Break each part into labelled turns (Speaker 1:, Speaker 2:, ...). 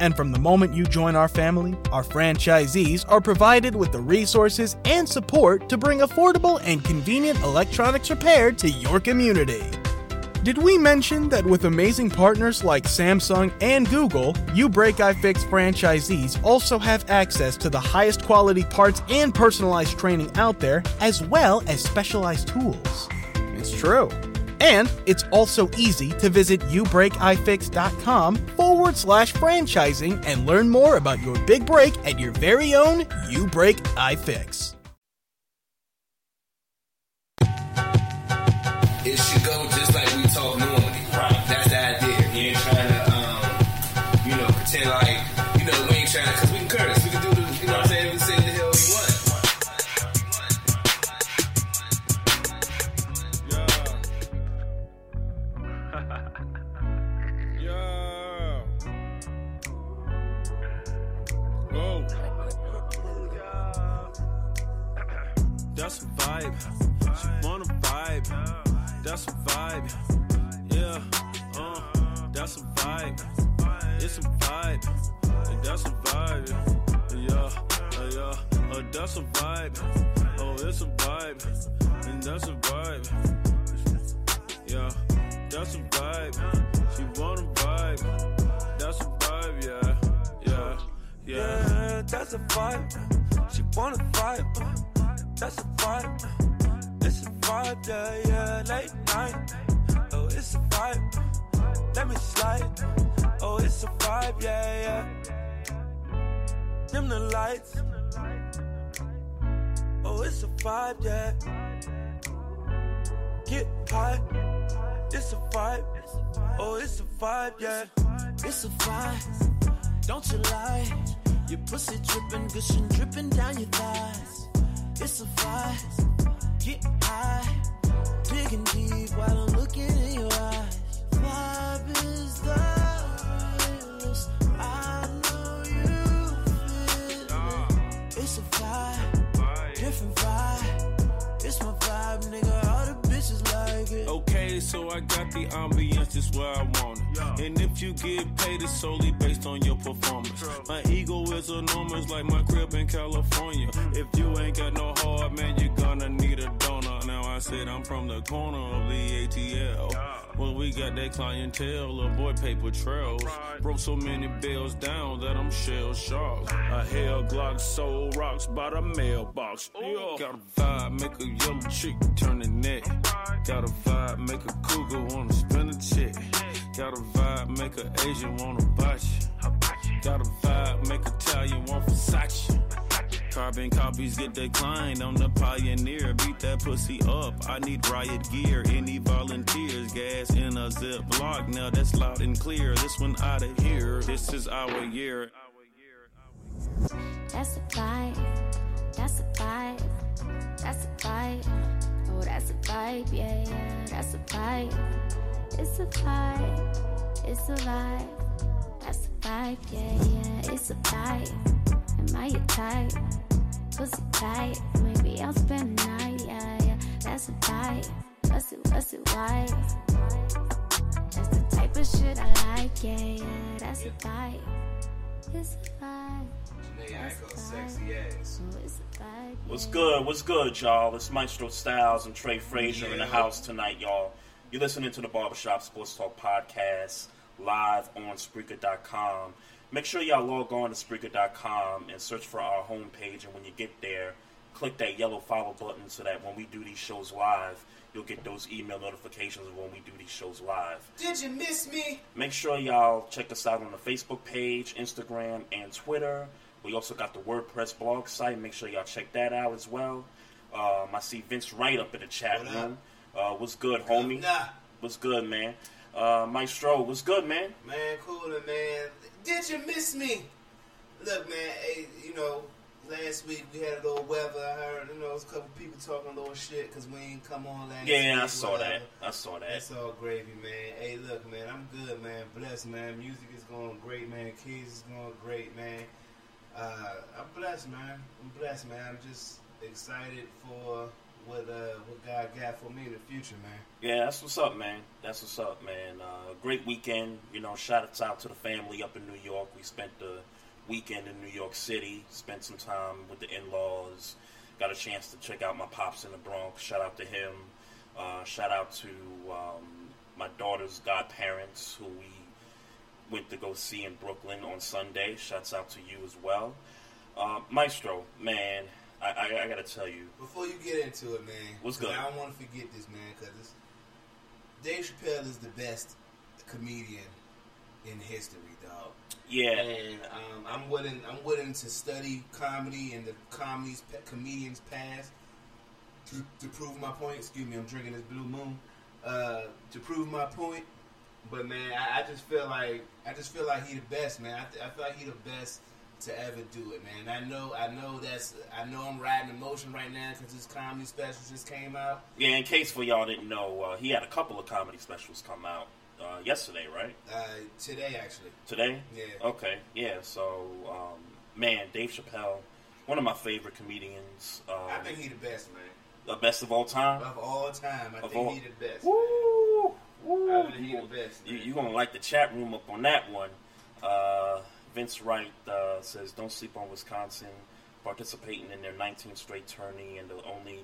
Speaker 1: and from the moment you join our family, our franchisees are provided with the resources and support to bring affordable and convenient electronics repair to your community. Did we mention that with amazing partners like Samsung and Google, uBreakiFix franchisees also have access to the highest quality parts and personalized training out there, as well as specialized tools? It's true. And it's also easy to visit ubreakifix.com forward slash franchising and learn more about your big break at your very own You Break iFix.
Speaker 2: It go just
Speaker 3: It's a vibe. And that's a vibe. Yeah. Uh, yeah. Uh, that's a vibe. Oh, it's a vibe. And that's a vibe. Yeah, that's a vibe. She want a vibe. That's a vibe, yeah, yeah, yeah.
Speaker 4: Yeah, that's a vibe. She want a vibe. That's a vibe. It's a vibe, yeah, yeah. Late night. Oh, it's a vibe. Let me slide. Oh, it's a vibe, yeah, yeah. Dim the lights. Oh, it's a vibe, yeah. Get high. It's a vibe. Oh, it's a vibe, yeah.
Speaker 5: It's a vibe, don't you lie. Your pussy dripping, gushing, dripping down your thighs. It's a vibe, get high, digging deep while I'm looking in your eyes.
Speaker 3: So I got the ambiance just where I want it. And if you get paid, it's solely based on your performance. My ego is enormous, like my crib in California. Mm. If you ain't got no heart, man, you're gonna need a donor. Now I said I'm from the corner of the ATL. Well, we got that clientele, avoid paper trails. Broke so many bills down that I'm shell shocked. A hell Glock sold rocks by the mailbox. Got a vibe, make a yellow chick turn the neck. Got a vibe, make a cougar wanna spin a check. Got a vibe, make a Asian wanna botch. Got a vibe, make a Italian want Versace. Carbon copies get declined. I'm the pioneer. Beat that pussy up. I need riot gear. Any volunteers? Gas in a zip block. Now that's loud and clear. This one out of here. This is our year.
Speaker 6: That's a vibe. That's a vibe. That's a vibe. Oh, that's a vibe. Yeah, yeah. That's a vibe. It's a vibe. It's a vibe. That's a vibe. Yeah, yeah. It's a vibe. Am I your type? Pussy tight. Maybe I'll spend the night. Yeah, yeah. That's a vibe. What's it? What's it? Why? That's the type of shit I like. Yeah, yeah. That's a vibe. It's a vibe. That's a vibe. It's a vibe.
Speaker 7: What's good? What's good, y'all? It's Maestro Styles and Trey Frazier in the house tonight, y'all. You're listening to the Barbershop Sports Talk podcast live on Spreaker.com. Make sure y'all log on to Spreaker.com and search for our homepage. And when you get there, click that yellow follow button so that when we do these shows live, you'll get those email notifications of when we do these shows live.
Speaker 2: Did you miss me?
Speaker 7: Make sure y'all check us out on the Facebook page, Instagram, and Twitter. We also got the WordPress blog site. Make sure y'all check that out as well. Um, I see Vince Wright up in the chat
Speaker 2: What
Speaker 7: room. Uh, what's good, homie?
Speaker 2: Nah,
Speaker 7: What's good, man? Uh, Maestro, what's good, man?
Speaker 2: man, cooler, man. Did you miss me? Look, man, hey, you know, last week we had a little weather. I heard, you know, was a couple people talking a little shit because we ain't come on last
Speaker 7: Yeah,
Speaker 2: week,
Speaker 7: I saw
Speaker 2: whatever.
Speaker 7: that. I saw that.
Speaker 2: That's all gravy, man. Hey, look, man, I'm good, man. Blessed, man. Music is going great, man. Kids is going great, man. Uh, I'm blessed, man. I'm blessed, man. I'm just excited for what uh, what God got for me in the future, man.
Speaker 7: Yeah, that's what's up, man. That's what's up, man. Uh, great weekend. You know, shout out to the family up in New York. We spent the weekend in New York City. Spent some time with the in-laws. Got a chance to check out my pops in the Bronx. Shout out to him. Uh, shout out to um, my daughter's godparents, who we went to go see in Brooklyn on Sunday. Shouts out to you as well, uh, Maestro. Man, I, I, I gotta tell you,
Speaker 2: Before you get into it, man,
Speaker 7: What's good?
Speaker 2: I don't want to forget this, man, because Dave Chappelle is the best comedian in history, dog.
Speaker 7: yeah,
Speaker 2: And um, I'm willing. I'm willing to study comedy and the comedies comedians past to, to prove my point. Excuse me, I'm drinking this Blue Moon uh, to prove my point. But man, I, I just feel like I just feel like he the best, man. I, th- I feel like he the best to ever do it, man. I know, I know that's, I know I'm riding emotion right now because this comedy special just came out.
Speaker 7: Yeah, in case for y'all didn't know, uh, he had a couple of comedy specials come out uh, yesterday, right?
Speaker 2: Uh, today, actually.
Speaker 7: Today?
Speaker 2: Yeah.
Speaker 7: Okay, yeah. So, um, man, Dave Chappelle, one of my favorite comedians. Um,
Speaker 2: I think he the best, man.
Speaker 7: the best of all time.
Speaker 2: Of all time, I
Speaker 7: Of
Speaker 2: think
Speaker 7: all-
Speaker 2: he the best.
Speaker 7: Woo! Woo!
Speaker 2: I think he the best.
Speaker 7: You,
Speaker 2: man.
Speaker 7: you gonna like the chat room up on that one? Uh, Vince Wright uh, says, "Don't sleep on Wisconsin, participating in their 19th straight tourney and the only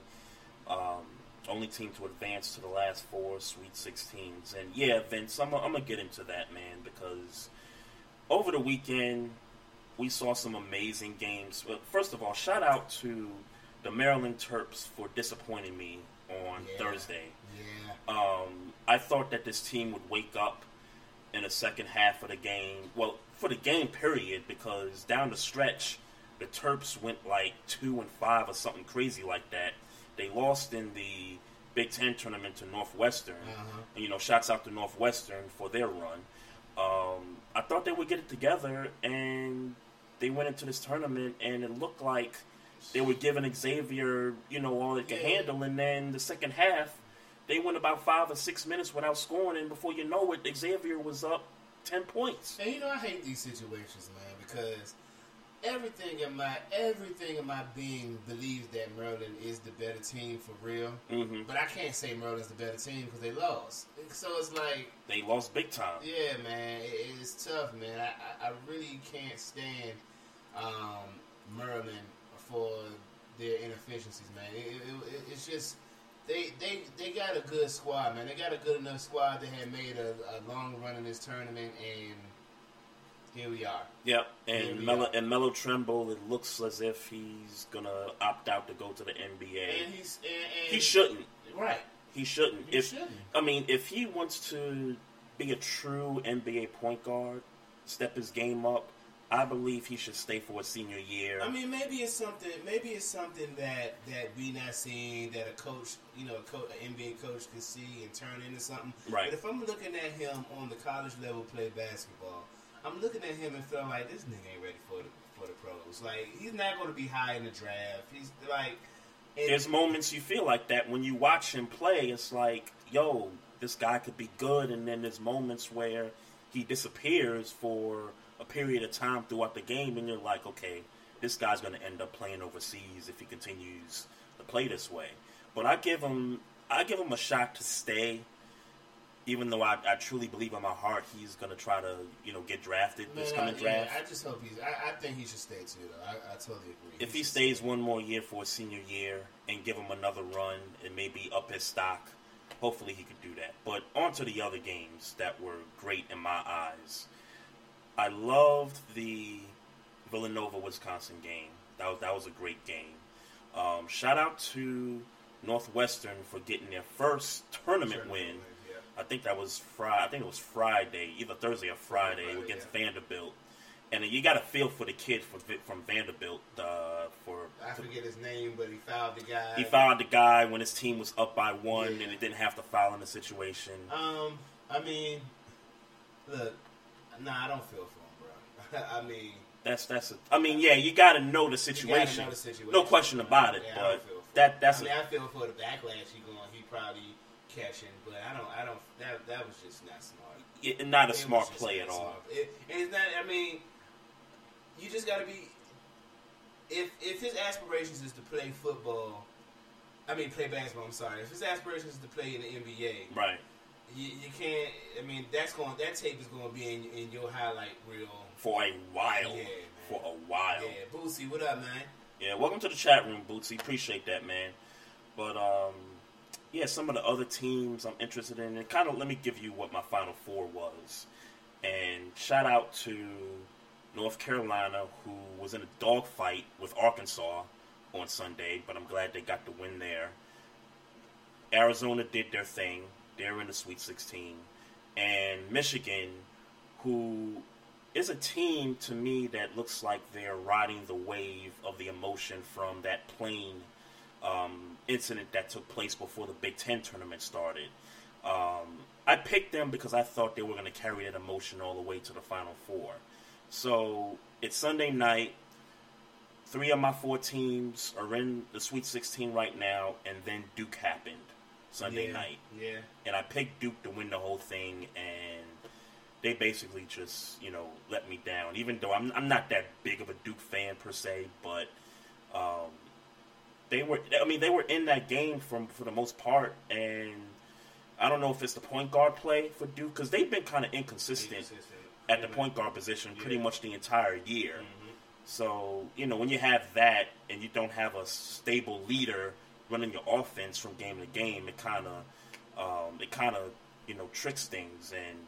Speaker 7: um, only team to advance to the last four Sweet 16s." And yeah, Vince, I'm, I'm gonna get into that man because over the weekend we saw some amazing games. Well, first of all, shout out to the Maryland Terps for disappointing me on
Speaker 2: Yeah.
Speaker 7: Thursday.
Speaker 2: Yeah.
Speaker 7: Um, I thought that this team would wake up in the second half of the game. Well, for the game period, because down the stretch, the Terps went like two and five or something crazy like that. They lost in the Big Ten tournament to Northwestern.
Speaker 2: Uh-huh.
Speaker 7: And, you know, shouts out to Northwestern for their run. Um, I thought they would get it together, and they went into this tournament, and it looked like they were giving Xavier, you know, all it could
Speaker 2: Yeah.
Speaker 7: handle. And then the second half, they went about five or six minutes without scoring, and before you know it, Xavier was up ten points.
Speaker 2: And you know, I hate these situations, man, because everything in my everything in my being believes that Maryland is the better team for real.
Speaker 7: hmm
Speaker 2: But I can't say Maryland's the better team because they lost. So it's like,
Speaker 7: They lost big time.
Speaker 2: yeah, man, it, it's tough, man. I, I, I really can't stand um, Maryland for their inefficiencies, man. It, it, it's just they they they got a good squad, man. They got a good enough squad that had made a, a long run in this tournament, and here we are.
Speaker 7: Yep, and Melo, and Melo Trimble. It looks as if he's gonna opt out to go to the NBA.
Speaker 2: And he's and, and
Speaker 7: He shouldn't.
Speaker 2: right.
Speaker 7: He shouldn't.
Speaker 2: He
Speaker 7: if
Speaker 2: shouldn't.
Speaker 7: I mean, if he wants to be a true NBA point guard, step his game up, I believe he should stay for a senior year.
Speaker 2: I mean, maybe it's something. Maybe it's something that that we not seeing that a coach, you know, a coach, an NBA coach can see and turn into something.
Speaker 7: Right.
Speaker 2: But if I'm looking at him on the college level play basketball, I'm looking at him and feeling like this nigga ain't ready for the for the pros. Like he's not going to be high in the draft. He's like.
Speaker 7: There's moments you feel like that when you watch him play. It's like, yo, this guy could be good, and then there's moments where he disappears for a period of time throughout the game, and you're like, okay, this guy's going to end up playing overseas if he continues to play this way. But I give him, I give him a shot to stay, even though I, I truly believe in my heart he's going to try to, you know, get drafted this coming
Speaker 2: I,
Speaker 7: draft.
Speaker 2: yeah, I just hope he's. I, I think he should stay too. Though I, I totally agree.
Speaker 7: if he
Speaker 2: should
Speaker 7: stays
Speaker 2: stay.
Speaker 7: one more year for a senior year and give him another run and maybe up his stock, hopefully he could do that. But on to the other games that were great in my eyes. I loved the Villanova Wisconsin game. That was that was a great game. Um, shout out to Northwestern for getting their first tournament win.
Speaker 2: Yeah.
Speaker 7: I think that was Friday. I think it was Friday, either Thursday or Friday,
Speaker 2: Friday,
Speaker 7: against
Speaker 2: yeah.
Speaker 7: Vanderbilt. And you got to feel for the kid for, from Vanderbilt uh, for
Speaker 2: I forget his name, but he fouled the guy.
Speaker 7: he fouled the guy when his team was up by one,
Speaker 2: Yeah.
Speaker 7: and it didn't have to foul in the situation.
Speaker 2: Um, I mean, look, nah, I don't feel for him, bro. I mean,
Speaker 7: That's that's. A, I mean, yeah, you got to know the situation.
Speaker 2: know the situation.
Speaker 7: No question about it.
Speaker 2: Yeah, I
Speaker 7: but
Speaker 2: don't feel
Speaker 7: that that's
Speaker 2: I mean,
Speaker 7: a,
Speaker 2: I feel for the backlash he going. He probably catching, but I don't. I don't. That that was just not smart.
Speaker 7: it- not a
Speaker 2: It
Speaker 7: smart play at all.
Speaker 2: It, and it's not. I mean, you just got to be. If if his aspirations is to play football, I mean play basketball. I'm sorry. If his aspirations is to play in the NBA,
Speaker 7: Right.
Speaker 2: You, you can't. I mean, that's going. That tape is going to be in, in your highlight reel.
Speaker 7: For a while.
Speaker 2: Yeah.
Speaker 7: For a while.
Speaker 2: Yeah, Boosie, what up, man?
Speaker 7: Yeah, welcome to the chat room, Bootsy. Appreciate that, man. But um, yeah, some of the other teams I'm interested in, and kind of let me give you what my final four was. And shout out to North Carolina, who was in a dogfight with Arkansas on Sunday, but I'm glad they got the win there. Arizona did their thing; they're in the Sweet 16, and Michigan, who is a team to me that looks like they're riding the wave of the emotion from that plane um, incident that took place before the Big Ten tournament started. Um, I picked them because I thought they were going to carry that emotion all the way to the Final Four. So it's Sunday night. Three of my four teams are in the Sweet 16 right now, and then Duke happened Sunday
Speaker 2: yeah,
Speaker 7: night
Speaker 2: Yeah.
Speaker 7: and I picked Duke to win the whole thing, and they basically just you know let me down. Even though I'm I'm not that big of a Duke fan per se, but um, they were I mean they were in that game from for the most part, and I don't know if it's the point guard play for Duke because they've been kind of inconsistent
Speaker 2: Inconsistent.
Speaker 7: at the point guard position pretty much the entire year.
Speaker 2: Mhm.
Speaker 7: So, you know, when you have that and you don't have a stable leader running your offense from game to game, it kind of, um, it kind of, you know, tricks things. And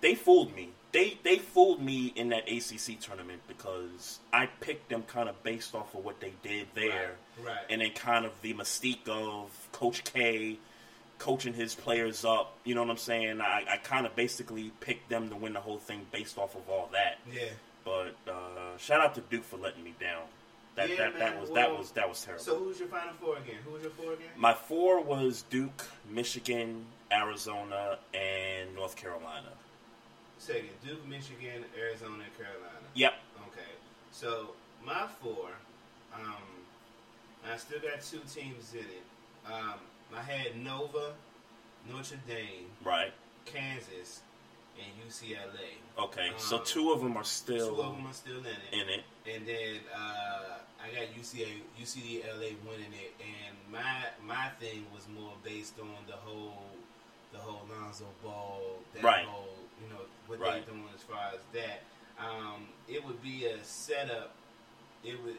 Speaker 7: they fooled me. They they fooled me in that ACC tournament because I picked them kind of based off of what they did there,
Speaker 2: Right, right.
Speaker 7: and then kind of the mystique of Coach K coaching his players up. You know what I'm saying? I, I kind of basically picked them to win the whole thing based off of all that.
Speaker 2: Yeah.
Speaker 7: But uh, shout out to Duke for letting me down. That
Speaker 2: Yeah,
Speaker 7: that, that was that was that was terrible.
Speaker 2: So who's your final four again? Who was your four again?
Speaker 7: My four was Duke, Michigan, Arizona, and North Carolina.
Speaker 2: Second, Duke, Michigan, Arizona, and Carolina.
Speaker 7: Yep.
Speaker 2: Okay. So my four, um, I still got two teams in it. Um, I had Nova, Notre Dame,
Speaker 7: Right.
Speaker 2: Kansas, and UCLA.
Speaker 7: Okay. so
Speaker 2: Um,
Speaker 7: two of them are still
Speaker 2: Two of them are still in it.
Speaker 7: in it.
Speaker 2: And then uh, I got UCLA, UCLA winning it, and my my thing was more based on the whole the whole Lonzo Ball, that
Speaker 7: Right.
Speaker 2: whole you know what
Speaker 7: Right.
Speaker 2: they're doing as far as that. Um, it would be a setup. It would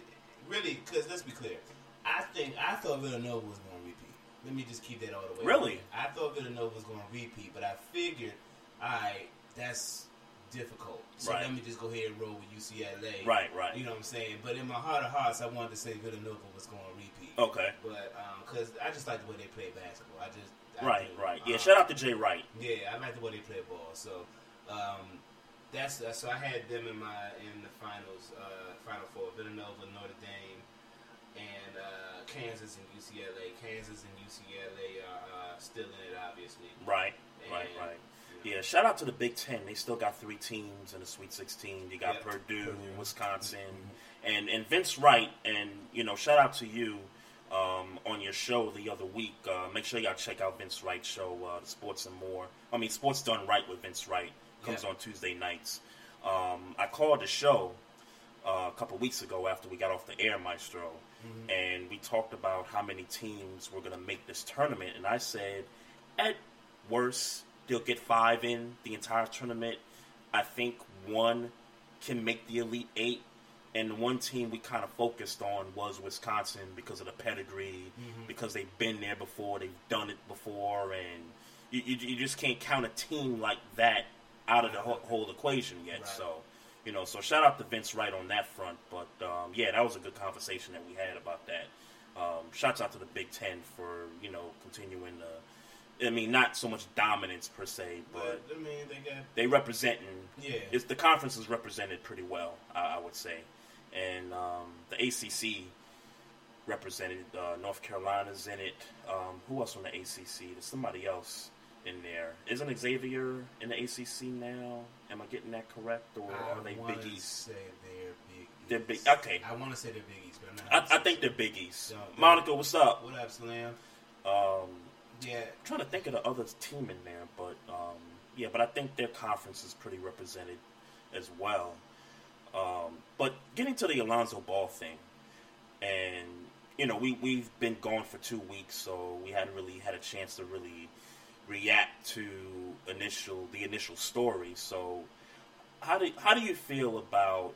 Speaker 2: really because let's be clear. I think I thought Villanova was going to repeat. Let me just keep that all the way.
Speaker 7: Really?
Speaker 2: I thought Villanova was going to repeat, but I figured, all right, that's difficult. So
Speaker 7: Right.
Speaker 2: let me just go ahead and roll with UCLA.
Speaker 7: Right. Right.
Speaker 2: You know what I'm saying? But in my heart of hearts, I wanted to say Villanova was going to repeat.
Speaker 7: Okay.
Speaker 2: But because I just like the way they play basketball. I just I
Speaker 7: Right.
Speaker 2: do.
Speaker 7: Right. Yeah.
Speaker 2: Um,
Speaker 7: shout out to Jay Wright.
Speaker 2: Yeah, I like the way they play ball. So um, that's that's so I had them in my in the finals, uh, final four: Villanova, Notre Dame, and uh, Kansas and UCLA. Kansas and UCLA are uh, still in it, obviously.
Speaker 7: Right. Right.
Speaker 2: And,
Speaker 7: Right.
Speaker 2: know,
Speaker 7: Yeah, shout out to the Big Ten. They still got three teams in the Sweet 16. You got. Purdue,
Speaker 2: Purdue.
Speaker 7: Wisconsin, and and Vince Wright. And you know, shout out to you um, on your show the other week. Uh, make sure y'all check out Vince Wright's show, uh, Sports and More. I mean, Sports Done Right with Vince Wright comes
Speaker 2: Yeah.
Speaker 7: on Tuesday nights. Um, I called the show uh, a couple weeks ago after we got off the air, Maestro, and we talked about how many teams were going to make this tournament. And I said, at worst, they'll get five in the entire tournament. I think one can make the Elite Eight. And the one team we kind of focused on was Wisconsin because of the pedigree, because they've been there before, they've done it before, and you, you, you just can't count a team like that out of the whole, whole equation yet.
Speaker 2: Right.
Speaker 7: So, you know, so shout out to Vince Wright on that front. But um, yeah, that was a good conversation that we had about that. Um, shouts out to the Big Ten for you know continuing the. I mean, not so much dominance per se, but
Speaker 2: But I mean, they got
Speaker 7: they representing.
Speaker 2: yeah.
Speaker 7: It's the conference is represented pretty well, I, I would say, and um, the ACC represented. Uh, North Carolina's in it. Um, who else on the ACC? There's somebody else in there. Isn't Xavier in the ACC now? Am I getting that correct, or are they
Speaker 2: I
Speaker 7: Big East?
Speaker 2: Say they're Big
Speaker 7: They're big. Okay,
Speaker 2: I want to say they're Big East, but I'm not.
Speaker 7: I, I think they're Big East.
Speaker 2: So,
Speaker 7: Monica, what's up?
Speaker 2: What up, Slam?
Speaker 7: Um,
Speaker 2: Yeah,
Speaker 7: I'm trying to think of the other team in there, but um, yeah, but I think their conference is pretty represented as well. Um, but getting to the Alonzo Ball thing, and you know, we we've been gone for two weeks, so we hadn't really had a chance to really react to initial the initial story. So, how do how do you feel about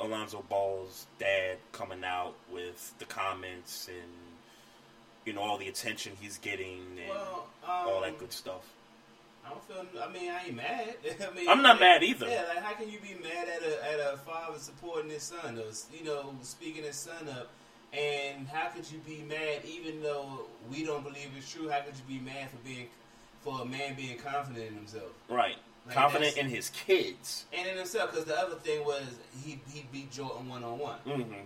Speaker 7: Alonzo Ball's dad coming out with the comments and you know all the attention he's getting and
Speaker 2: well, um,
Speaker 7: all that good stuff?
Speaker 2: I don't feel. I mean, I ain't mad. I mean,
Speaker 7: I'm not mad either.
Speaker 2: Yeah, like how can you be mad at a at a father supporting his son or you know speaking his son up? And how could you be mad even though we don't believe it's true? How could you be mad for being for a man being confident in himself
Speaker 7: Right,
Speaker 2: Like,
Speaker 7: confident in his kids.
Speaker 2: and in himself? Because the other thing was he he beat Jordan one on one.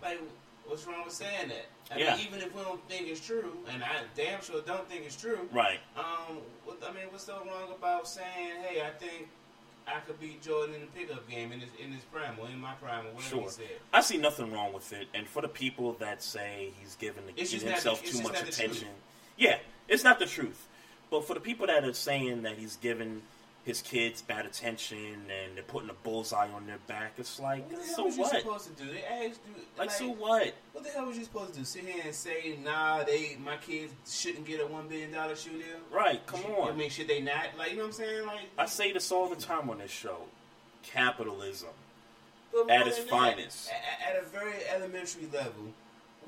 Speaker 2: Like, what's wrong with saying that? I
Speaker 7: Yeah.
Speaker 2: mean, even if we don't think it's true, and I damn sure don't think it's true.
Speaker 7: Right.
Speaker 2: Um, what, I mean, what's so wrong about saying, "Hey, I think I could beat Jordan in the pickup game in his in his prime or in my prime or whatever
Speaker 7: Sure.
Speaker 2: he said."
Speaker 7: I see nothing wrong with it. And for the people that say he's giving, the,
Speaker 2: It's just
Speaker 7: giving
Speaker 2: not
Speaker 7: himself
Speaker 2: the-
Speaker 7: too much attention, yeah, it's not the truth. But for the people that are saying that he's giving his kids bad attention and they're putting a bullseye on their back, it's like,
Speaker 2: What the hell
Speaker 7: so
Speaker 2: was you supposed to do? They asked you,
Speaker 7: Like, so what?
Speaker 2: What the hell was you supposed to do? Sit here and say, "Nah, they my kids shouldn't get a one billion dollar shoe deal."
Speaker 7: Right, come
Speaker 2: Should-
Speaker 7: on.
Speaker 2: I mean, should they not? Like, you know what I'm saying? Like,
Speaker 7: I say this all the time on this show. Capitalism. at its
Speaker 2: that,
Speaker 7: finest.
Speaker 2: at, a very elementary level.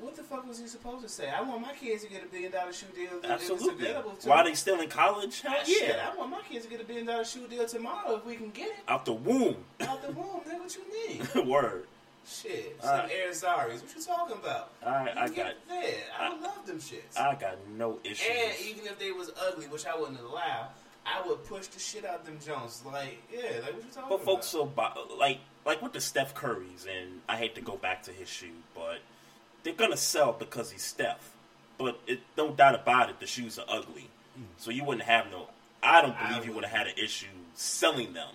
Speaker 2: What the fuck was he supposed to say? I want my kids to get a billion dollar shoe deal.
Speaker 7: Absolutely.
Speaker 2: available to
Speaker 7: While
Speaker 2: them.
Speaker 7: they still in college? Hell
Speaker 2: Ah, shit,
Speaker 7: yeah.
Speaker 2: I want my kids to get a billion dollar shoe deal tomorrow if we can get it
Speaker 7: Out the womb.
Speaker 2: out the womb. That's what you need?
Speaker 7: Word.
Speaker 2: Shit,
Speaker 7: All
Speaker 2: some
Speaker 7: right.
Speaker 2: Air Zaris. What you talking about?
Speaker 7: I-
Speaker 2: You
Speaker 7: I
Speaker 2: get
Speaker 7: got-
Speaker 2: that. I,
Speaker 7: I-
Speaker 2: love them shits.
Speaker 7: I got no issues.
Speaker 2: and even if they was ugly, which I wouldn't allow, I would push the shit out them Jones. Like, yeah, like what you talking
Speaker 7: But
Speaker 2: about?
Speaker 7: But folks so like like with the Steph Currys, and I hate to go back to his shoe, but they're gonna sell because he's Steph. But it, no doubt about it, the shoes are ugly. Hmm. So you wouldn't have no. I don't
Speaker 2: I
Speaker 7: believe you would have had an issue selling them.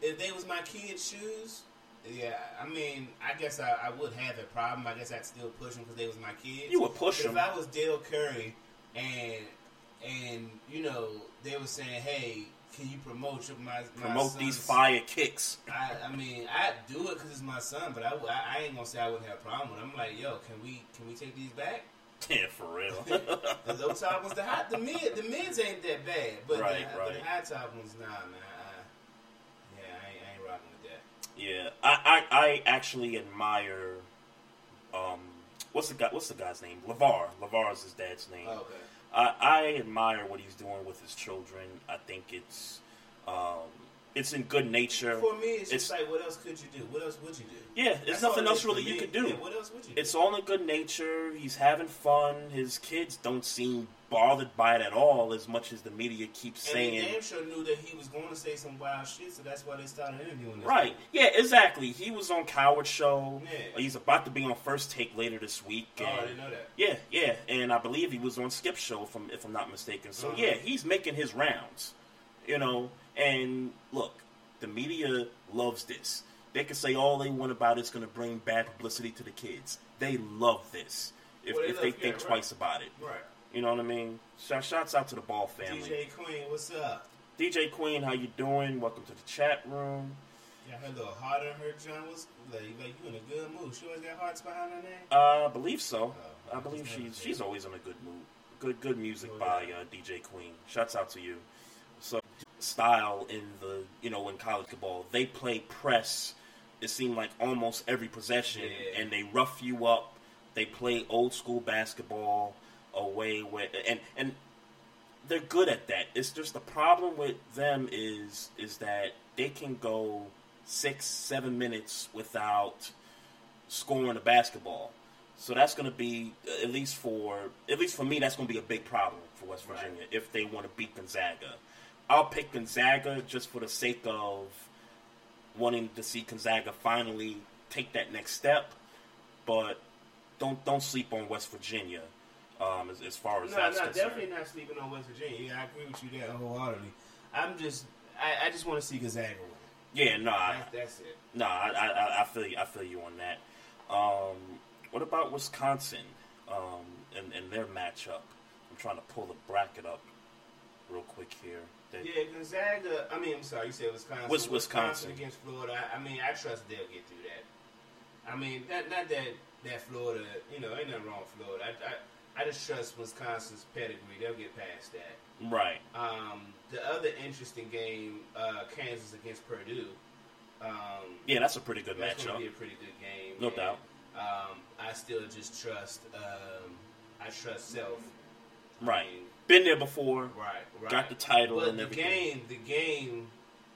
Speaker 2: if they was my kids' shoes, yeah, I mean, I guess I, I would have a problem. I guess I'd still push them because they was my kids.
Speaker 7: You would push them.
Speaker 2: If I was Dell Curry and and you know they were saying, hey, can you promote your, my, my
Speaker 7: Promote these fire kicks.
Speaker 2: I, I mean, I'd do it because it's my son, but I, I, I ain't gonna say I wouldn't have a problem with it. I'm like, yo, can we can we take these back?
Speaker 7: Yeah, for real.
Speaker 2: The low top ones, the hot, the mid, the mids ain't that bad, but
Speaker 7: Right,
Speaker 2: the,
Speaker 7: right.
Speaker 2: the high top ones, nah, man. I, yeah, I ain't, I ain't rocking with that.
Speaker 7: yeah, I, I I actually admire. Um, what's the guy? What's the guy's name? Lavar. Lavar is his dad's name.
Speaker 2: Oh, okay.
Speaker 7: I, I admire what he's doing with his children. I think it's um, it's in good nature.
Speaker 2: For me, it's,
Speaker 7: It's-
Speaker 2: like, what else could you do? What else would you do?
Speaker 7: Yeah, there's
Speaker 2: That's
Speaker 7: nothing else really you could do.
Speaker 2: Yeah, what else would you do?
Speaker 7: It's all in good nature. He's having fun. His kids don't seem bothered by it at all, as much as the media keeps
Speaker 2: and
Speaker 7: saying.
Speaker 2: they damn sure knew that he was going to say some wild shit, so that's why they started interviewing this
Speaker 7: Right.
Speaker 2: dude.
Speaker 7: Yeah, exactly. He was on Cowherd Show.
Speaker 2: Yeah.
Speaker 7: He's about to be on First Take later this week.
Speaker 2: Oh, I didn't know that.
Speaker 7: Yeah, yeah, and I believe he was on Skip Show, if I'm, if I'm not mistaken. So
Speaker 2: Uh-huh.
Speaker 7: yeah, he's making his rounds, you know. And look, the media loves this. They can say all they want about it's going to bring bad publicity to the kids. They love this if,
Speaker 2: Well, they
Speaker 7: if they think
Speaker 2: yeah, right.
Speaker 7: twice about it.
Speaker 2: Right.
Speaker 7: You know what I mean? Shout, shouts out to the Ball family.
Speaker 2: DJ Queen, what's up?
Speaker 7: DJ Queen, how you doing? Welcome to the chat room.
Speaker 2: Yeah, her little heart on her, John. Was like, like you in a good mood. She always got hearts behind her name.
Speaker 7: Uh, I believe so.
Speaker 2: Oh,
Speaker 7: I believe she's she's always in a good mood. Good good music
Speaker 2: Oh,
Speaker 7: by
Speaker 2: yeah.
Speaker 7: uh, DJ Queen. Shouts out to you. So style in the you know in college ball, they play press. It seemed like almost every possession,
Speaker 2: Yeah.
Speaker 7: and they rough you up. They play old school basketball away where and and they're good at that. It's just the problem with them is is that they can go six seven minutes without scoring a basketball. So that's going to be at least for at least for me that's going to be a big problem for West
Speaker 2: Right.
Speaker 7: Virginia if they want to beat Gonzaga. I'll pick Gonzaga just for the sake of wanting to see Gonzaga finally take that next step, but don't don't sleep on West Virginia um, as, as far as
Speaker 2: No,
Speaker 7: that's
Speaker 2: no,
Speaker 7: concerned.
Speaker 2: definitely not sleeping on West Virginia. Yeah, I agree with you there wholeheartedly. I'm just, I, I just want to see Gonzaga win.
Speaker 7: Yeah, no, I,
Speaker 2: That's, that's it.
Speaker 7: no, I, I, I- feel you. I feel you on that. Um, what about Wisconsin um, and, and their matchup? I'm trying to pull the bracket up real quick here. That-
Speaker 2: Yeah, Gonzaga. I mean, I'm sorry, you said Wisconsin.
Speaker 7: What's Wisconsin?
Speaker 2: against Florida. I, I mean, I trust they'll get through that. I mean, not not that that Florida. You know, ain't nothing wrong with Florida. I, I, I just trust Wisconsin's pedigree. They'll get past that.
Speaker 7: Right.
Speaker 2: Um, the other interesting game, uh, Kansas against Purdue. Um,
Speaker 7: Yeah, that's a pretty good
Speaker 2: that's
Speaker 7: matchup.
Speaker 2: to be a pretty good game.
Speaker 7: No
Speaker 2: and,
Speaker 7: doubt.
Speaker 2: Um, I still just trust. Um, I trust Self.
Speaker 7: Right.
Speaker 2: I mean,
Speaker 7: Been there before.
Speaker 2: Right, right.
Speaker 7: Got the title
Speaker 2: But
Speaker 7: and
Speaker 2: the
Speaker 7: everything.
Speaker 2: game, the game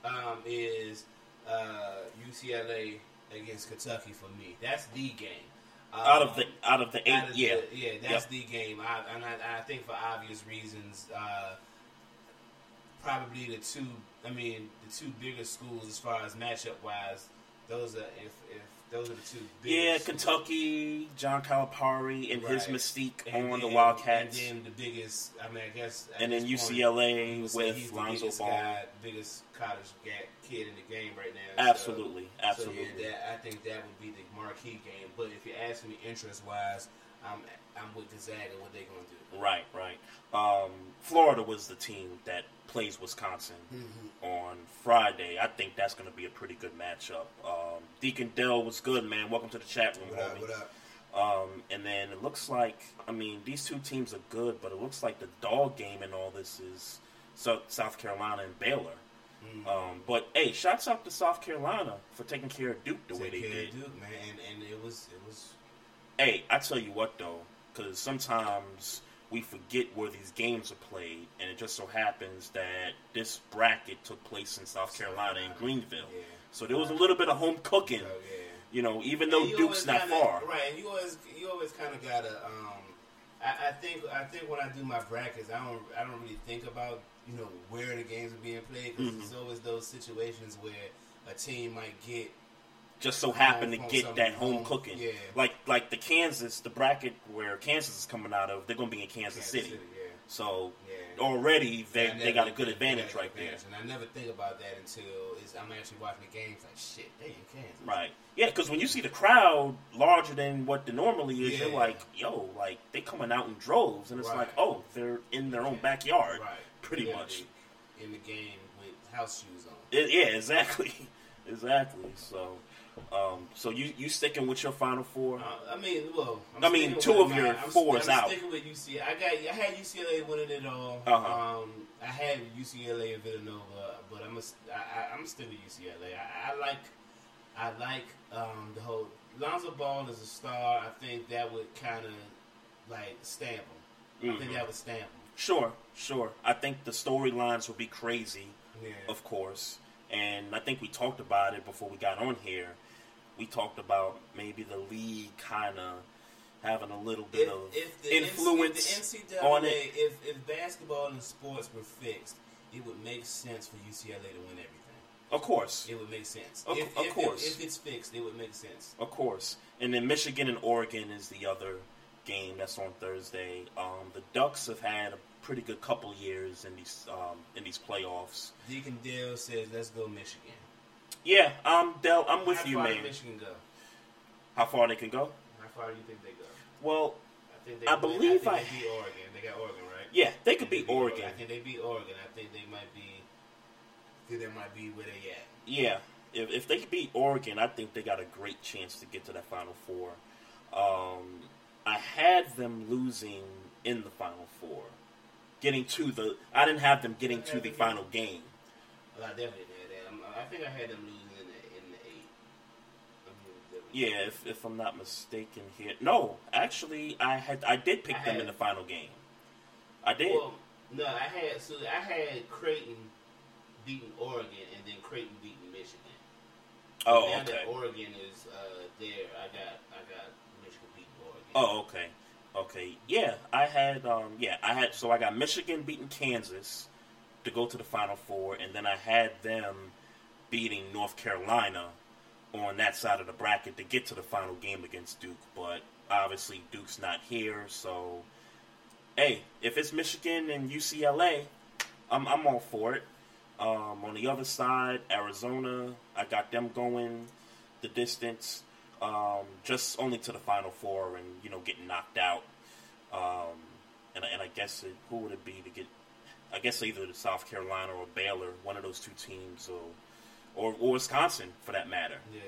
Speaker 2: um, is uh, UCLA against Kentucky for me. That's the game. Um,
Speaker 7: Out of the out of the eight,
Speaker 2: of
Speaker 7: yeah,
Speaker 2: the- yeah, that's
Speaker 7: Yep.
Speaker 2: the game. I, and I, I think for obvious reasons, uh, probably the two. I mean, the two biggest schools as far as matchup wise. Those are if if those are the two.
Speaker 7: yeah. Kentucky, John Calipari, and his mystique
Speaker 2: And
Speaker 7: on the Wildcats,
Speaker 2: And then the biggest, I mean, I guess.
Speaker 7: and then
Speaker 2: point,
Speaker 7: UCLA
Speaker 2: you
Speaker 7: with
Speaker 2: he's the
Speaker 7: Lonzo
Speaker 2: biggest
Speaker 7: Ball.
Speaker 2: guy, biggest college kid in the game right now. So-
Speaker 7: Absolutely, absolutely.
Speaker 2: So yeah, that, I think that would be the marquee game. But if you're asking me interest wise, I'm I'm with Gonzaga. What they're gonna do?
Speaker 7: Right, right. Um, Florida was the team that plays Wisconsin
Speaker 2: Mm-hmm.
Speaker 7: on Friday. I think that's going to be a pretty good matchup. Um, Deacon Dell was good, man. Welcome to the chat room,
Speaker 2: What up?
Speaker 7: homie.
Speaker 2: What up?
Speaker 7: Um, and then it looks like, I mean, these two teams are good, but it looks like the dog game and all this is South, South Carolina and Baylor.
Speaker 2: Mm-hmm.
Speaker 7: Um, but hey, shouts out to South Carolina for taking care of Duke the way they
Speaker 2: care
Speaker 7: did.
Speaker 2: of Duke, man, and, and it was it was
Speaker 7: Hey, I tell you what though, because sometimes we forget where these games are played, and it just so happens that this bracket took place in South Carolina in Greenville.
Speaker 2: Yeah.
Speaker 7: So there was a little bit of home cooking,
Speaker 2: oh yeah.
Speaker 7: you know, even though
Speaker 2: you
Speaker 7: Duke's not
Speaker 2: kinda-
Speaker 7: far.
Speaker 2: right? And you always you always kind of gotta. Um, I, I think I think when I do my brackets, I don't I don't really think about you know where the games are being played because
Speaker 7: Mhm.
Speaker 2: there's always those situations where a team might get
Speaker 7: Just so happened to
Speaker 2: Home-
Speaker 7: get
Speaker 2: home
Speaker 7: that home
Speaker 2: home-
Speaker 7: cooking.
Speaker 2: yeah.
Speaker 7: Like like the Kansas, the bracket where Kansas is coming out of, they're gonna be in Kansas,
Speaker 2: Kansas
Speaker 7: City.
Speaker 2: City, yeah.
Speaker 7: So
Speaker 2: Yeah.
Speaker 7: already they, they got a good advantage right there.
Speaker 2: And I never think about that until I'm actually watching the games. Like shit, they in Kansas.
Speaker 7: Right. Yeah, because when you see the crowd larger than what the normally is, you're like, yo, like they coming out in droves, and it's
Speaker 2: Right.
Speaker 7: like, oh, they're in their own backyard,
Speaker 2: Right.
Speaker 7: pretty much.
Speaker 2: In the game with house shoes on.
Speaker 7: It- yeah, exactly, exactly. So, um, so you you sticking with your final four?
Speaker 2: Uh, I mean, well, I'm
Speaker 7: I mean, two of your
Speaker 2: my- I'm,
Speaker 7: four is
Speaker 2: I'm
Speaker 7: out.
Speaker 2: sticking with UCLA. I got, I had UCLA winning it all.
Speaker 7: Uh-huh.
Speaker 2: Um, I had UCLA and Villanova, but I'm a, I, I'm still with UCLA. I, I like, I like um, the whole Lonzo Ball is a star. I think that would kind of like stamp him. I think
Speaker 7: Mhm.
Speaker 2: that would stamp him.
Speaker 7: Sure, sure. I think the storylines would be crazy,
Speaker 2: Yeah.
Speaker 7: of course, and I think we talked about it before we got on here. We talked about maybe the league kind of having a little bit
Speaker 2: if,
Speaker 7: of
Speaker 2: if
Speaker 7: influence
Speaker 2: NC NCAA,
Speaker 7: on it.
Speaker 2: If, if basketball and sports were fixed, it would make sense for UCLA to win everything.
Speaker 7: Of course,
Speaker 2: It would make sense.
Speaker 7: Of-
Speaker 2: if,
Speaker 7: of
Speaker 2: if,
Speaker 7: course.
Speaker 2: If, it's fixed, it would make sense.
Speaker 7: of course. And then Michigan and Oregon is the other game that's on Thursday. Um, the Ducks have had a pretty good couple years in these um, in these playoffs.
Speaker 2: Deacon Dale says, "Let's go Michigan."
Speaker 7: Yeah, um, Del, I'm with
Speaker 2: How
Speaker 7: you, man.
Speaker 2: Did Michigan go?
Speaker 7: How far they can go?
Speaker 2: How far do you think they go?
Speaker 7: Well,
Speaker 2: I think they.
Speaker 7: I believe
Speaker 2: I,
Speaker 7: I-
Speaker 2: think they beat Oregon. They got Oregon, right?
Speaker 7: yeah, they could
Speaker 2: I
Speaker 7: beat
Speaker 2: beat
Speaker 7: Oregon.
Speaker 2: I think they beat Oregon. I think they might be. I think they might be where they at.
Speaker 7: Yeah, if, if they could beat Oregon, I think they got a great chance to get to that Final Four. Um, I had them losing in the Final Four, getting to the. I didn't have them getting to the final game.
Speaker 2: Well, I definitely. I'm, I think I had them losing in the in the eight.
Speaker 7: Yeah, if, if I'm not mistaken here. No, actually, I had I did pick
Speaker 2: I
Speaker 7: them
Speaker 2: had-
Speaker 7: in the final game. I did.
Speaker 2: Well, no, I had so I had Creighton beating Oregon and then Creighton beating Michigan.
Speaker 7: oh,
Speaker 2: now
Speaker 7: okay.
Speaker 2: that Oregon is uh, there, I got I got Michigan beating Oregon.
Speaker 7: Oh, okay. Okay. Yeah, I had um yeah, I had so I got Michigan beating Kansas to go to the final four and then I had them beating North Carolina on that side of the bracket to get to the final game against Duke, but obviously Duke's not here, so hey, if it's Michigan and UCLA, I'm I'm all for it. Um, on the other side, Arizona, I got them going the distance, um, just only to the Final Four and you know getting knocked out. Um, and, and I guess it, who would it be to get? I guess either the South Carolina or Baylor, one of those two teams, or or, or Wisconsin for that matter.
Speaker 2: Yeah.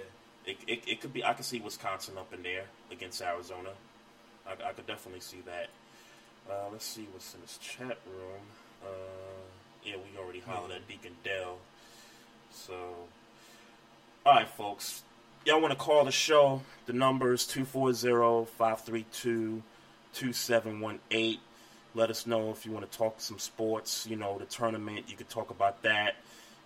Speaker 7: It, it, it could be. I could see Wisconsin up in there against Arizona. I, I could definitely see that. Uh, let's see what's in this chat room. Uh, yeah, we already hollered at Deacon Dell. So, all right, folks. Y'all want to call the show? The number is 240-532-2718. Let us know if you want to talk some sports. You know, the tournament. You could talk about that.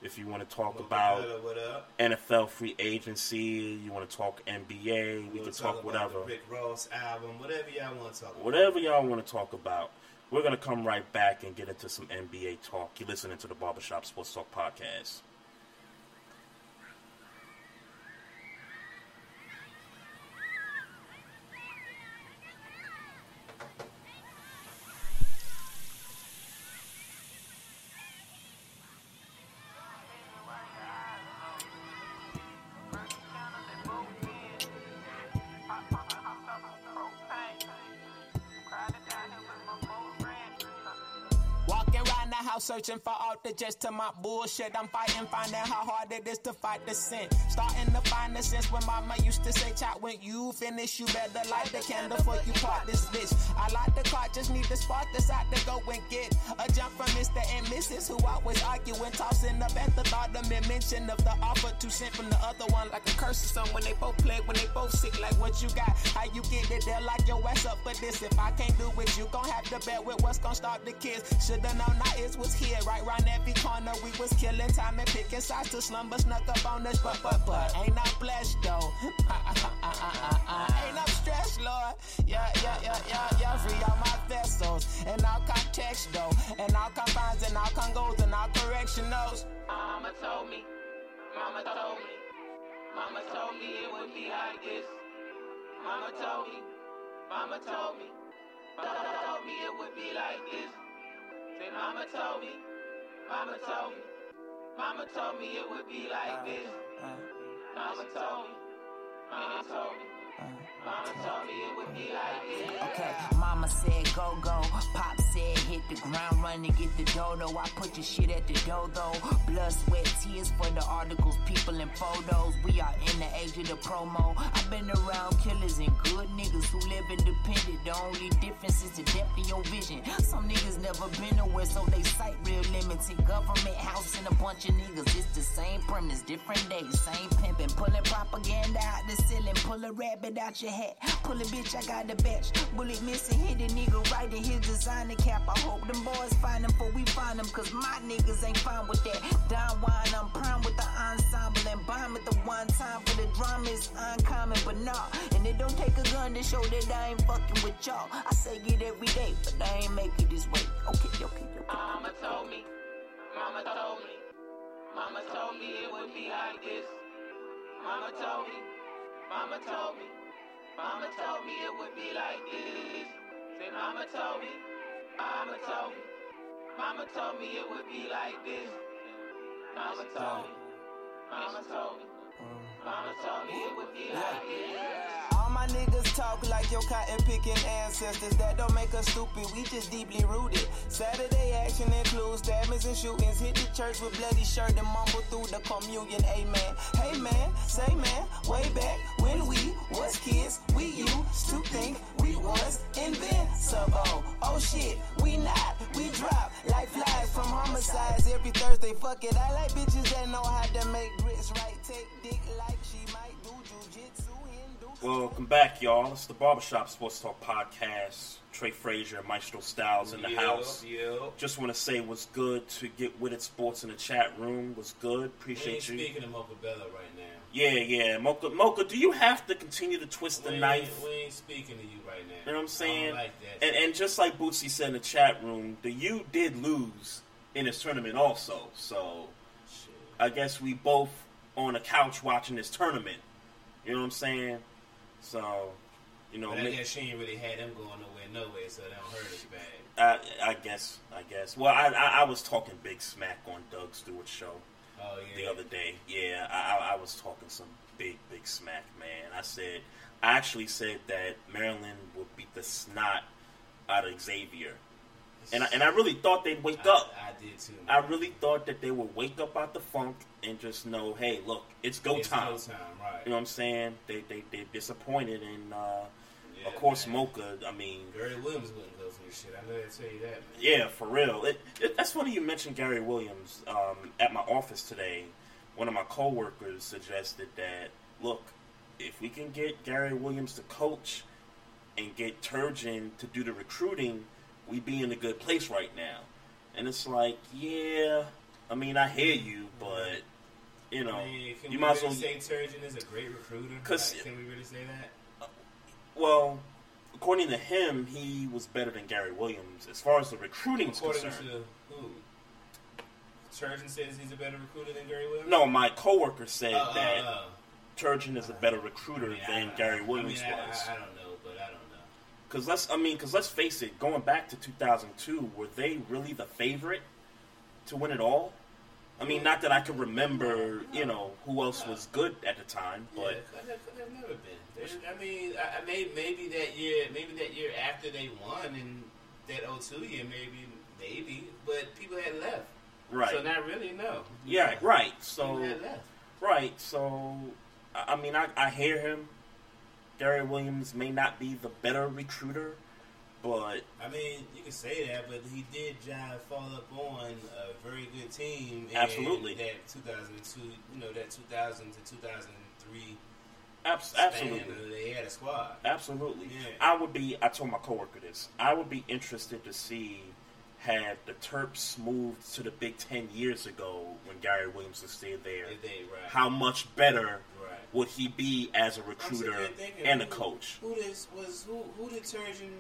Speaker 7: If you want to talk
Speaker 2: What
Speaker 7: about
Speaker 2: up, up?
Speaker 7: NFL free agency, you want to talk NBA, we can talk
Speaker 2: about
Speaker 7: whatever.
Speaker 2: Rick Ross album, whatever y'all want to talk about.
Speaker 7: Whatever y'all want to talk about. We're going to come right back and get into some NBA talk. You're listening to the Barbershop Sports Talk Podcast.
Speaker 8: Searching for just to my bullshit. I'm fighting, finding how hard it is to fight the sin. Starting to find the sense when mama used to say, Child, when you finish, you better light the candle before you part this bitch. I like the car, just need the spark decide to go and get a jump from Mr. and Mrs. who always arguing, tossing up at the thought of me mention of the offer to send from the other one like a curse or something when they both play, when they both sick, like what you got, how you get it, they'll lock your ass up for this. If I can't do it, you gon' have to bet with what's gon' start the kids. Shoulda known I is was here, right round every corner. We was killing time and picking sides to slumber snuck up on us, but but but ain't I blessed though? ain't I'm stressed, Lord. Yeah, yeah, yeah, yeah, yeah. Free all my vessels and all context though, and all confines and all congos and all correctionals. Mama told me, Mama told me, Mama told me it would be like this. Mama told me, Mama told me, Mama told me it would be like this. Say, Mama told me, Mama told me, Mama told me it would be like this. Uh, uh, uh. Mama told me, Mama told me,
Speaker 9: Okay, mama said go go, pop said hit the ground running, get the dodo. I put your shit at the dodo. Blood, sweat, tears for the articles, people and photos. We are in the age of the promo. I've been around killers and good niggas who live independent. The only difference is the depth of your vision. Some niggas never been nowhere, so they sight real limited. Government house and a bunch of niggas. It's the same premise, different days, same pimping. Pulling propaganda out the ceiling, pull a rabbit out your hat. Pull a bitch, I got the batch. Bullet missing, hit a nigga right in his designer cap. I hope them boys find him before we find him, cause my niggas ain't fine with that. Down wine, I'm prime with the ensemble and bomb at the one time for the drama is uncommon, but nah. And it don't take a gun to show that I ain't fucking with y'all. I say it every day, but I ain't make it this way. Okay, okay, okay.
Speaker 8: Mama told me, Mama told me, Mama told me it would be like this. Mama told me, Mama told me, Mama told me it would be like this. Say, Mama told me, Mama told me, Mama told me it would be like this. Mama told me, Mama told me, Mama told me it would be like this. All my niggas talk like your cotton picking ancestors. That don't make us stupid, we just deeply rooted. Saturday action includes stabbings and shootings. Hit the church with bloody shirt and mumble through the communion. Amen. Hey man, say man, way back when we was kids, we used to think we was invincible. Oh shit, we not, we drop like flies from homicides every Thursday. Fuck it, I like bitches that know how to make grits right. Take dick like she might do jujitsu. Hindu.
Speaker 7: Welcome back, y'all. It's the Barbershop Sports Talk Podcast. Trey Frazier, Maestro Styles in the
Speaker 2: Yep,
Speaker 7: house.
Speaker 2: yep.
Speaker 7: Just want to say it was good to get with it sports in the chat room. Was good.
Speaker 2: We ain't
Speaker 7: Appreciate you.
Speaker 2: speaking of Mocha Bella right now.
Speaker 7: Yeah, yeah. Mocha, Mocha, do you have to continue to twist the
Speaker 2: we
Speaker 7: knife?
Speaker 2: Ain't, we ain't speaking to you right now.
Speaker 7: You know what I'm saying?
Speaker 2: Like
Speaker 7: and, and just like Bootsy said in the chat room, the U did lose in this tournament also. So
Speaker 2: Shit.
Speaker 7: I guess we both on a couch watching this tournament. You know what I'm saying? So You know,
Speaker 2: But I guess she ain't really had them going nowhere, nowhere, so they don't hurt as bad.
Speaker 7: I, I guess, I guess. Well, I, I, I was talking big smack on Doug Stewart's show
Speaker 2: Oh
Speaker 7: the other day. Yeah, I, I, was talking some big, big smack, man. I said, I actually said that Maryland would beat the snot out of Xavier, and I, and I really thought they'd wake
Speaker 2: I,
Speaker 7: up.
Speaker 2: I did too.
Speaker 7: I really thought that they would wake up out the funk and just know, hey, look, it's go
Speaker 2: It's
Speaker 7: time.
Speaker 2: Go time, right?
Speaker 7: You know what I'm saying? They they they're disappointed, and uh,
Speaker 2: Yeah,
Speaker 7: of course
Speaker 2: man.
Speaker 7: Mocha. I mean,
Speaker 2: Gary Williams wouldn't go for this shit. I know that tell you that. Man.
Speaker 7: yeah, for real. It, it, that's funny you mentioned Gary Williams. Um, at my office today, one of my coworkers suggested that look, if we can get Gary Williams to coach and get Turgeon to do the recruiting, we'd be in a good place right now. And it's like, yeah, I mean, I hear you, but you know,
Speaker 2: I mean,
Speaker 7: you
Speaker 2: we
Speaker 7: might as well.
Speaker 2: say Turgeon is a great recruiter?
Speaker 7: 'Cause-
Speaker 2: Like, can we really say that?
Speaker 7: Well, according to him, he was better than Gary Williams as far as the recruiting is
Speaker 2: According
Speaker 7: concerned.
Speaker 2: to who? Turgeon says he's a better recruiter than Gary Williams.
Speaker 7: No, my coworker said
Speaker 2: Uh,
Speaker 7: that
Speaker 2: uh.
Speaker 7: Turgeon is a better recruiter
Speaker 2: I mean,
Speaker 7: than
Speaker 2: I-
Speaker 7: Gary Williams
Speaker 2: I mean,
Speaker 7: was.
Speaker 2: I, don't know, but I don't know.
Speaker 7: Because let's, I mean, because let's face it, going back to 2002, were they really the favorite to win it all? I mean, not that I can remember, you know, who else was good at the time,
Speaker 2: Yeah,
Speaker 7: but
Speaker 2: could have, could have never been. I mean, I, I may, maybe that year, maybe that year after they won in that 02 year, maybe, maybe, but people had left.
Speaker 7: right,
Speaker 2: So not really, no.
Speaker 7: yeah, right.
Speaker 2: People
Speaker 7: So,
Speaker 2: had left.
Speaker 7: right. So, I mean, I, I hear him. Gary Williams may not be the better recruiter, but
Speaker 2: I mean, you can say that, but he did jive fall up on a very good team. in
Speaker 7: Absolutely.
Speaker 2: That 2002, you know, that 2000 to 2003
Speaker 7: abs- absolutely.
Speaker 2: They had a squad.
Speaker 7: Absolutely.
Speaker 2: Yeah.
Speaker 7: I would be, I told my coworker this, I would be interested to see had the Terps moved to the Big Ten years ago when Gary Williams was still there,
Speaker 2: they right.
Speaker 7: how much better
Speaker 2: Right.
Speaker 7: would he be as a recruiter
Speaker 2: thinking,
Speaker 7: and a
Speaker 2: who-
Speaker 7: coach?
Speaker 2: Who this was? Who who did Turgeon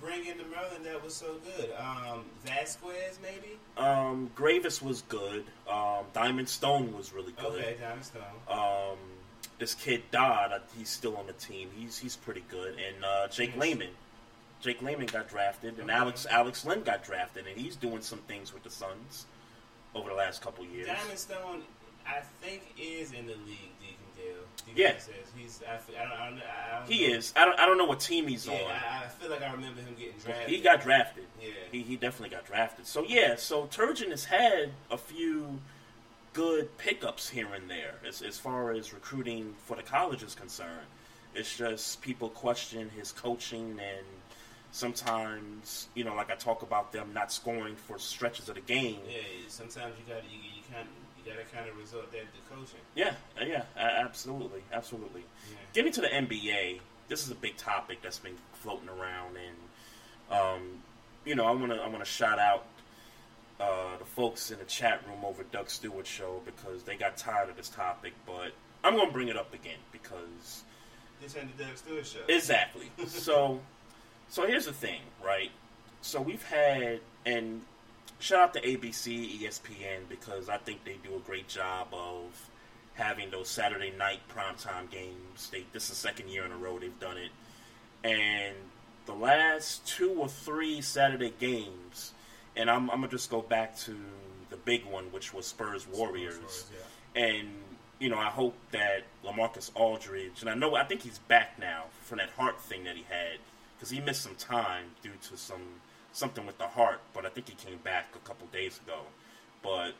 Speaker 2: bring in into Maryland that was so good? Um, Vasquez, maybe.
Speaker 7: Um, Greivis was good. Um, Diamond Stone was really good.
Speaker 2: Okay, Diamond Stone.
Speaker 7: Um, this kid Dodd, uh, he's still on the team. He's he's pretty good. And uh, Jake. Layman, Jake Layman got drafted, and
Speaker 2: Okay.
Speaker 7: Alex Alex Len got drafted, and he's doing some things with the Suns over the last couple years.
Speaker 2: Diamond Stone, I think, is in the league. Deacon Dale. Deacon
Speaker 7: Yeah.
Speaker 2: Says he's. I, I don't. I don't, I don't
Speaker 7: He
Speaker 2: know.
Speaker 7: is. I don't. I don't know what team he's
Speaker 2: Yeah,
Speaker 7: on.
Speaker 2: I, I feel like I remember him getting drafted.
Speaker 7: He got drafted.
Speaker 2: Yeah.
Speaker 7: He, he definitely got drafted. So yeah. So Turgeon has had a few good pickups here and there as as far as recruiting for the college is concerned. It's just people question his coaching and sometimes you know like I talk about them not scoring for stretches of the game.
Speaker 2: Yeah, sometimes you got you, you kind you got to kind of resort that to coaching.
Speaker 7: Yeah, uh, yeah, absolutely, absolutely.
Speaker 2: Yeah.
Speaker 7: Getting to the NBA, this is a big topic that's been floating around, and um, you know, I want to I want to shout out uh, the folks in the chat room over Doug Stewart show because they got tired of this topic, but I'm going to bring it up again because
Speaker 2: This ain't the Doug Stewart show.
Speaker 7: Exactly. so, so here's the thing, right? So we've had, and shout out to ABC, ESPN because I think they do a great job of having those Saturday night primetime games. They this is the second year in a row they've done it, and the last two or three Saturday games, and I'm, I'm gonna just go back to the big one, which was Spurs Warriors
Speaker 2: Warriors, yeah.
Speaker 7: and you know I hope that Lamarcus Aldridge, and I know I think he's back now from that heart thing that he had because he missed some time due to some something with the heart, but I think he came back a couple days ago. But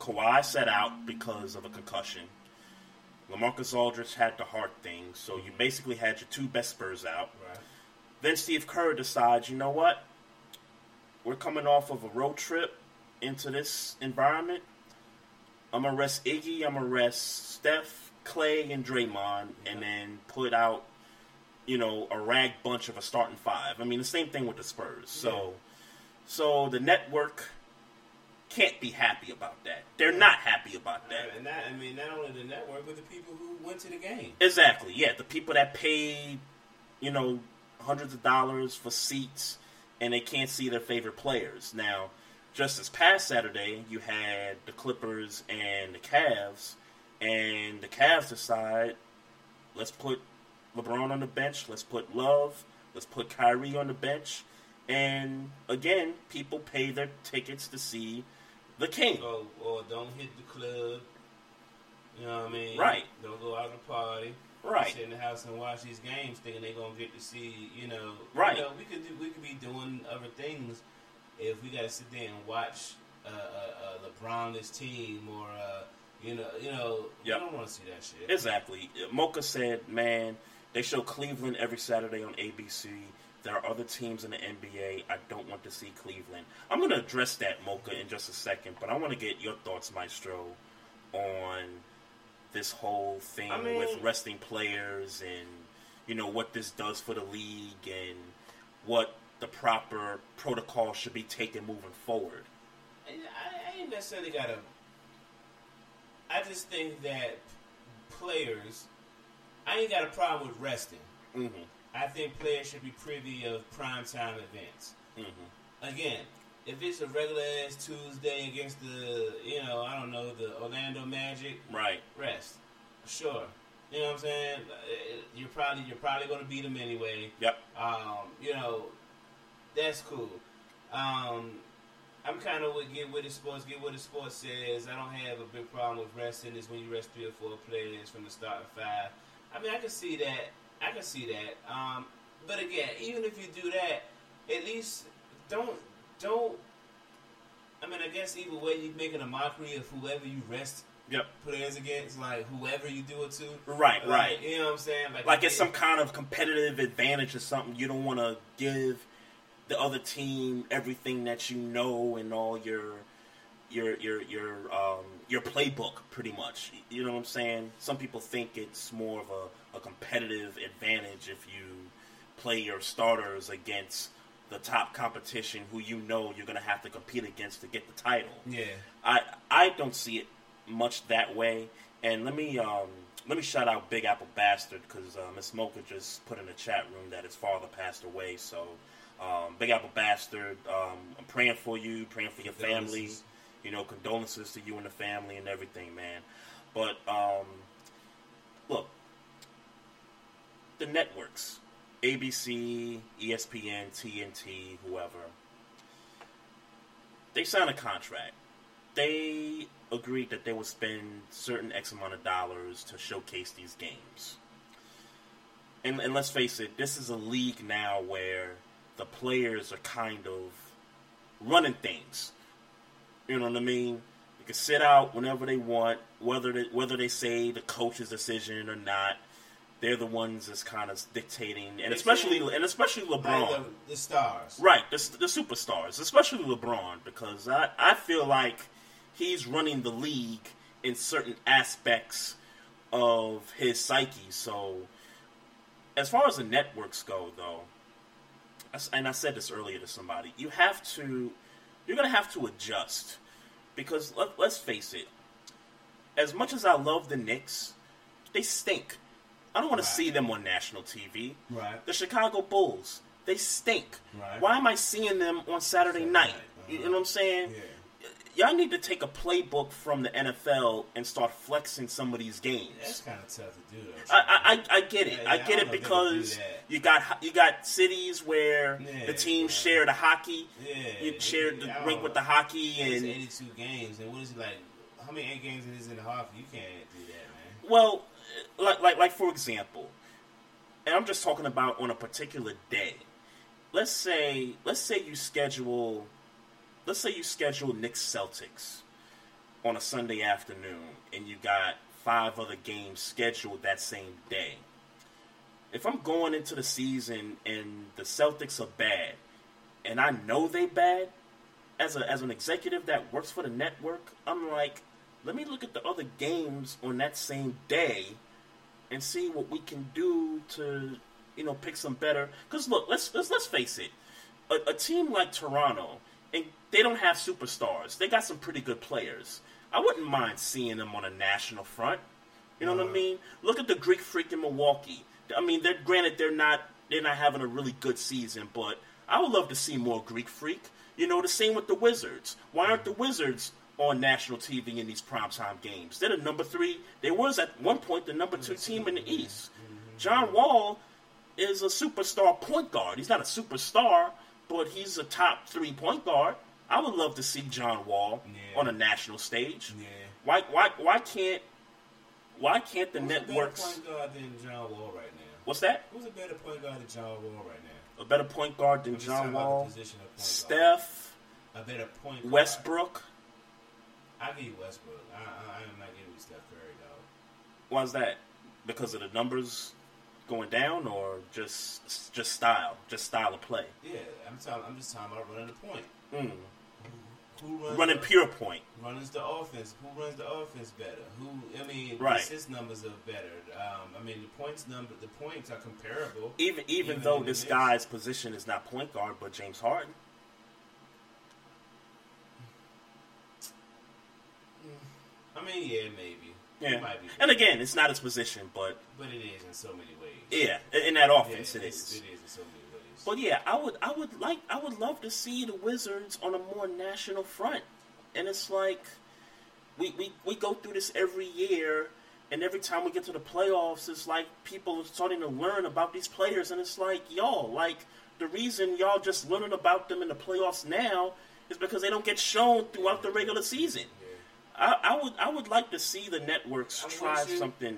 Speaker 7: Kawhi set out because of a concussion. Lamarcus Aldridge had the heart thing, so you mm-hmm. basically had your two best Spurs out.
Speaker 2: Right.
Speaker 7: Then Steve Kerr decides, you know what? We're coming off of a road trip into this environment. I'm gonna rest Iggy. I'm gonna rest Steph, Clay, and Draymond, and then put out, you know, a rag bunch of a starting five. I mean, the same thing with the Spurs. So, so the network can't be happy about that. They're not happy about that.
Speaker 2: And that, I mean, not only the network, but the people who went to the game.
Speaker 7: Exactly. Yeah, the people that paid, you know, hundreds of dollars for seats, and they can't see their favorite players. Now, just this past Saturday, you had the Clippers and the Cavs, and the Cavs decide, let's put LeBron on the bench. Let's put Love. Let's put Kyrie on the bench. And again, people pay their tickets to see the King.
Speaker 2: Or, or don't hit the club. You know what I mean?
Speaker 7: Right.
Speaker 2: Don't go out and party.
Speaker 7: Right.
Speaker 2: Sit in the house and watch these games, thinking they're gonna get to see. You know.
Speaker 7: Right.
Speaker 2: You know, we could do. We could be doing other things if we got to sit there and watch uh, uh, uh, LeBron's team or uh, you know, you know.
Speaker 7: Yep.
Speaker 2: I don't want to see that shit.
Speaker 7: Exactly. Mocha said, man, they show Cleveland every Saturday on ABC. There are other teams in the NBA. I don't want to see Cleveland. I'm going to address that, Mocha, in just a second, but I want to get your thoughts, Maestro, on this whole thing
Speaker 2: I mean-
Speaker 7: with resting players and, you know, what this does for the league and what the proper protocol should be taken moving forward.
Speaker 2: I, I ain't necessarily got to. I just think that players. I ain't got a problem with resting.
Speaker 7: hmm
Speaker 2: I think players should be privy of primetime events.
Speaker 7: hmm
Speaker 2: Again, if it's a regular ass Tuesday against the, you know, I don't know, the Orlando Magic,
Speaker 7: Right.
Speaker 2: rest. Sure. You know what I'm saying? Uh, You're probably you're probably going to beat them anyway.
Speaker 7: Yep.
Speaker 2: Um, you know, that's cool. Um, I'm kind of with get with the sports. Get what the sports says. I don't have a big problem with resting. Is when you rest three or four players from the starting five. I mean, I can see that. I can see that. Um, but again, even if you do that, at least don't don't. I mean, I guess either way, you're making a mockery of whoever you rest
Speaker 7: Yep.
Speaker 2: players against, like whoever you do it to.
Speaker 7: Right,
Speaker 2: Like,
Speaker 7: right.
Speaker 2: You know what I'm saying?
Speaker 7: like it's
Speaker 2: it-
Speaker 7: some kind of competitive advantage or something. You don't want to give the other team everything that you know and all your your your your um, your playbook, pretty much. You know what I'm saying? Some people think it's more of a, a competitive advantage if you play your starters against the top competition who you know you're going to have to compete against to get the title.
Speaker 2: Yeah.
Speaker 7: I I don't see it much that way. And let me um let me shout out Big Apple Bastard because uh, Miss Mocha just put in the chat room that his father passed away. So um, Big Apple Bastard, um, I'm praying for you, praying for your family. You know, condolences to you and the family and everything, man. But um, look, the networks, ABC, ESPN, TNT, whoever, they sign a contract they agreed that they would spend certain X amount of dollars to showcase these games. And, and let's face it, this is a league now where the players are kind of running things. You know what I mean? They can sit out whenever they want, whether they, whether they say the coach's decision or not. They're the ones that's kind of dictating, and especially and especially LeBron.
Speaker 2: Like the, the stars.
Speaker 7: Right, the, the superstars, especially LeBron, because I, I feel like he's running the league in certain aspects of his psyche. So, as far as the networks go, though, and I said this earlier to somebody, you have to, you're going to have to adjust. Because let, let's face it, as much as I love the Knicks, they stink. I don't want
Speaker 2: Right.
Speaker 7: to see them on national TV.
Speaker 2: Right.
Speaker 7: The Chicago Bulls, they stink.
Speaker 2: Right.
Speaker 7: Why am I seeing them on Saturday
Speaker 2: Saturday
Speaker 7: night?
Speaker 2: night,
Speaker 7: You
Speaker 2: uh-huh.
Speaker 7: know what I'm saying?
Speaker 2: Yeah.
Speaker 7: Y'all need to take a playbook from the NFL and start flexing some of these games.
Speaker 2: That's kind of tough to do, though.
Speaker 7: I, I, I get it.
Speaker 2: Yeah,
Speaker 7: I get
Speaker 2: I
Speaker 7: it
Speaker 2: don't know if they
Speaker 7: because
Speaker 2: could do that.
Speaker 7: you got you got cities where
Speaker 2: Yeah,
Speaker 7: the teams
Speaker 2: right.
Speaker 7: share the hockey.
Speaker 2: Yeah,
Speaker 7: you share the
Speaker 2: yeah,
Speaker 7: rink with the hockey, and
Speaker 2: 82 games, and what is it like? How many eight games it is in the hockey? You can't do that, man.
Speaker 7: Well, like like like for example, and I'm just talking about on a particular day. Let's say let's say you schedule let's say you schedule Knicks Celtics on a Sunday afternoon and you got five other games scheduled that same day. If I'm going into the season and the Celtics are bad and I know they bad, as a as an executive that works for the network, I'm like, let me look at the other games on that same day and see what we can do to, you know, pick some better. Because look, let's let's let's face it, a, a team like Toronto, and they don't have superstars. They got some pretty good players. I wouldn't mind seeing them on a national front. You know what I uh-huh. mean? Look at the Greek Freak in Milwaukee. I mean, they're granted they're not they're not having a really good season, but I would love to see more Greek Freak. You know, the same with the Wizards. Why aren't mm. the Wizards on national TV in these primetime games? They're the number three. They was at one point the number two team in the East. John Wall is a superstar point guard. He's not a superstar, but he's a top three point guard. I would love to see John Wall
Speaker 2: Yeah.
Speaker 7: on a national stage.
Speaker 2: Yeah.
Speaker 7: Why why why can't why can't the
Speaker 2: Who's a better point guard than John Wall right now?
Speaker 7: what's that?
Speaker 2: Who's a better point guard than John Wall right now?
Speaker 7: A better point guard than
Speaker 2: I'm just talking
Speaker 7: John Wall?
Speaker 2: position of point guard.
Speaker 7: Steph,
Speaker 2: A better point guard.
Speaker 7: Westbrook.
Speaker 2: I give you Westbrook. I, I, am not giving you Steph Curry, dog.
Speaker 7: Why's that? Because of the numbers going down, or just just style, just style of play?
Speaker 2: Yeah, I'm talking. I'm just talking about running the point.
Speaker 7: Mm.
Speaker 2: Who runs
Speaker 7: Running
Speaker 2: the,
Speaker 7: pure point.
Speaker 2: runs the offense? Who runs the offense better? Who? I mean,
Speaker 7: Right.
Speaker 2: assist numbers are better. Um, I mean, the points number, the points are comparable.
Speaker 7: Even even,
Speaker 2: Even
Speaker 7: though this guy's position is not point guard, but James Harden.
Speaker 2: I mean, yeah, maybe.
Speaker 7: Yeah.
Speaker 2: Might be.
Speaker 7: And again, it's not his position, but
Speaker 2: but it is in so many ways.
Speaker 7: yeah, in that
Speaker 2: Yeah,
Speaker 7: offense it
Speaker 2: it
Speaker 7: is.
Speaker 2: It is in so many ways.
Speaker 7: But yeah, I would I would like I would love to see the Wizards on a more national front. And it's like we, we, we go through this every year and every time we get to the playoffs it's like people are starting to learn about these players and it's like y'all like the reason y'all just learning about them in the playoffs now is because they don't get shown throughout the regular season. I, I would I would like to see the networks
Speaker 2: I'm
Speaker 7: try something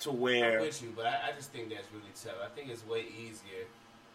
Speaker 7: to where.
Speaker 2: I'm with you, but I, I just think that's really tough. I think it's way easier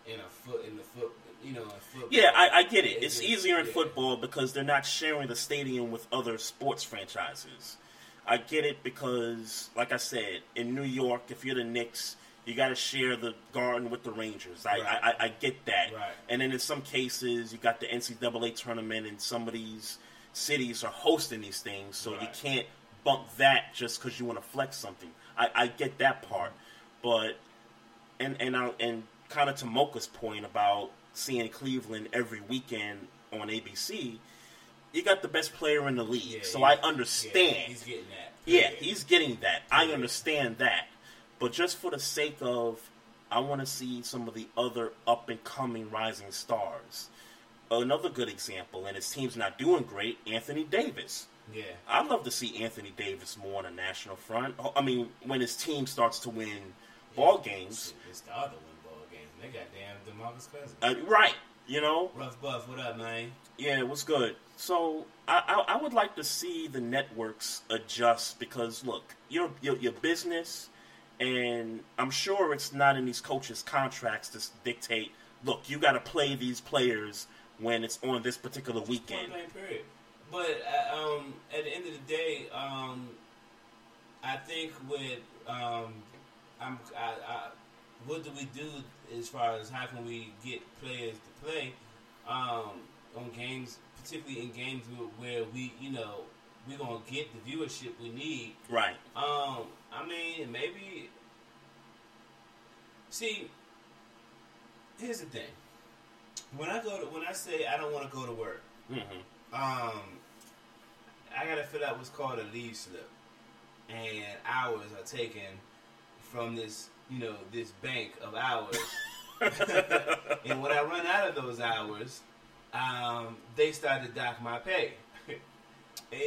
Speaker 2: in a foot in the foot, you know, football.
Speaker 7: Yeah, I, I get it. It's
Speaker 2: just-
Speaker 7: easier in
Speaker 2: yeah.
Speaker 7: football because they're not sharing the stadium with other sports franchises. I get it because, like I said, in New York, if you're the Knicks, you got to share the garden with the Rangers. I,
Speaker 2: Right.
Speaker 7: I, I, I get that.
Speaker 2: Right.
Speaker 7: And then in some cases, you got the NCAA tournament, and some of these cities are hosting these things, so you can't bump that just because you want to flex something. I, I get that part, but and and I, and kind of to Mocha's point about seeing Cleveland every weekend on ABC, you got the best player in the league,
Speaker 2: Yeah,
Speaker 7: so I
Speaker 2: yeah,
Speaker 7: understand.
Speaker 2: he's getting that.
Speaker 7: Yeah, he's getting that. I understand that. But just for the sake of, I want to see some of the other up and coming rising stars. Another good example, and his team's not doing great, Anthony Davis.
Speaker 2: Yeah.
Speaker 7: I'd love to see Anthony Davis more on a national front. I mean, when his team starts to win ball games.
Speaker 2: Shit, It's the other win ball games. They got damn Demarcus Cousins.
Speaker 7: Uh, right, you know?
Speaker 2: Rough Buff, what up, man?
Speaker 7: Yeah, it was good. So I, I, I would like to see the networks adjust because look, your your, your business, and I'm sure it's not in these coaches' contracts to dictate. Look, you got to play these players when it's on this particular weekend.
Speaker 2: But uh, um, at the end of the day, um, I think with um, I'm, I, I, what do we do as far as how can we get players to play um, on games, particularly in games where- where we, you know, we're gonna get the viewership we need.
Speaker 7: Right.
Speaker 2: Um, I mean, maybe. See, here's the thing. When I go to, when I say I don't want to go to work,
Speaker 7: hmm
Speaker 2: um, I gotta fill out what's called a leave slip, and hours are taken from this, you know, this bank of hours. and when I run out of those hours, um, they start to dock my pay. you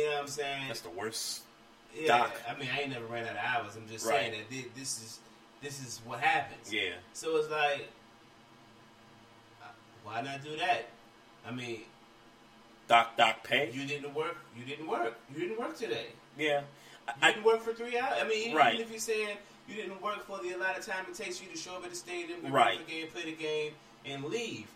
Speaker 2: know what I'm saying?
Speaker 7: That's the worst.
Speaker 2: Yeah,
Speaker 7: dock.
Speaker 2: I mean, I ain't never ran out of hours. I'm just
Speaker 7: Right.
Speaker 2: saying that this is this is what happens.
Speaker 7: Yeah.
Speaker 2: So it's like, why not do that? I mean,
Speaker 7: Doc Doc pay.
Speaker 2: you didn't work. You didn't work. You didn't work today.
Speaker 7: yeah.
Speaker 2: You
Speaker 7: I,
Speaker 2: didn't work for three hours. I mean, even
Speaker 7: Right.
Speaker 2: if you're saying you didn't work for the amount of time it takes you to show up at the stadium,
Speaker 7: Right.
Speaker 2: the game, play the game, and leave.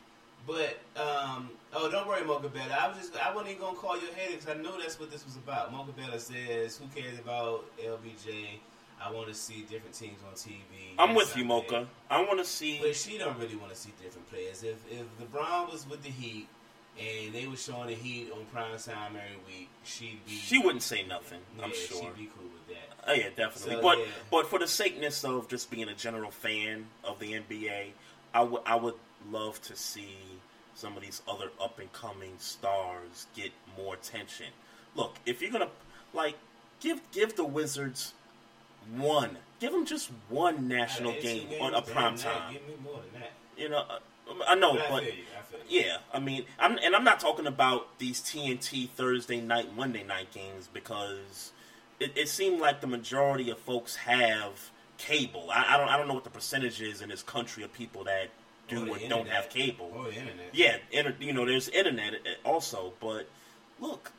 Speaker 2: But um, oh, don't worry, Mocha Bella. I was just I wasn't even gonna call you a hater because I know that's what this was about. Mocha Bella says, "Who cares about LBJ? I want to see different teams on TV."
Speaker 7: I'm with you, Mocha. I want to see.
Speaker 2: But she don't really want to see different players. If if LeBron was with the Heat and they were showing the Heat on prime time every week, she'd be
Speaker 7: She wouldn't say nothing. I'm sure.
Speaker 2: she'd be cool with that.
Speaker 7: Oh yeah, definitely.
Speaker 2: So,
Speaker 7: but
Speaker 2: yeah.
Speaker 7: but for the sakeness of just being a general fan of the NBA, I would I would love to see some of these other up and coming stars get more attention. Look, if you're gonna like give give the Wizards one, give them just one national game on a prime time.
Speaker 2: Give me more than that.
Speaker 7: You know, uh, I know,
Speaker 2: But I
Speaker 7: but
Speaker 2: feel you. I feel you.
Speaker 7: yeah, I mean, I'm, and I'm not talking about these TNT Thursday night, Monday night games because it, it seemed like the majority of folks have cable. I, I don't I don't know what the percentage is in this country of people that do
Speaker 2: Or
Speaker 7: or don't have cable.
Speaker 2: The internet.
Speaker 7: Yeah, inter, you know, there's internet uh, also, but look,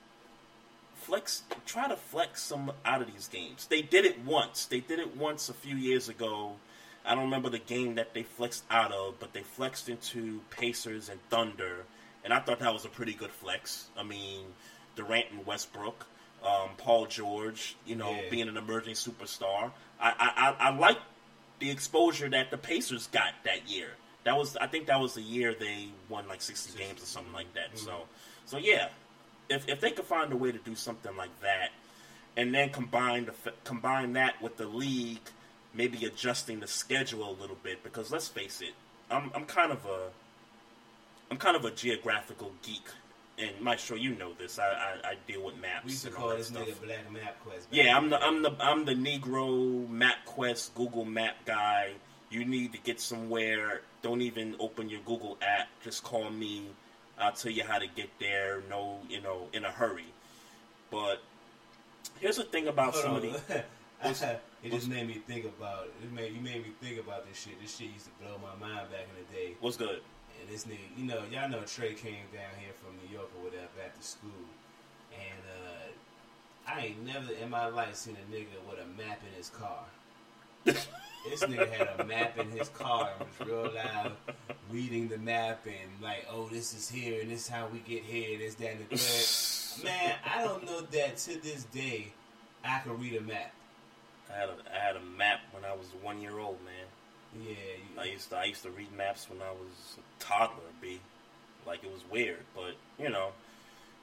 Speaker 7: flex, try to flex some out of these games. They did it once. They did it once a few years ago. I don't remember the game that they flexed out of, but they flexed into Pacers and Thunder, and I thought that was a pretty good flex. I mean, Durant and Westbrook, um, Paul George, you know,
Speaker 2: Yeah.
Speaker 7: being an emerging superstar. I, I, I, I like the exposure that the Pacers got that year. That was, I think, that was the year they won like sixty games or something like that. So, so yeah, if if they could find a way to do something like that, and then combine the combine that with the league, maybe adjusting the schedule a little bit, because let's face it, I'm I'm kind of a I'm kind of a geographical geek, and Maestro, you know this. I I, I deal with maps.
Speaker 2: We used to
Speaker 7: and
Speaker 2: call this
Speaker 7: stuff.
Speaker 2: nigga Black Map Quest.
Speaker 7: Yeah, I'm the
Speaker 2: day.
Speaker 7: I'm the I'm the Negro MapQuest Google Map guy. You need to get somewhere. Don't even open your Google app. Just call me. I'll tell you how to get there. No, you know, in a hurry. But here's the thing about
Speaker 2: Hold
Speaker 7: some
Speaker 2: on.
Speaker 7: of the
Speaker 2: it
Speaker 7: what's-
Speaker 2: just made me think about it. Made, you made me think about this shit. This shit used to blow my mind back in the day.
Speaker 7: what's good.
Speaker 2: And this nigga, you know, y'all know Trey came down here from New York or whatever after school. And uh, I ain't never in my life seen a nigga with a map in his car. this nigga had a map in his car and was real loud reading the map and like, oh, this is here and this is how we get here, this, that, and the third. Man, I don't know that to this day I can read a map.
Speaker 7: I had a I had a map when I was one year old, man.
Speaker 2: Yeah,
Speaker 7: I used to I used to read maps when I was a toddler, b, like it was weird, but you know,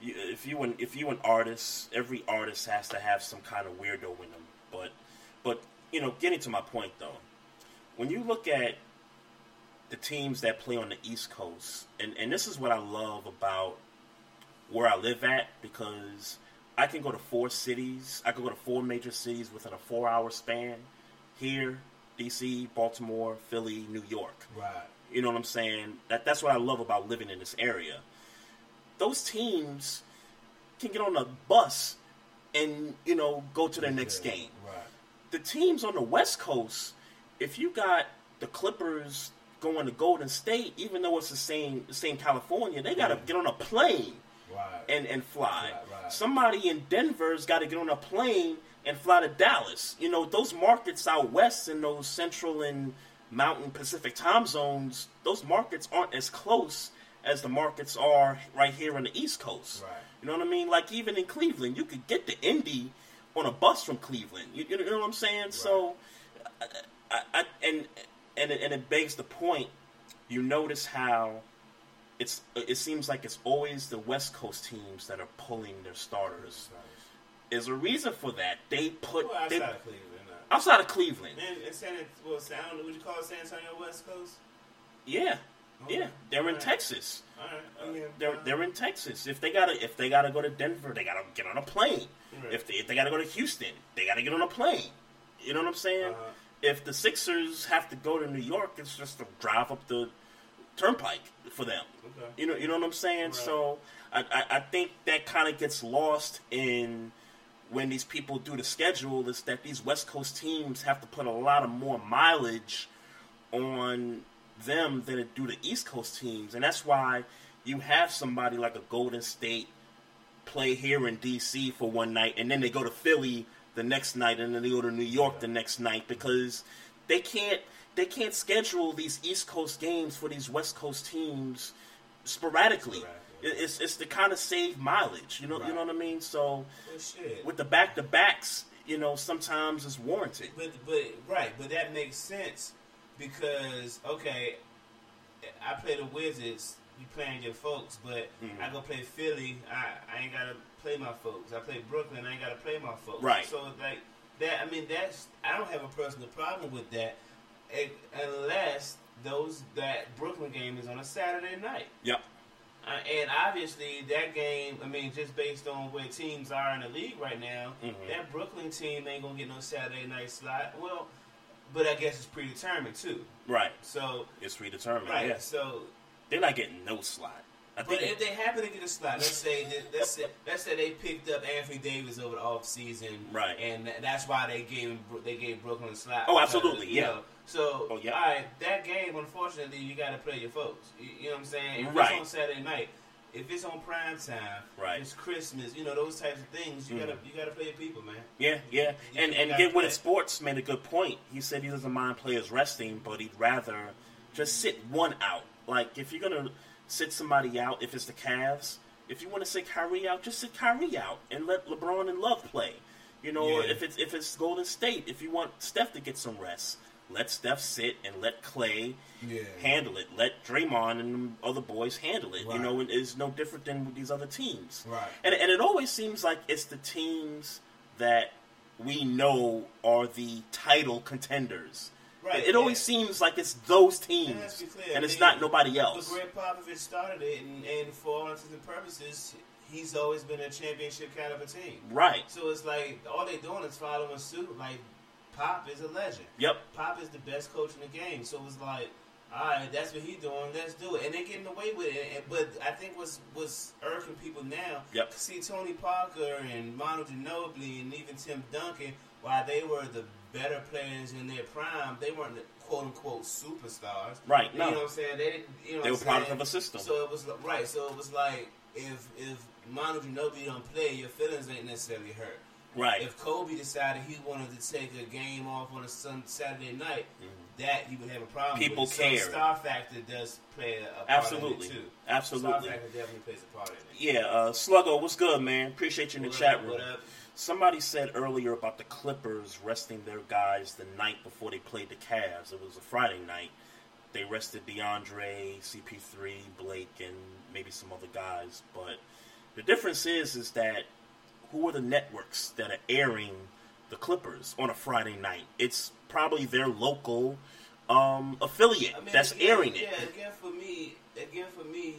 Speaker 7: you, if you an if you an artist, every artist has to have some kind of weirdo in them. But but you know, getting to my point though, when you look at the teams that play on the East Coast, and and this is what I love about where I live at because I can go to four cities. I can go to four major cities within a four-hour span. Here, D.C., Baltimore, Philly, New York.
Speaker 2: right.
Speaker 7: You know what I'm saying? That that's what I love about living in this area. Those teams can get on a bus and you know go to their next game.
Speaker 2: Right.
Speaker 7: The teams on the West Coast, if you got the Clippers going to Golden State, even though it's the same the same California, they got to
Speaker 2: Yeah.
Speaker 7: get on a plane
Speaker 2: Right.
Speaker 7: and and fly.
Speaker 2: Right, right.
Speaker 7: Somebody in Denver's got to get on a plane and fly to Dallas. You know, those markets out west in those central and mountain Pacific time zones, those markets aren't as close as the markets are right here on the East Coast.
Speaker 2: Right.
Speaker 7: You know what I mean? Like even in Cleveland, you could get to Indy on a bus from Cleveland. You, you know what I'm saying? So, I, I, I, and and it, and it begs the point. You notice how it's it seems like it's always the West Coast teams that are pulling their starters. There's a reason for that. They put
Speaker 2: Well, outside
Speaker 7: they,
Speaker 2: of Cleveland. Uh,
Speaker 7: outside of Cleveland.
Speaker 2: and, and San, well, San, would you call it San Antonio West Coast?
Speaker 7: Yeah,
Speaker 2: Okay.
Speaker 7: yeah, they're in
Speaker 2: Alright.
Speaker 7: Texas.
Speaker 2: All right.
Speaker 7: Uh,
Speaker 2: Okay.
Speaker 7: They're they're in Texas. If they gotta if they gotta go to Denver, they gotta get on a plane.
Speaker 2: Right.
Speaker 7: If they if they gotta go to Houston, they gotta get on a plane. You know what I'm saying?
Speaker 2: Uh-huh.
Speaker 7: If the Sixers have to go to New York, it's just to drive up the turnpike for them.
Speaker 2: Okay.
Speaker 7: You know, you know what I'm saying.
Speaker 2: Right.
Speaker 7: So I, I, I think that kind of gets lost in when these people do the schedule. Is that these West Coast teams have to put a lot of more mileage on them than it do the East Coast teams, and that's why you have somebody like a Golden State play here in DC for one night, and then they go to Philly the next night, and then they go to New York the next night because they can't they can't schedule these East Coast games for these West Coast teams sporadically. It's it's to kind of save mileage, you know. You know what I mean? So
Speaker 2: Well,
Speaker 7: with the back to backs, you know, sometimes it's warranted.
Speaker 2: But but right, but that makes sense because okay, I play the Wizards. You playing your folks, but
Speaker 7: Mhm.
Speaker 2: I go play Philly. I, I ain't gotta play my folks. I play Brooklyn. I ain't gotta play my folks.
Speaker 7: Right.
Speaker 2: So like that. I mean, that's I don't have a personal problem with that, eh, unless those that Brooklyn game is on a Saturday night.
Speaker 7: Yep.
Speaker 2: Uh, and obviously, that game, I mean, just based on where teams are in the league right now,
Speaker 7: Mhm.
Speaker 2: that Brooklyn team ain't going to get no Saturday night slot. Well, but I guess it's predetermined, too.
Speaker 7: Right.
Speaker 2: So,
Speaker 7: It's predetermined.
Speaker 2: right.
Speaker 7: Yeah.
Speaker 2: So,
Speaker 7: They're not getting no slot. I
Speaker 2: But if they happen to get a slot, let's say let's say let's say they picked up Anthony Davis over the off season,
Speaker 7: Right.
Speaker 2: And that's why they gave they gave Brooklyn a slot.
Speaker 7: Oh, absolutely, yeah.
Speaker 2: know, so
Speaker 7: Oh, yeah.
Speaker 2: all right, that game, unfortunately, you got to play your folks. You, you know what I'm saying? If
Speaker 7: Right.
Speaker 2: it's on Saturday night, if it's on prime time,
Speaker 7: Right.
Speaker 2: It's Christmas, you know those types of things. You
Speaker 7: Mhm.
Speaker 2: gotta you gotta play your people, man.
Speaker 7: Yeah, yeah,
Speaker 2: You-
Speaker 7: and and Get With Sports made a good point. He said he doesn't mind players resting, but he'd rather just sit one out. Like if you're gonna sit somebody out, if it's the Cavs, if you want to sit Kyrie out, just sit Kyrie out and let LeBron and Love play. You know,
Speaker 2: Yeah.
Speaker 7: if it's if it's Golden State, if you want Steph to get some rest, let Steph sit and let Clay
Speaker 2: Yeah.
Speaker 7: handle it. Let Draymond and other boys handle it. You know, and it's no different than with these other teams.
Speaker 2: Right.
Speaker 7: And and it always seems like it's the teams that we know are the title contenders.
Speaker 2: Right,
Speaker 7: It, it always seems like it's those teams,
Speaker 2: let's clear,
Speaker 7: and it's not nobody else.
Speaker 2: But Gregg Popovich started it, and, and for all intents and purposes, he's always been a championship kind of a team.
Speaker 7: Right.
Speaker 2: So it's like all they're doing is following suit. Like Pop is a legend.
Speaker 7: Yep.
Speaker 2: Pop is the best coach in the game. So it's like, all right, that's what he's doing. Let's do it. And they're getting away with it. And, but I think what's what's irking people now.
Speaker 7: Yep.
Speaker 2: See Tony Parker and Manu Ginobili and even Tim Duncan, while they were the better players in their prime, they weren't the quote unquote superstars.
Speaker 7: Right,
Speaker 2: You
Speaker 7: no.
Speaker 2: know what I'm saying? They didn't. You know
Speaker 7: They were product of a system.
Speaker 2: So it was right. So it was like if if Manu Ginobili don't play, your feelings ain't necessarily hurt.
Speaker 7: Right.
Speaker 2: If Kobe decided he wanted to take a game off on a sun, Saturday night, that you would have a problem.
Speaker 7: Mm-hmm. People
Speaker 2: with. So
Speaker 7: care.
Speaker 2: star factor does play a, part
Speaker 7: Absolutely.
Speaker 2: too.
Speaker 7: Absolutely.
Speaker 2: Star factor definitely plays a part in it.
Speaker 7: Yeah, uh, Sluggo, what's good, man? Appreciate you in the
Speaker 2: What
Speaker 7: chat
Speaker 2: up,
Speaker 7: room. Somebody said earlier about the Clippers resting their guys the night before they played the Cavs. It was a Friday night. They rested DeAndre, CP3, Blake, and maybe some other guys. But the difference is, is that who are the networks that are airing the Clippers on a Friday night? It's probably their local um, affiliate
Speaker 2: I mean,
Speaker 7: that's
Speaker 2: again,
Speaker 7: airing it.
Speaker 2: Yeah, again for me, again for me,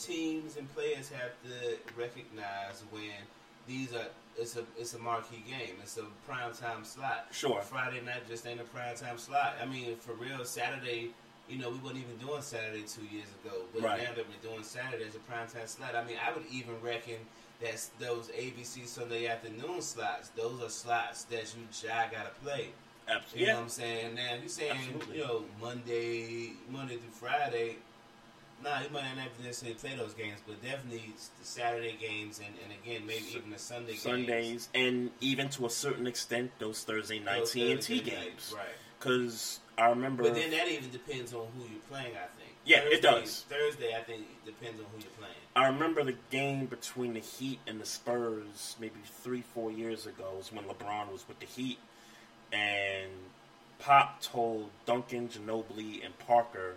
Speaker 2: teams and players have to recognize when these are it's a it's a marquee game. It's a prime time slot.
Speaker 7: Sure.
Speaker 2: Friday night just ain't a prime time slot. I mean, for real, Saturday. You know, we weren't even doing Saturday two years ago, but
Speaker 7: Right.
Speaker 2: now that we're doing Saturday as a prime time slot, I mean, I would even reckon that those ABC Sunday afternoon slots, those are slots that you just gotta play.
Speaker 7: Abs-
Speaker 2: You know what I'm saying? Now, you're saying,
Speaker 7: Absolutely.
Speaker 2: you know, Monday, Monday through Friday, nah, he might not necessarily play those games, but definitely the Saturday games and, and again, maybe even the Sunday games.
Speaker 7: Sundays, and even to a certain extent, those Thursday night
Speaker 2: Those
Speaker 7: TNT
Speaker 2: Thursday
Speaker 7: games.
Speaker 2: nights, Right.
Speaker 7: Because I remember.
Speaker 2: But then that even depends on who you're playing, I think.
Speaker 7: Yeah, it does.
Speaker 2: Thursday, I think, depends on who you're playing.
Speaker 7: I remember the game between the Heat and the Spurs maybe three, four years ago was when LeBron was with the Heat, and Pop told Duncan, Ginobili, and Parker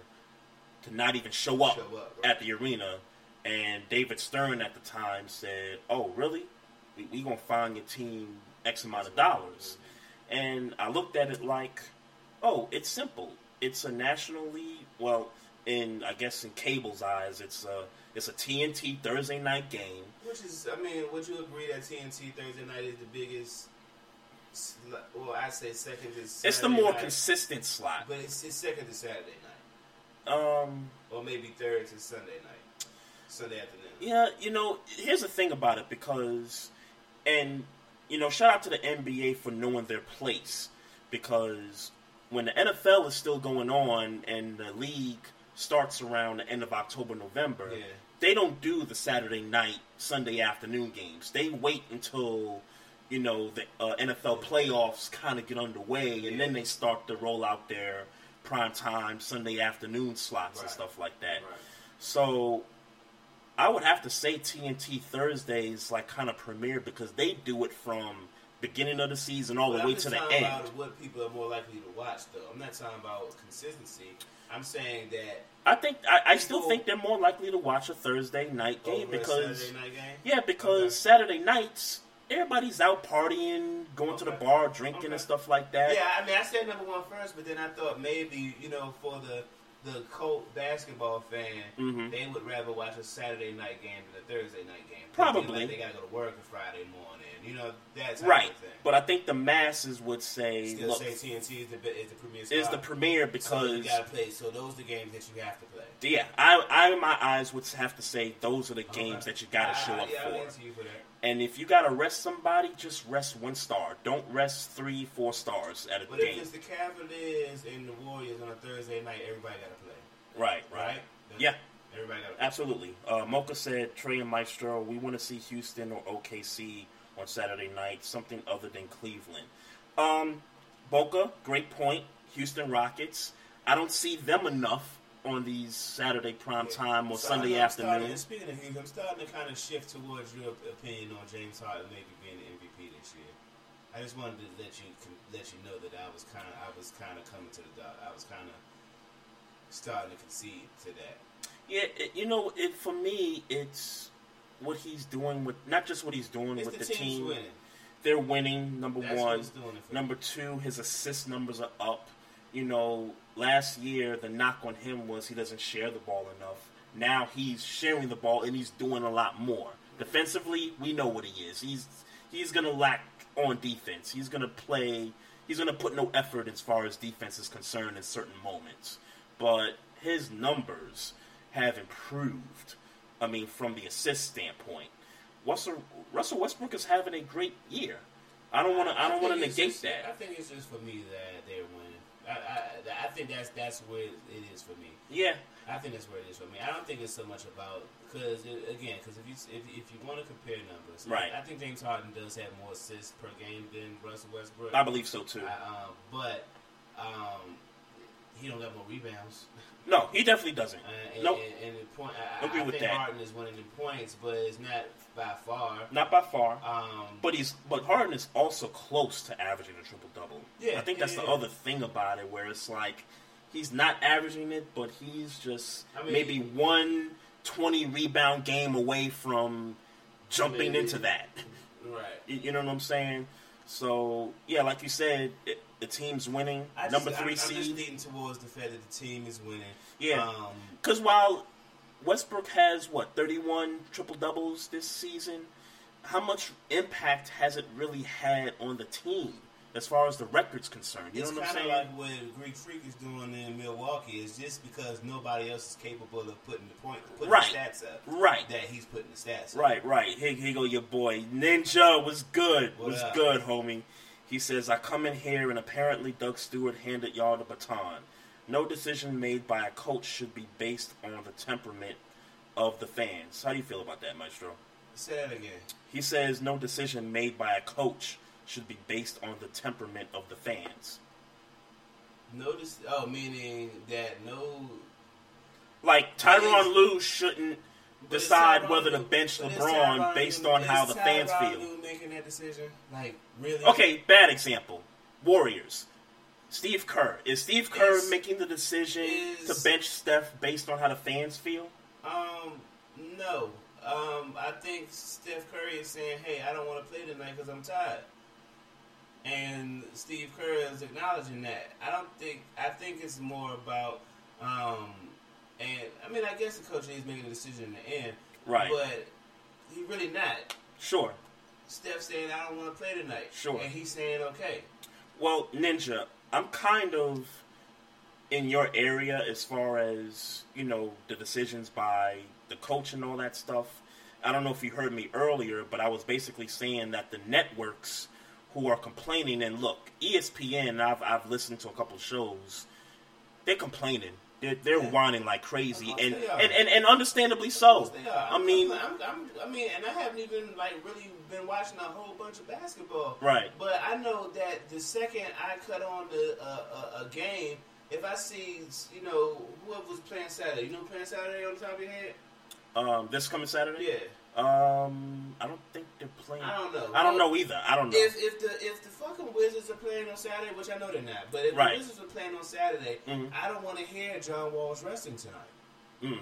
Speaker 7: to not even show up,
Speaker 2: Show up, right.
Speaker 7: at the arena. And David Stern at the time said, "Oh, really? We, we gonna find your team X amount of dollars." And I looked at it like, "Oh, it's simple. It's a nationally well." In I guess in cable's eyes, it's a it's a TNT Thursday night game.
Speaker 2: Which is, I mean, would you agree that TNT Thursday night is the biggest? Well, I'd say second to Saturday
Speaker 7: It's the more
Speaker 2: night,
Speaker 7: consistent slot.
Speaker 2: but it's, it's second to Saturday night.
Speaker 7: Um,
Speaker 2: or maybe third to Sunday night, Sunday afternoon.
Speaker 7: yeah, you know, here's the thing about it because, and you know, shout out to the NBA for knowing their place because when the NFL is still going on and the league starts around the end of October, November,
Speaker 2: Yeah.
Speaker 7: they don't do the Saturday night, Sunday afternoon games. They wait until you know the uh, NFL playoffs kind of get underway, and then they start to roll out their prime time Sunday afternoon slots and stuff like that.
Speaker 2: Right.
Speaker 7: So I would have to say TNT Thursdays like kind of premiere because they do it from beginning of the season all
Speaker 2: But
Speaker 7: the
Speaker 2: I'm
Speaker 7: way to the end.
Speaker 2: about what people are more likely to watch, though. I'm not talking about consistency. I'm saying that
Speaker 7: I think I, I still think they're more likely to watch a Thursday night game because
Speaker 2: night game.
Speaker 7: yeah, because
Speaker 2: Okay.
Speaker 7: Saturday nights everybody's out partying, going to the bar, drinking
Speaker 2: Okay.
Speaker 7: and stuff like that.
Speaker 2: Yeah, I mean, I said number one first, but then I thought maybe you know for the the Colt basketball fan,
Speaker 7: Mhm.
Speaker 2: they would rather watch a Saturday night game than a Thursday night game.
Speaker 7: Probably.
Speaker 2: Like they gotta go to work on Friday morning. You know that's
Speaker 7: Right, but I think the masses would say,
Speaker 2: Still
Speaker 7: look,
Speaker 2: say TNT is the is the premier.
Speaker 7: is the
Speaker 2: spot.
Speaker 7: premier
Speaker 2: so you gotta play. So those are the games that you have to play.
Speaker 7: yeah, I, I in my eyes would have to say those are the games
Speaker 2: Okay.
Speaker 7: that you gotta
Speaker 2: I-
Speaker 7: show
Speaker 2: I-
Speaker 7: up
Speaker 2: yeah,
Speaker 7: for.
Speaker 2: for that.
Speaker 7: And if you gotta rest somebody, just rest one star. Don't rest three, four stars at a
Speaker 2: But if it's the Cavaliers and the Warriors on a Thursday night, everybody gotta play.
Speaker 7: Right, right.
Speaker 2: Right?
Speaker 7: Yeah,
Speaker 2: Everybody gotta play.
Speaker 7: absolutely. Uh, Mocha said Trey and Maestro. We want to see Houston or OKC on Saturday night, something other than Cleveland. Um, Mocha, great point. Houston Rockets. I don't see them enough on these Saturday prime time or
Speaker 2: So
Speaker 7: Sunday
Speaker 2: I'm starting-
Speaker 7: afternoon.
Speaker 2: speaking of Houston, I'm starting to kind of shift towards your opinion on James Harden maybe being the MVP this year. I just wanted to let you let you know that I was kind of I was kind of coming to the dot. I was kind of starting to concede to that.
Speaker 7: Yeah, it, you know, it for me, it's what he's doing with not just what he's doing
Speaker 2: It's
Speaker 7: with
Speaker 2: the
Speaker 7: the, team.
Speaker 2: winning.
Speaker 7: They're winning. Number
Speaker 2: That's
Speaker 7: one. Number two, his assist numbers are up. You know, last year the knock on him was he doesn't share the ball enough. Now he's sharing the ball and he's doing a lot more. Defensively, we know what he is. He's he's gonna lack on defense. He's gonna play. He's gonna put no effort as far as defense is concerned in certain moments. But his numbers have improved. I mean, from the assist standpoint, Russell Russell Westbrook is having a great year. I don't want to. I don't want to negate
Speaker 2: just- I
Speaker 7: that.
Speaker 2: think it's just for me that they're winning. I, I, I think that's that's where it is for me.
Speaker 7: Yeah,
Speaker 2: I think that's where it is for me. I don't think it's so much about because again, because if you if, if you want to compare numbers,
Speaker 7: Right.
Speaker 2: I, think James Harden does have more assists per game than Russell Westbrook.
Speaker 7: I believe so too.
Speaker 2: I, um, but um, he don't got more rebounds.
Speaker 7: No, he definitely doesn't.
Speaker 2: Uh, and,
Speaker 7: Nope,
Speaker 2: and, and the point, I,
Speaker 7: Agree
Speaker 2: I
Speaker 7: with
Speaker 2: think
Speaker 7: that.
Speaker 2: Harden is winning the points, but it's not by far.
Speaker 7: not by far.
Speaker 2: Um,
Speaker 7: But he's but Harden is also close to averaging a triple double.
Speaker 2: Yeah,
Speaker 7: I think
Speaker 2: yeah,
Speaker 7: that's the
Speaker 2: yeah.
Speaker 7: other thing about it, where it's like he's not averaging it, but he's just
Speaker 2: I mean-
Speaker 7: maybe one 20 rebound game away from jumping into that.
Speaker 2: right.
Speaker 7: You you know what I'm saying? So yeah, like you said, it, the team's winning.
Speaker 2: I just,
Speaker 7: Number
Speaker 2: I'm,
Speaker 7: three
Speaker 2: I'm just
Speaker 7: seed.
Speaker 2: leaning towards the fact that the team is winning.
Speaker 7: Yeah.
Speaker 2: Um,
Speaker 7: Because while Westbrook has what 31 triple doubles this season, how much impact has it really had on the team as far as the record's concerned? You
Speaker 2: it's
Speaker 7: know what I'm saying?
Speaker 2: like what Greek Freak is doing in Milwaukee. Is just because nobody else is capable of putting the point, putting
Speaker 7: Right.
Speaker 2: the stats up,
Speaker 7: Right.
Speaker 2: That he's putting the stats. up.
Speaker 7: Right, right. Here, here go your boy Ninja. Was good.
Speaker 2: What
Speaker 7: was
Speaker 2: up?
Speaker 7: good, homie. He says, "I come in here and apparently Doug Stewart handed y'all the baton. No decision made by a coach should be based on the temperament of the fans. How do you feel about that, Maestro?"
Speaker 2: Say that again.
Speaker 7: He says no decision made by a coach should be based on the temperament of the fans.
Speaker 2: Notice. Oh, meaning that no.
Speaker 7: Like
Speaker 2: is-
Speaker 7: Lue shouldn't decide whether to bench LeBron based on how the fans feel.
Speaker 2: Making that decision, like really?
Speaker 7: Okay, bad example. Warriors. Steve Kerr. Is Steve Kerr
Speaker 2: Is-
Speaker 7: making the decision
Speaker 2: is-
Speaker 7: to bench Steph based on how the fans feel?
Speaker 2: Um, no. Um, I think Steph Curry is saying, "Hey, I don't want to play tonight because I'm tired." And Steve Kerr is acknowledging that. I don't think. I think it's more about. Um, and I mean, I guess the coach is making a decision in the end,
Speaker 7: Right.
Speaker 2: But he really not.
Speaker 7: Sure.
Speaker 2: Steph saying, "I don't want to play tonight,"
Speaker 7: Sure.
Speaker 2: and he's saying, "Okay."
Speaker 7: Well, Ninja, I'm kind of in your area as far as, you know, the decisions by the coach and all that stuff. I don't know if you heard me earlier, but I was basically saying that the networks who are complaining, and look, ESPN, I've, I've listened to a couple shows, they're complaining. They're, they're
Speaker 2: Yeah.
Speaker 7: whining like crazy, and, and, and, and understandably so. I mean,
Speaker 2: I'm, I'm, i mean, and I haven't even like really been watching a whole bunch of basketball.
Speaker 7: Right.
Speaker 2: But I know that the second I cut on the uh, a, a game, if I see you know whoever was playing Saturday, you know playing Saturday on the top of your head?
Speaker 7: um, this coming Saturday?
Speaker 2: Yeah.
Speaker 7: Um, I don't think they're playing.
Speaker 2: I don't know.
Speaker 7: I don't know either. I don't know.
Speaker 2: If if the if the fucking Wizards are playing on Saturday, which I know they're not, but if
Speaker 7: Right.
Speaker 2: the Wizards are playing on Saturday,
Speaker 7: Mhm.
Speaker 2: I don't want to hear John Wall's resting tonight.
Speaker 7: hmm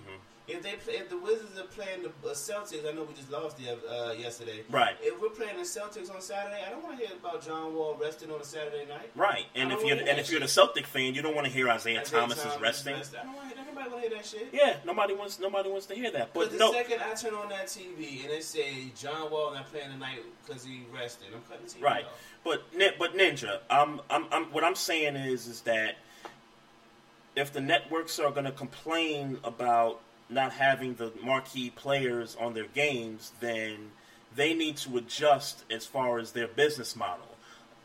Speaker 2: If they play, if the Wizards are playing the uh, Celtics, I know we just lost the uh, yesterday.
Speaker 7: Right.
Speaker 2: If we're playing the Celtics on Saturday, I don't want to hear about John Wall resting on a Saturday night.
Speaker 7: Right, and if you're and if you're the Celtic fan, you don't want to hear Isaiah.
Speaker 2: Isaiah
Speaker 7: Thomas is resting.
Speaker 2: rest- I don't want to hear. Nobody want to hear that shit.
Speaker 7: Yeah, nobody wants nobody wants to hear that.
Speaker 2: But the
Speaker 7: no,
Speaker 2: second I turn on that TV and they say John Wall not playing tonight because he rested, I'm cutting the TV
Speaker 7: right.
Speaker 2: off.
Speaker 7: But but Ninja, I'm, I'm I'm what I'm saying is is that if the networks are going to complain about not having the marquee players on their games, then they need to adjust as far as their business model.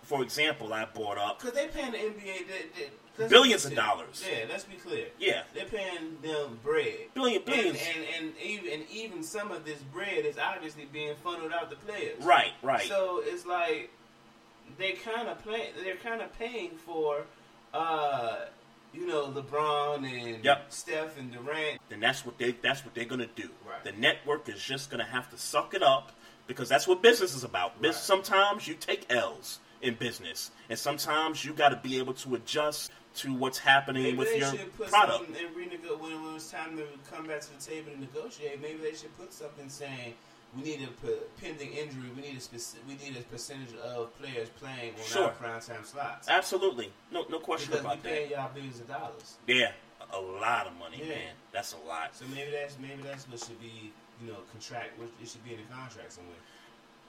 Speaker 7: For example, I brought up
Speaker 2: Because they paying the NBA they, they,
Speaker 7: Billions of dollars.
Speaker 2: Yeah, let's be clear.
Speaker 7: Yeah.
Speaker 2: they're paying them bread.
Speaker 7: Billion-
Speaker 2: And,
Speaker 7: billions.
Speaker 2: and, and even and even some of this bread is obviously being funneled out to players.
Speaker 7: right, right.
Speaker 2: So it's like they kind of play. They're kind of paying for, uh, you know, LeBron and
Speaker 7: Yep.
Speaker 2: Steph and Durant.
Speaker 7: then that's what they that's what they're gonna do.
Speaker 2: Right.
Speaker 7: The network is just gonna have to suck it up because that's what business is about.
Speaker 2: Right.
Speaker 7: Sometimes you take L's in business, and sometimes you got to be able to adjust to what's happening
Speaker 2: Maybe
Speaker 7: with
Speaker 2: they
Speaker 7: your
Speaker 2: should put
Speaker 7: product.
Speaker 2: something and renego- when it was time to come back to the table and negotiate. Maybe they should put something saying we need a p- pending injury. We need a speci- we need a percentage of players playing on
Speaker 7: Sure.
Speaker 2: our prime time slots.
Speaker 7: Absolutely, no no question
Speaker 2: Because we
Speaker 7: about
Speaker 2: paying
Speaker 7: that.
Speaker 2: y'all billions of dollars.
Speaker 7: Yeah, a lot of money,
Speaker 2: Yeah.
Speaker 7: man. That's a lot.
Speaker 2: So maybe that's maybe that's what should be you know contract. It should be in the contract somewhere.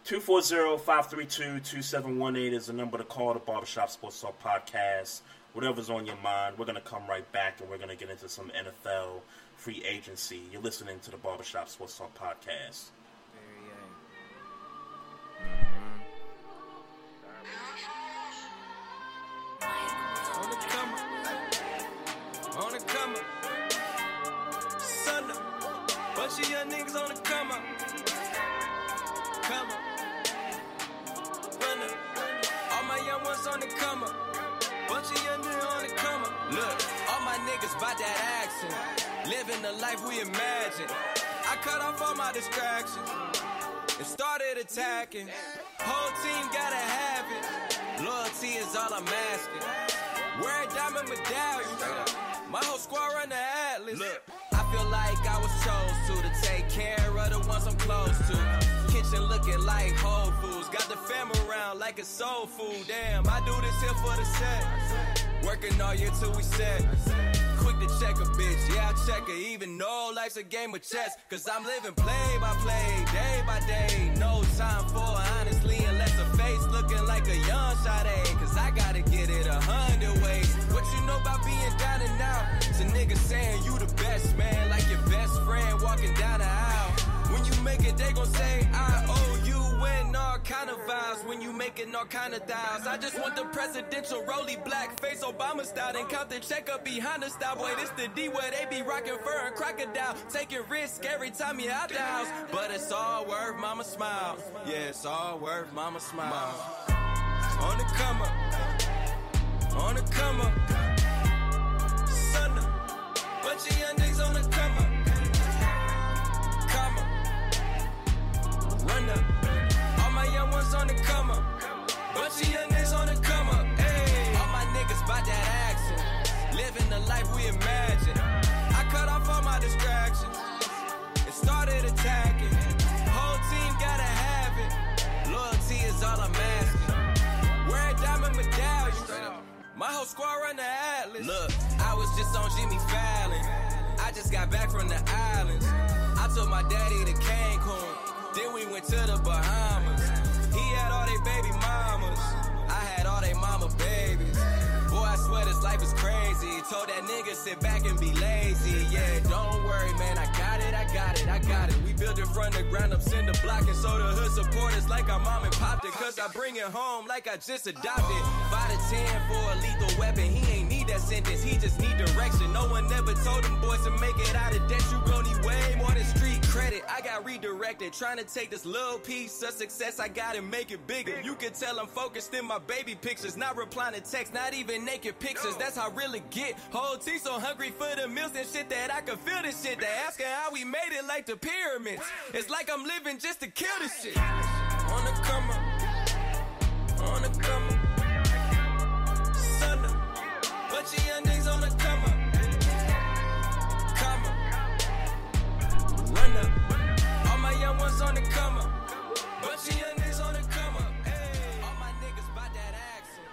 Speaker 7: 240-532-2718 is the number to call the Barbershop Sports Talk podcast. Whatever's on your mind, we're going to come right back and we're going to get into some NFL free agency. You're listening to the Barbershop Sports Talk podcast.
Speaker 10: Mm-hmm. The come. Bunch of young niggas on the come up. Come. All my young ones on the come up. Bunch of young niggas on the come up. Look, all my niggas bout that action. Living the life we imagine. I cut off all my distractions and started attacking. Whole team gotta have it. Loyalty is all I'm asking. Wear a diamond medallion. My whole squad run the Atlas. Look, I feel like I was chose to to take care of the ones I'm close to. Looking like Whole Foods. Got the fam around like a soul food. Damn, I do this here for the set. Working all year till we set. Quick to check a bitch, yeah, I check her. Even though life's a game of chess. Cause I'm living play by play, day by day. No time for honestly, unless a face looking like a young Sade. Cause I gotta get it a hundred ways. What you know about being down and out? It's a nigga saying you the best, man. Like your best friend walking down the aisle. Make it, they gon' say, I owe you and all kind of vibes. When you making all kind of dials. I just want the presidential rolly black face Obama style. And count the check up behind the style. Boy, this the D where they be rocking fur and crocodile. Taking risks every time you out the house. But it's all worth mama smile. Yeah, it's all worth mama smile. On the come up. On the come up. Of. Bunch of young niggas on the come up. Ones on the come up. Bunch of young niggas on the come up. Hey. All my niggas bout that action. Living the life we imagine. I cut off all my distractions and started attacking. Whole team gotta have it. Loyalty is all I'm asking. Wear a diamond medallion. My whole squad run the Atlas. Look, I was just on Jimmy Fallon. I just got back from the islands. I took my daddy to Cancun. Then we went to the Bahamas. Baby mamas. I had all they mama babies. Boy, I swear this life is crazy. Told that nigga sit back and be lazy. Yeah, don't worry, man. I got it, I got it, I got it. We built it from the ground up, send the block, and so the hood support us like our mom and popped it. Cause I bring it home like I just adopted. Five to ten for a lethal weapon. He sentence, he just need direction. No one never told them boys to make it out of debt. You gon' need way more than street credit. I got redirected, trying to take this little piece of success I got and make it bigger. You can tell I'm focused in my baby pictures, not replying to texts, not even naked pictures. That's how I really get. Whole T so hungry for the meals and shit that I can feel this shit. They asking how we made it like the pyramids. It's like I'm living just to kill this shit. On the come up. On the come up. Niggas on the come up.
Speaker 8: Bunch of young niggas on the come up. Hey, all my niggas bout that action.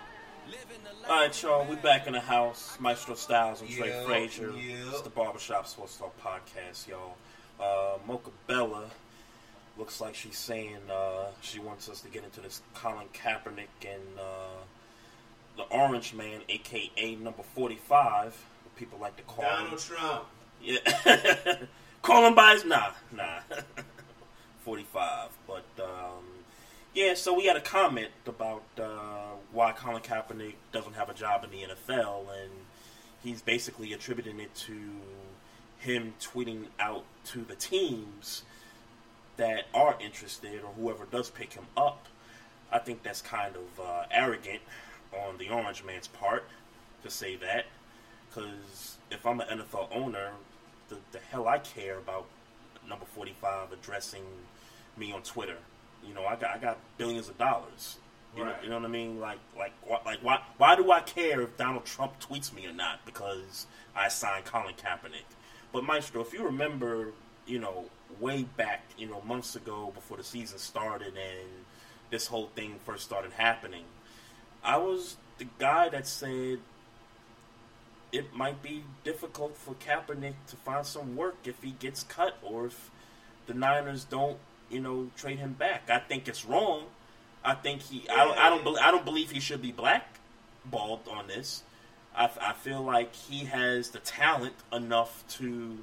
Speaker 8: Living the.
Speaker 7: All right, y'all, we back in the house. Maestro Styles and Trey
Speaker 2: Yep,
Speaker 7: Frazier.
Speaker 2: yep.
Speaker 7: It's the Barbershop Sports Talk podcast, y'all. Uh, Mocha Bella looks like she's saying uh, she wants us to get into this Colin Kaepernick and uh, the Orange Man, aka number 45, what people like to call him.
Speaker 2: Donald Trump.
Speaker 7: Yeah. Call him by his nah, nah. Forty five. But um yeah, so we had a comment about uh, why Colin Kaepernick doesn't have a job in the NFL and he's basically attributing it to him tweeting out to the teams that are interested or whoever does pick him up. I think that's kind of uh, arrogant on the Orange Man's part to say that. Because if I'm an NFL owner, the, the hell I care about number 45 addressing me on Twitter. You know, I got I got billions of dollars. You, know, you know what I mean? Like like like why why do I care if Donald Trump tweets me or not? Because I signed Colin Kaepernick. But Maestro, if you remember, you know, way back, you know, months ago before the season started and this whole thing first started happening, I was the guy that said it might be difficult for Kaepernick to find some work if he gets cut or if the Niners don't, you know, trade him back. I think it's wrong. I think he. I, don't- I don't. bel I don't believe he should be blackballed on this. I, I feel like he has the talent enough to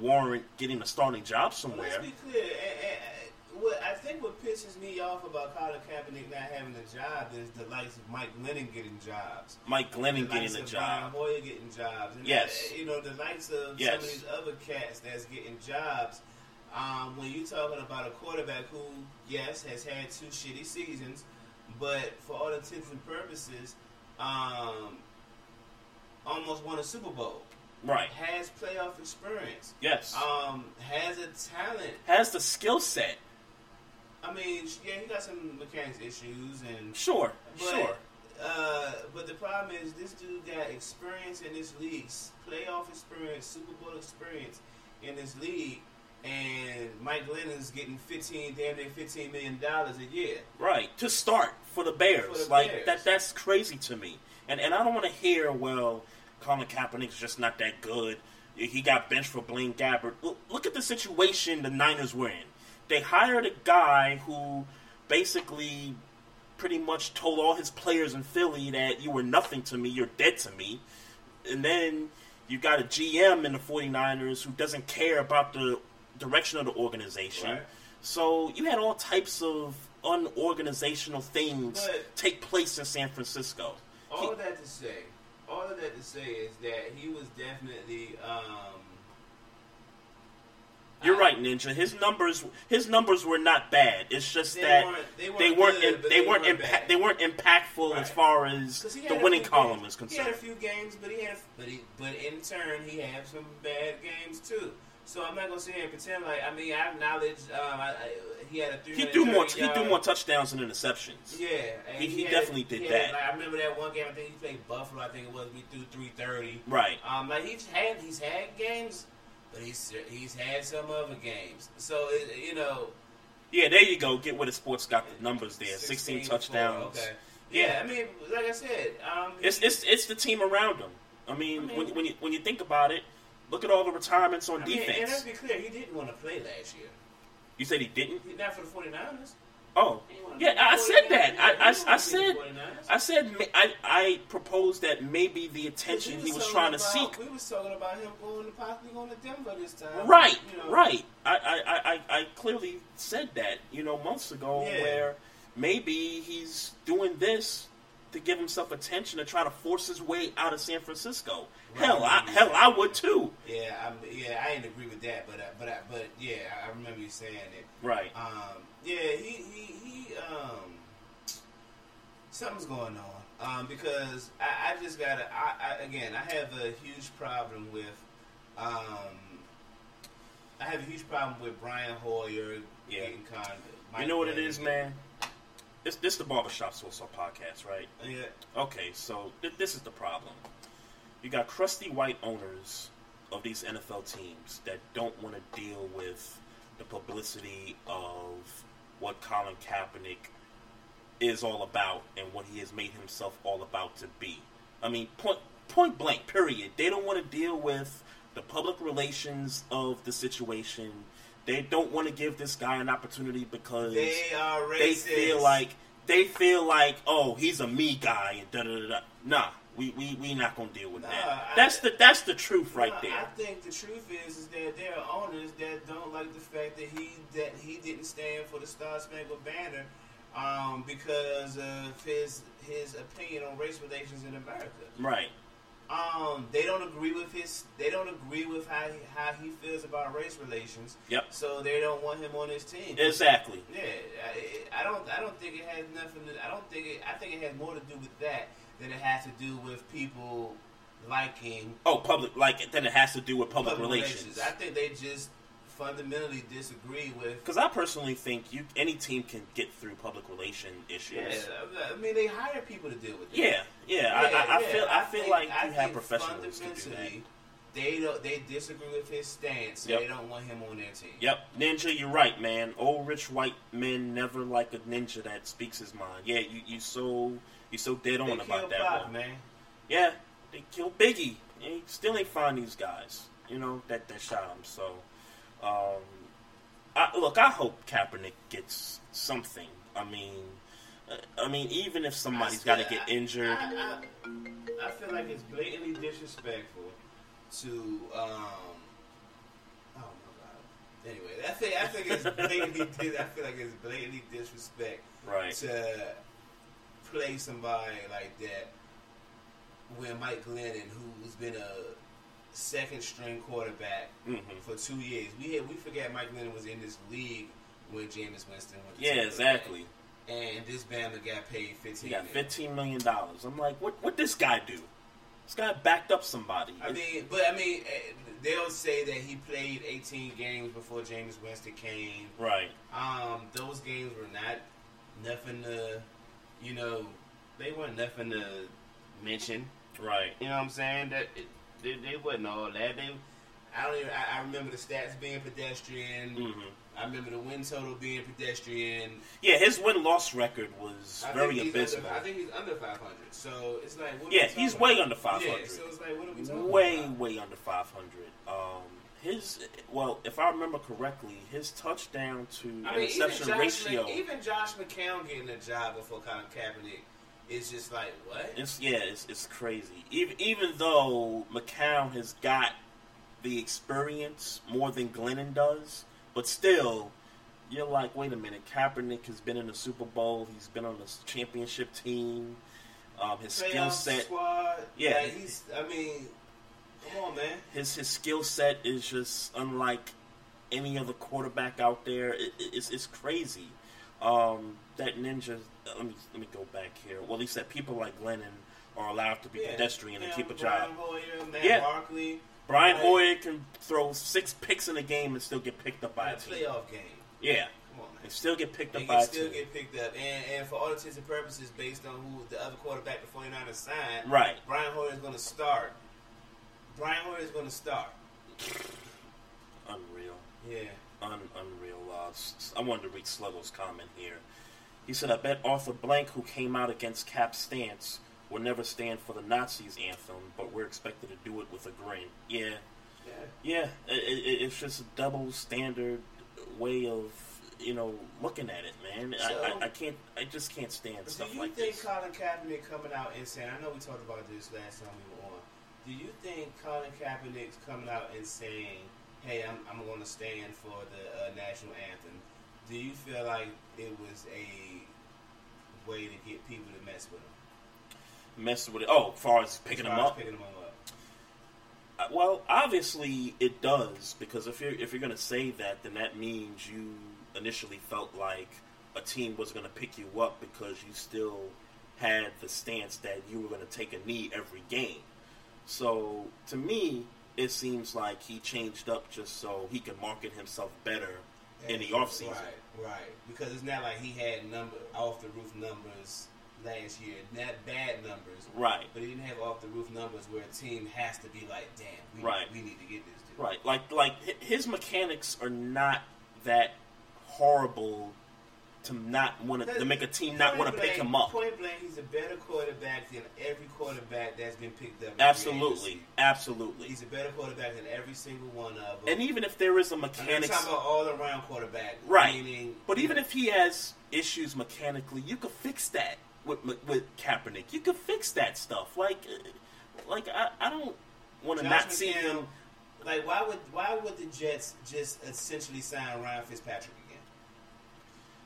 Speaker 7: warrant getting a starting job somewhere.
Speaker 2: Let's be clear. eh, eh, eh, What I think what pisses me off about Colin Kaepernick not having a job is the likes of Mike Glennon getting jobs.
Speaker 7: Mike Glennon getting a job.
Speaker 2: Brian Hoyer getting jobs. And
Speaker 7: Yes.
Speaker 2: that- you know, the likes of
Speaker 7: Yes.
Speaker 2: some of these other cats that's getting jobs. Um, when you're talking about a quarterback who, yes, has had two shitty seasons, but for all intents and purposes, um, almost won a Super Bowl,
Speaker 7: Right.
Speaker 2: has playoff experience,
Speaker 7: Yes.
Speaker 2: um, has a talent.
Speaker 7: has the skill set.
Speaker 2: I mean, yeah, he got some mechanics issues and
Speaker 7: Sure.
Speaker 2: but,
Speaker 7: sure.
Speaker 2: Uh, but the problem is, this dude got experience in this league, playoff experience, Super Bowl experience in this league, and Mike Glennon's getting fifteen, damn near fifteen million dollars a year.
Speaker 7: Right to start for the Bears,
Speaker 2: For the
Speaker 7: like
Speaker 2: Bears.
Speaker 7: that. That's crazy to me, and and I don't want to hear well, Colin Kaepernick's just not that good. He got benched for Blaine Gabbert. Look, look at the situation the Niners were in. They hired a guy who basically pretty much told all his players in Philly that you were nothing to me, you're dead to me. And then you got a GM in the 49ers who doesn't care about the direction of the organization.
Speaker 2: Right.
Speaker 7: So you had all types of unorganizational things
Speaker 2: But-
Speaker 7: take place in San Francisco.
Speaker 2: All of that to say, all of that to say is that he was definitely. Um,
Speaker 7: You're
Speaker 2: I-
Speaker 7: right, Ninja. His numbers, his numbers were not bad. It's just
Speaker 2: They
Speaker 7: that
Speaker 2: weren't- they weren't
Speaker 7: they weren't,
Speaker 2: good, but
Speaker 7: they,
Speaker 2: they
Speaker 7: weren't,
Speaker 2: weren't
Speaker 7: impa- they weren't impactful as far as the winning column
Speaker 2: games.
Speaker 7: is concerned.
Speaker 2: He had a few games, but he had, a, but he, but in turn, he had some bad games too. So I'm not gonna sit here and pretend like I mean I acknowledge um, I, I, he had a three.
Speaker 7: He do more. He do more touchdowns than interceptions.
Speaker 2: Yeah, and
Speaker 7: He- he
Speaker 2: had-
Speaker 7: definitely did
Speaker 2: he
Speaker 7: that.
Speaker 2: had, like, I remember that one game. I think he played Buffalo. I think it was. We threw three thirty.
Speaker 7: Right.
Speaker 2: Um, like he's had he's had games, but he's he's had some other games. So it, you know,
Speaker 7: Yeah, there you go. Get where the sports got the numbers there. 16
Speaker 2: to
Speaker 7: touchdowns.
Speaker 2: four, Okay. Yeah, I mean, like I said, um,
Speaker 7: It's it's it's the team around him. I mean,
Speaker 2: I mean-
Speaker 7: when when you when you think about it, look at all the retirements on
Speaker 2: I mean, and
Speaker 7: defense.
Speaker 2: let's be clear, he didn't want to play last year.
Speaker 7: you said he didn't.
Speaker 2: Not for the 49ers.
Speaker 7: Oh, yeah, I said that. I, I, I said I said I I proposed that maybe the attention he was trying to seek.
Speaker 2: We was talking about him going to possibly going to Denver this time.
Speaker 7: Right, right. I, I, I, clearly said that, you know, months ago, where maybe he's doing this to give himself attention to try to force his way out of San Francisco. Hell, I, hell, I would too.
Speaker 2: Yeah, I'm, yeah, I didn't agree with that, but uh, but I, but yeah, I remember you saying it.
Speaker 7: Right.
Speaker 2: Um, yeah, he he he. Um, something's going on um, because I, I just gotta. I, I again, I have a huge problem with. Um, I have a huge problem with Brian Hoyer
Speaker 7: Yeah.
Speaker 2: getting
Speaker 7: you know what it is, man. This this the barbershop social podcast, right?
Speaker 2: Yeah.
Speaker 7: Okay, so th- this is the problem. You got crusty white owners of these NFL teams that don't want to deal with the publicity of what Colin Kaepernick is all about and what he has made himself all about to be. I mean, point point blank, period. They don't want to deal with the public relations of the situation. They don't want to give this guy an opportunity because
Speaker 2: They are
Speaker 7: they feel like they feel like oh he's a me guy and da da da. da. Nah, we we we not gonna deal with
Speaker 2: Nah,
Speaker 7: that.
Speaker 2: I-
Speaker 7: That's the that's the truth right there.
Speaker 2: I think the truth is, is that there are owners that don't like the fact that he that he didn't stand for the Star Spangled Banner um, because of his his opinion on race relations in America.
Speaker 7: Right.
Speaker 2: Um, they don't agree with his. They don't agree with how he, how he feels about race relations.
Speaker 7: Yep.
Speaker 2: So they don't want him on his team.
Speaker 7: Exactly.
Speaker 2: Yeah, I, I don't. I don't think it has nothing. To, I don't think it. I think it has more to do with that than it has to do with people liking
Speaker 7: Oh, public like it, then it has to do with public,
Speaker 2: public
Speaker 7: relations.
Speaker 2: I think they just fundamentally disagree with.
Speaker 7: Because I personally think you any team can get through public relation issues.
Speaker 2: Yeah, I mean they hire people to deal with it.
Speaker 7: Yeah, yeah, I, I, I
Speaker 2: yeah,
Speaker 7: feel I feel like
Speaker 2: I
Speaker 7: you have professionals to do that.
Speaker 2: They don't. They disagree with his stance.
Speaker 7: Yep.
Speaker 2: They don't want him on their team.
Speaker 7: Yep, Ninja, you're right, man. Old rich white men never like a ninja that speaks his mind. Yeah, you you so you so dead on
Speaker 2: They
Speaker 7: about that
Speaker 2: Pac,
Speaker 7: one.
Speaker 2: man.
Speaker 7: Yeah, they killed Biggie. And still ain't find these guys. You know that that shot him. So, um, I, look, I hope Kaepernick gets something. I mean, uh, I mean, even if somebody's got to get injured,
Speaker 2: I, I, I feel like it's blatantly disrespectful to. Um, oh my god. Anyway, I think I think it's blatantly. I feel like it's blatantly disrespect
Speaker 7: right?
Speaker 2: to play somebody like that when Mike Glennon, who's been a second string quarterback
Speaker 7: hmm
Speaker 2: for two years, we had, we forget Mike Glennon was in this league when Jameis Winston went.
Speaker 7: Yeah, exactly.
Speaker 2: And this Bama got paid fifteen.
Speaker 7: He got fifteen million dollars. I'm like, what? What this guy do? This guy backed up somebody.
Speaker 2: I mean, but I mean, eh, they'll say that he played 18 games before Jameis Winston came.
Speaker 7: right?
Speaker 2: Um, those games were not nothing to, you know, they weren't nothing to mention.
Speaker 7: Right.
Speaker 2: You know what I'm saying? That it, they, they wasn't all that. They, I don't even. I, I remember the stats being pedestrian.
Speaker 7: hmm
Speaker 2: I remember the win total being pedestrian.
Speaker 7: Yeah, his win loss record was
Speaker 2: I
Speaker 7: very abysmal.
Speaker 2: Under, I think he's under 500. So it's like, what
Speaker 7: Yeah, he's
Speaker 2: talking
Speaker 7: way under 500.
Speaker 2: Yeah, so it's like, what are we talking
Speaker 7: way,
Speaker 2: about?
Speaker 7: way under 500. Um, his well, if I remember correctly, his touchdown to
Speaker 2: I mean, even
Speaker 7: interception
Speaker 2: Josh,
Speaker 7: ratio.
Speaker 2: Even Josh McCown getting a job before Colin Kaepernick is just like what?
Speaker 7: It's yeah, it's, it's crazy. Even even though McCown has got the experience more than Glennon does, but still, you're like, wait a minute. Kaepernick has been in the Super Bowl. He's been on the championship team. Um, his skill set. Yeah.
Speaker 2: like, he's. I mean, come on, man.
Speaker 7: his his skill set is just unlike any other quarterback out there. It, it- it's it's crazy. Um, that ninja. Let me let me go back here. Well, he said people like Glennon are allowed to be
Speaker 2: Yeah.
Speaker 7: pedestrian and keep a
Speaker 2: Brian
Speaker 7: job.
Speaker 2: Hoyer, Matt
Speaker 7: Yeah.
Speaker 2: Barkley.
Speaker 7: Brian
Speaker 2: Like,
Speaker 7: Hoyer can throw six picks in a game and still get picked up by
Speaker 2: a
Speaker 7: a team.
Speaker 2: playoff game.
Speaker 7: Yeah,
Speaker 2: Come on, man.
Speaker 7: and still get picked
Speaker 2: They
Speaker 7: up by a
Speaker 2: still
Speaker 7: team.
Speaker 2: get picked up, and, and for all intents and purposes, based on who the other quarterback the 49ers signed,
Speaker 7: Right.
Speaker 2: Brian Hoyer is going to start. Brian Hoyer is going to start.
Speaker 7: Unreal.
Speaker 2: Yeah.
Speaker 7: Un- unreal. Uh, I wanted to read Sluggo's comment here. He said, I bet Arthur Blank, who came out against Cap's stance, will never stand for the Nazis anthem, but we're expected to do it with a grin. Yeah,
Speaker 2: Yeah.
Speaker 7: yeah, it, it, it's just a double standard way of, you know, looking at it, man. I,
Speaker 2: So-
Speaker 7: I, I can't, I just can't stand stuff like this. Do you think.
Speaker 2: Colin Kaepernick coming out and saying? I know we talked about this last time we. Do you think Colin Kaepernick's coming out and saying, "Hey, I'm I'm going to stand for the uh, national anthem"? Do you feel like it was a way to get people to mess with him?
Speaker 7: Mess with it. Oh, as far as picking
Speaker 2: As
Speaker 7: them
Speaker 2: far as
Speaker 7: up.
Speaker 2: Picking them up.
Speaker 7: Uh, Well, obviously it does because if you're if you're gonna say that, then that means you initially felt like a team was gonna pick you up because you still had the stance that you were gonna take a knee every game. So to me, it seems like he changed up just so he can market himself better in the off season.
Speaker 2: Right, right. Because it's not like he had number off the roof numbers last year. Not bad numbers.
Speaker 7: Right.
Speaker 2: But he didn't have off the roof numbers where a team has to be like, damn, we,
Speaker 7: Right.
Speaker 2: we need to get this dude.
Speaker 7: Right, like like his mechanics are not that horrible to not want to to make a team not want to pick him up.
Speaker 2: Point blank, he's a better quarterback than every quarterback that's been picked up.
Speaker 7: Absolutely, absolutely.
Speaker 2: He's a better quarterback than every single one of them.
Speaker 7: And even if there is a
Speaker 2: I'm
Speaker 7: mechanics,
Speaker 2: talking about all around quarterback,
Speaker 7: right?
Speaker 2: Meaning,
Speaker 7: But even if he has issues mechanically, you could fix that with with Kaepernick. You could fix that stuff. Like, uh, like I, I don't want to not see him.
Speaker 2: Like, why would why would the Jets just essentially sign Ryan Fitzpatrick?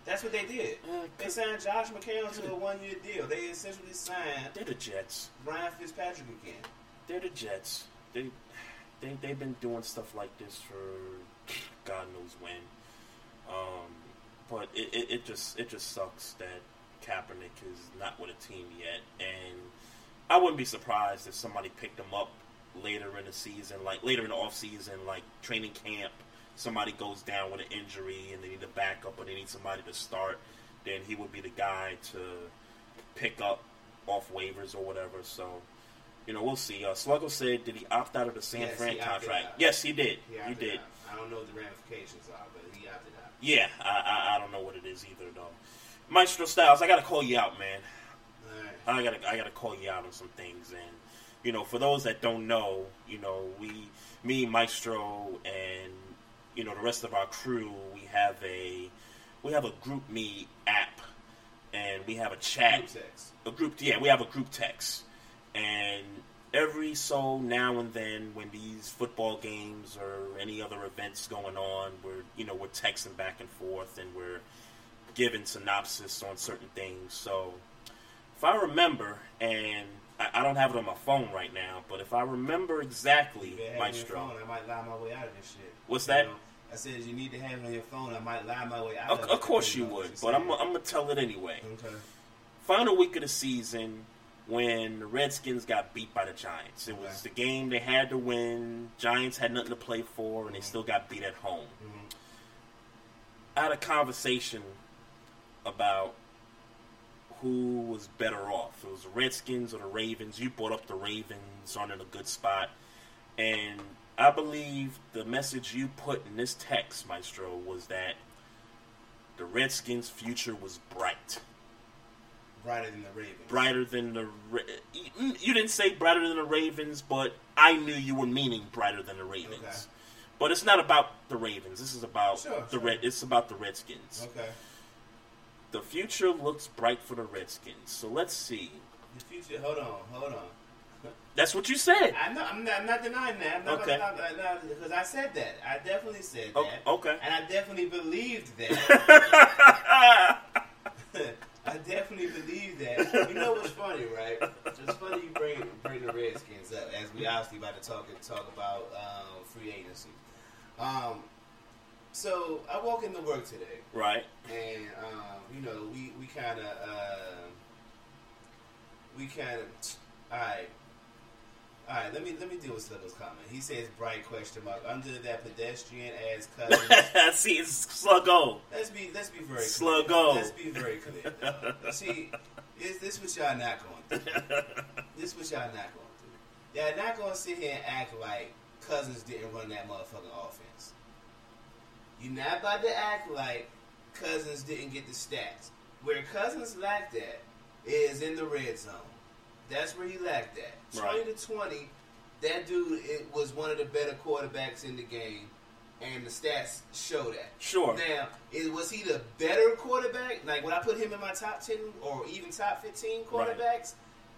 Speaker 2: That's what they did.
Speaker 7: Uh,
Speaker 2: They signed Josh McCown to a one year deal. They essentially signed
Speaker 7: They're the Jets.
Speaker 2: Ryan Fitzpatrick again.
Speaker 7: They're the Jets. They they they've been doing stuff like this for God knows when. Um, but it, it, it just it just sucks that Kaepernick is not with a team yet, and I wouldn't be surprised if somebody picked him up later in the season, like later in the off season, like training camp. Somebody goes down with an injury and they need a backup, or they need somebody to start. Then he would be the guy to pick up off waivers or whatever. So, you know, we'll see. Uh, Sluggo said, did he opt out of the San
Speaker 2: Yes,
Speaker 7: Fran contract? Yes, he did.
Speaker 2: He
Speaker 7: he did.
Speaker 2: out. I don't know what the ramifications are, but he opted out.
Speaker 7: Yeah, I, I I don't know what it is either though. Maestro Styles, I gotta call you out, man.
Speaker 2: Right.
Speaker 7: I gotta I gotta call you out on some things, and you know, for those that don't know, you know, we, me, Maestro, and you know the rest of our crew, we have a we have a group me app, and we have a chat
Speaker 2: Group text.
Speaker 7: a group yeah we have a group text and every so now and then when these football games or any other events going on we're you know we're texting back and forth and we're giving synopsis on certain things so if i remember and I, I don't have it on my phone right now but if i remember exactly
Speaker 2: If it had it on your
Speaker 7: maestro
Speaker 2: phone, I might lie my way out of this shit.
Speaker 7: What's that?
Speaker 2: know, I said you need to have it on your phone. I might lie my way out.
Speaker 7: of,
Speaker 2: of,
Speaker 7: course you would but I'm. I'm gonna tell it anyway
Speaker 2: Okay.
Speaker 7: final week of the season when the Redskins got beat by the Giants. It was
Speaker 2: Okay.
Speaker 7: the game they had to win. Giants had nothing to play for, and they still got beat at home.
Speaker 2: Mhm.
Speaker 7: I had a conversation about who was better off. It was the Redskins or the Ravens. You brought up the Ravens aren't in a good spot. And I believe the message you put in this text, Maestro, was that the Redskins' future was bright
Speaker 2: Brighter than the Ravens.
Speaker 7: brighter than the. Ra- you you didn't say brighter than the Ravens, but I knew you were meaning brighter than the Ravens.
Speaker 2: Okay.
Speaker 7: But it's not about the Ravens. This is about
Speaker 2: Sure,
Speaker 7: the
Speaker 2: sure.
Speaker 7: red. It's about the Redskins.
Speaker 2: Okay.
Speaker 7: The future looks bright for the Redskins. So let's see.
Speaker 2: The future. Hold on. Hold on.
Speaker 7: That's what you said.
Speaker 2: I know. I'm not, I'm not denying that. I'm not,
Speaker 7: Okay.
Speaker 2: Because I said that. I definitely said
Speaker 7: O-
Speaker 2: that.
Speaker 7: okay.
Speaker 2: And I definitely believed that. I definitely believe that. You know what's funny, right? It's funny you bring bring the Redskins up as we obviously about to talk talk about um, free agency. Um, so I walk into work today,
Speaker 7: Right.
Speaker 2: and um, you know we we kind of uh, we kind of all right. All right, let me let me deal with Sluggo's comment. He says bright question mark under that pedestrian as Cousins.
Speaker 7: see, it's Sluggo.
Speaker 2: Let's be let's be very clear.
Speaker 7: Sluggo.
Speaker 2: Let's be very clear. See, is this what y'all not going through? this what y'all not going through? Y'all not going to sit here and act like Cousins didn't run that motherfucking offense. You're not about to act like Cousins didn't get the stats. Where Cousins lacked at is in the red zone. That's where he lacked at.
Speaker 7: Right.
Speaker 2: 20 to 20, that dude it was one of the better quarterbacks in the game, and the stats show that.
Speaker 7: Sure.
Speaker 2: Now, is, was he the better quarterback? Like, would I put him in my top 10 or even top 15 quarterbacks?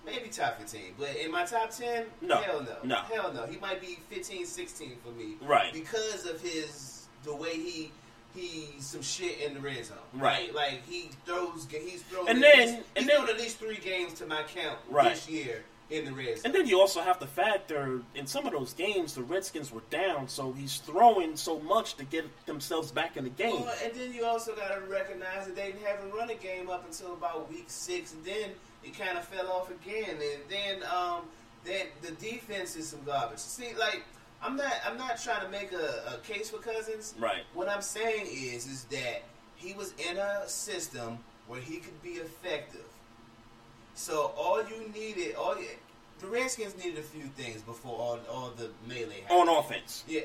Speaker 2: Maybe top 15. But in my top 10,
Speaker 7: No.
Speaker 2: hell no.
Speaker 7: No.
Speaker 2: Hell no. He might be 15, 16 for me.
Speaker 7: Right.
Speaker 2: Because of his, the way he, he's some shit in the red zone.
Speaker 7: Right.
Speaker 2: Like, he throws, he's thrown,
Speaker 7: And then-
Speaker 2: least,
Speaker 7: and
Speaker 2: he's
Speaker 7: then-
Speaker 2: at least three games to my count
Speaker 7: Right.
Speaker 2: this year in the red zone.
Speaker 7: And then you also have to factor in some of those games the Redskins were down, so he's throwing so much to get themselves back in the game.
Speaker 2: Well, and then you also got to recognize that they didn't have a running game up until about week six, and then it kind of fell off again. And then, um, then the defense is some garbage. See, like I'm not, I'm not trying to make a, a case for Cousins.
Speaker 7: Right.
Speaker 2: What I'm saying is, is that he was in a system where he could be effective. So all you needed, all you, the Redskins needed a few things before all all the melee happened.
Speaker 7: On offense.
Speaker 2: Yeah,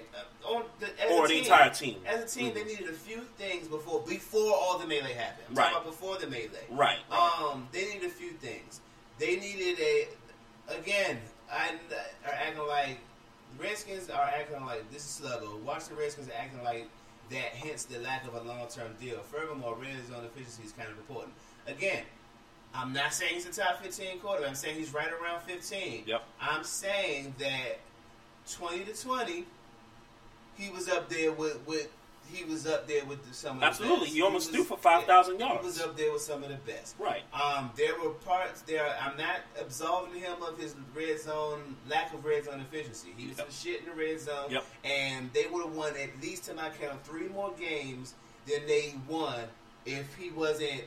Speaker 2: uh, on the, as
Speaker 7: Or the
Speaker 2: team,
Speaker 7: entire team.
Speaker 2: As a team,
Speaker 7: Mhm.
Speaker 2: they needed a few things before before all the melee happened. I'm
Speaker 7: Right.
Speaker 2: talking about before the melee.
Speaker 7: Right.
Speaker 2: Um, they needed a few things. They needed a again. I are acting like Redskins are acting like this is Sluggo. Washington Redskins are acting like that. Hence the lack of a long term deal. Furthermore, red zone efficiency is kind of important. Again, I'm not saying he's a top 15 quarterback. I'm saying he's right around 15.
Speaker 7: Yep.
Speaker 2: I'm saying that 20 to 20, he was up there with, with he was up there with some of the
Speaker 7: Absolutely. He almost
Speaker 2: was-
Speaker 7: threw for 5,000 yards.
Speaker 2: He was up there with some of the best.
Speaker 7: Right.
Speaker 2: Um, there were parts there. I'm not absolving him of his red zone lack of red zone efficiency. He was
Speaker 7: Yep.
Speaker 2: some shit in the red zone,
Speaker 7: Yep.
Speaker 2: and they would have won at least to my count three more games than they won if he wasn't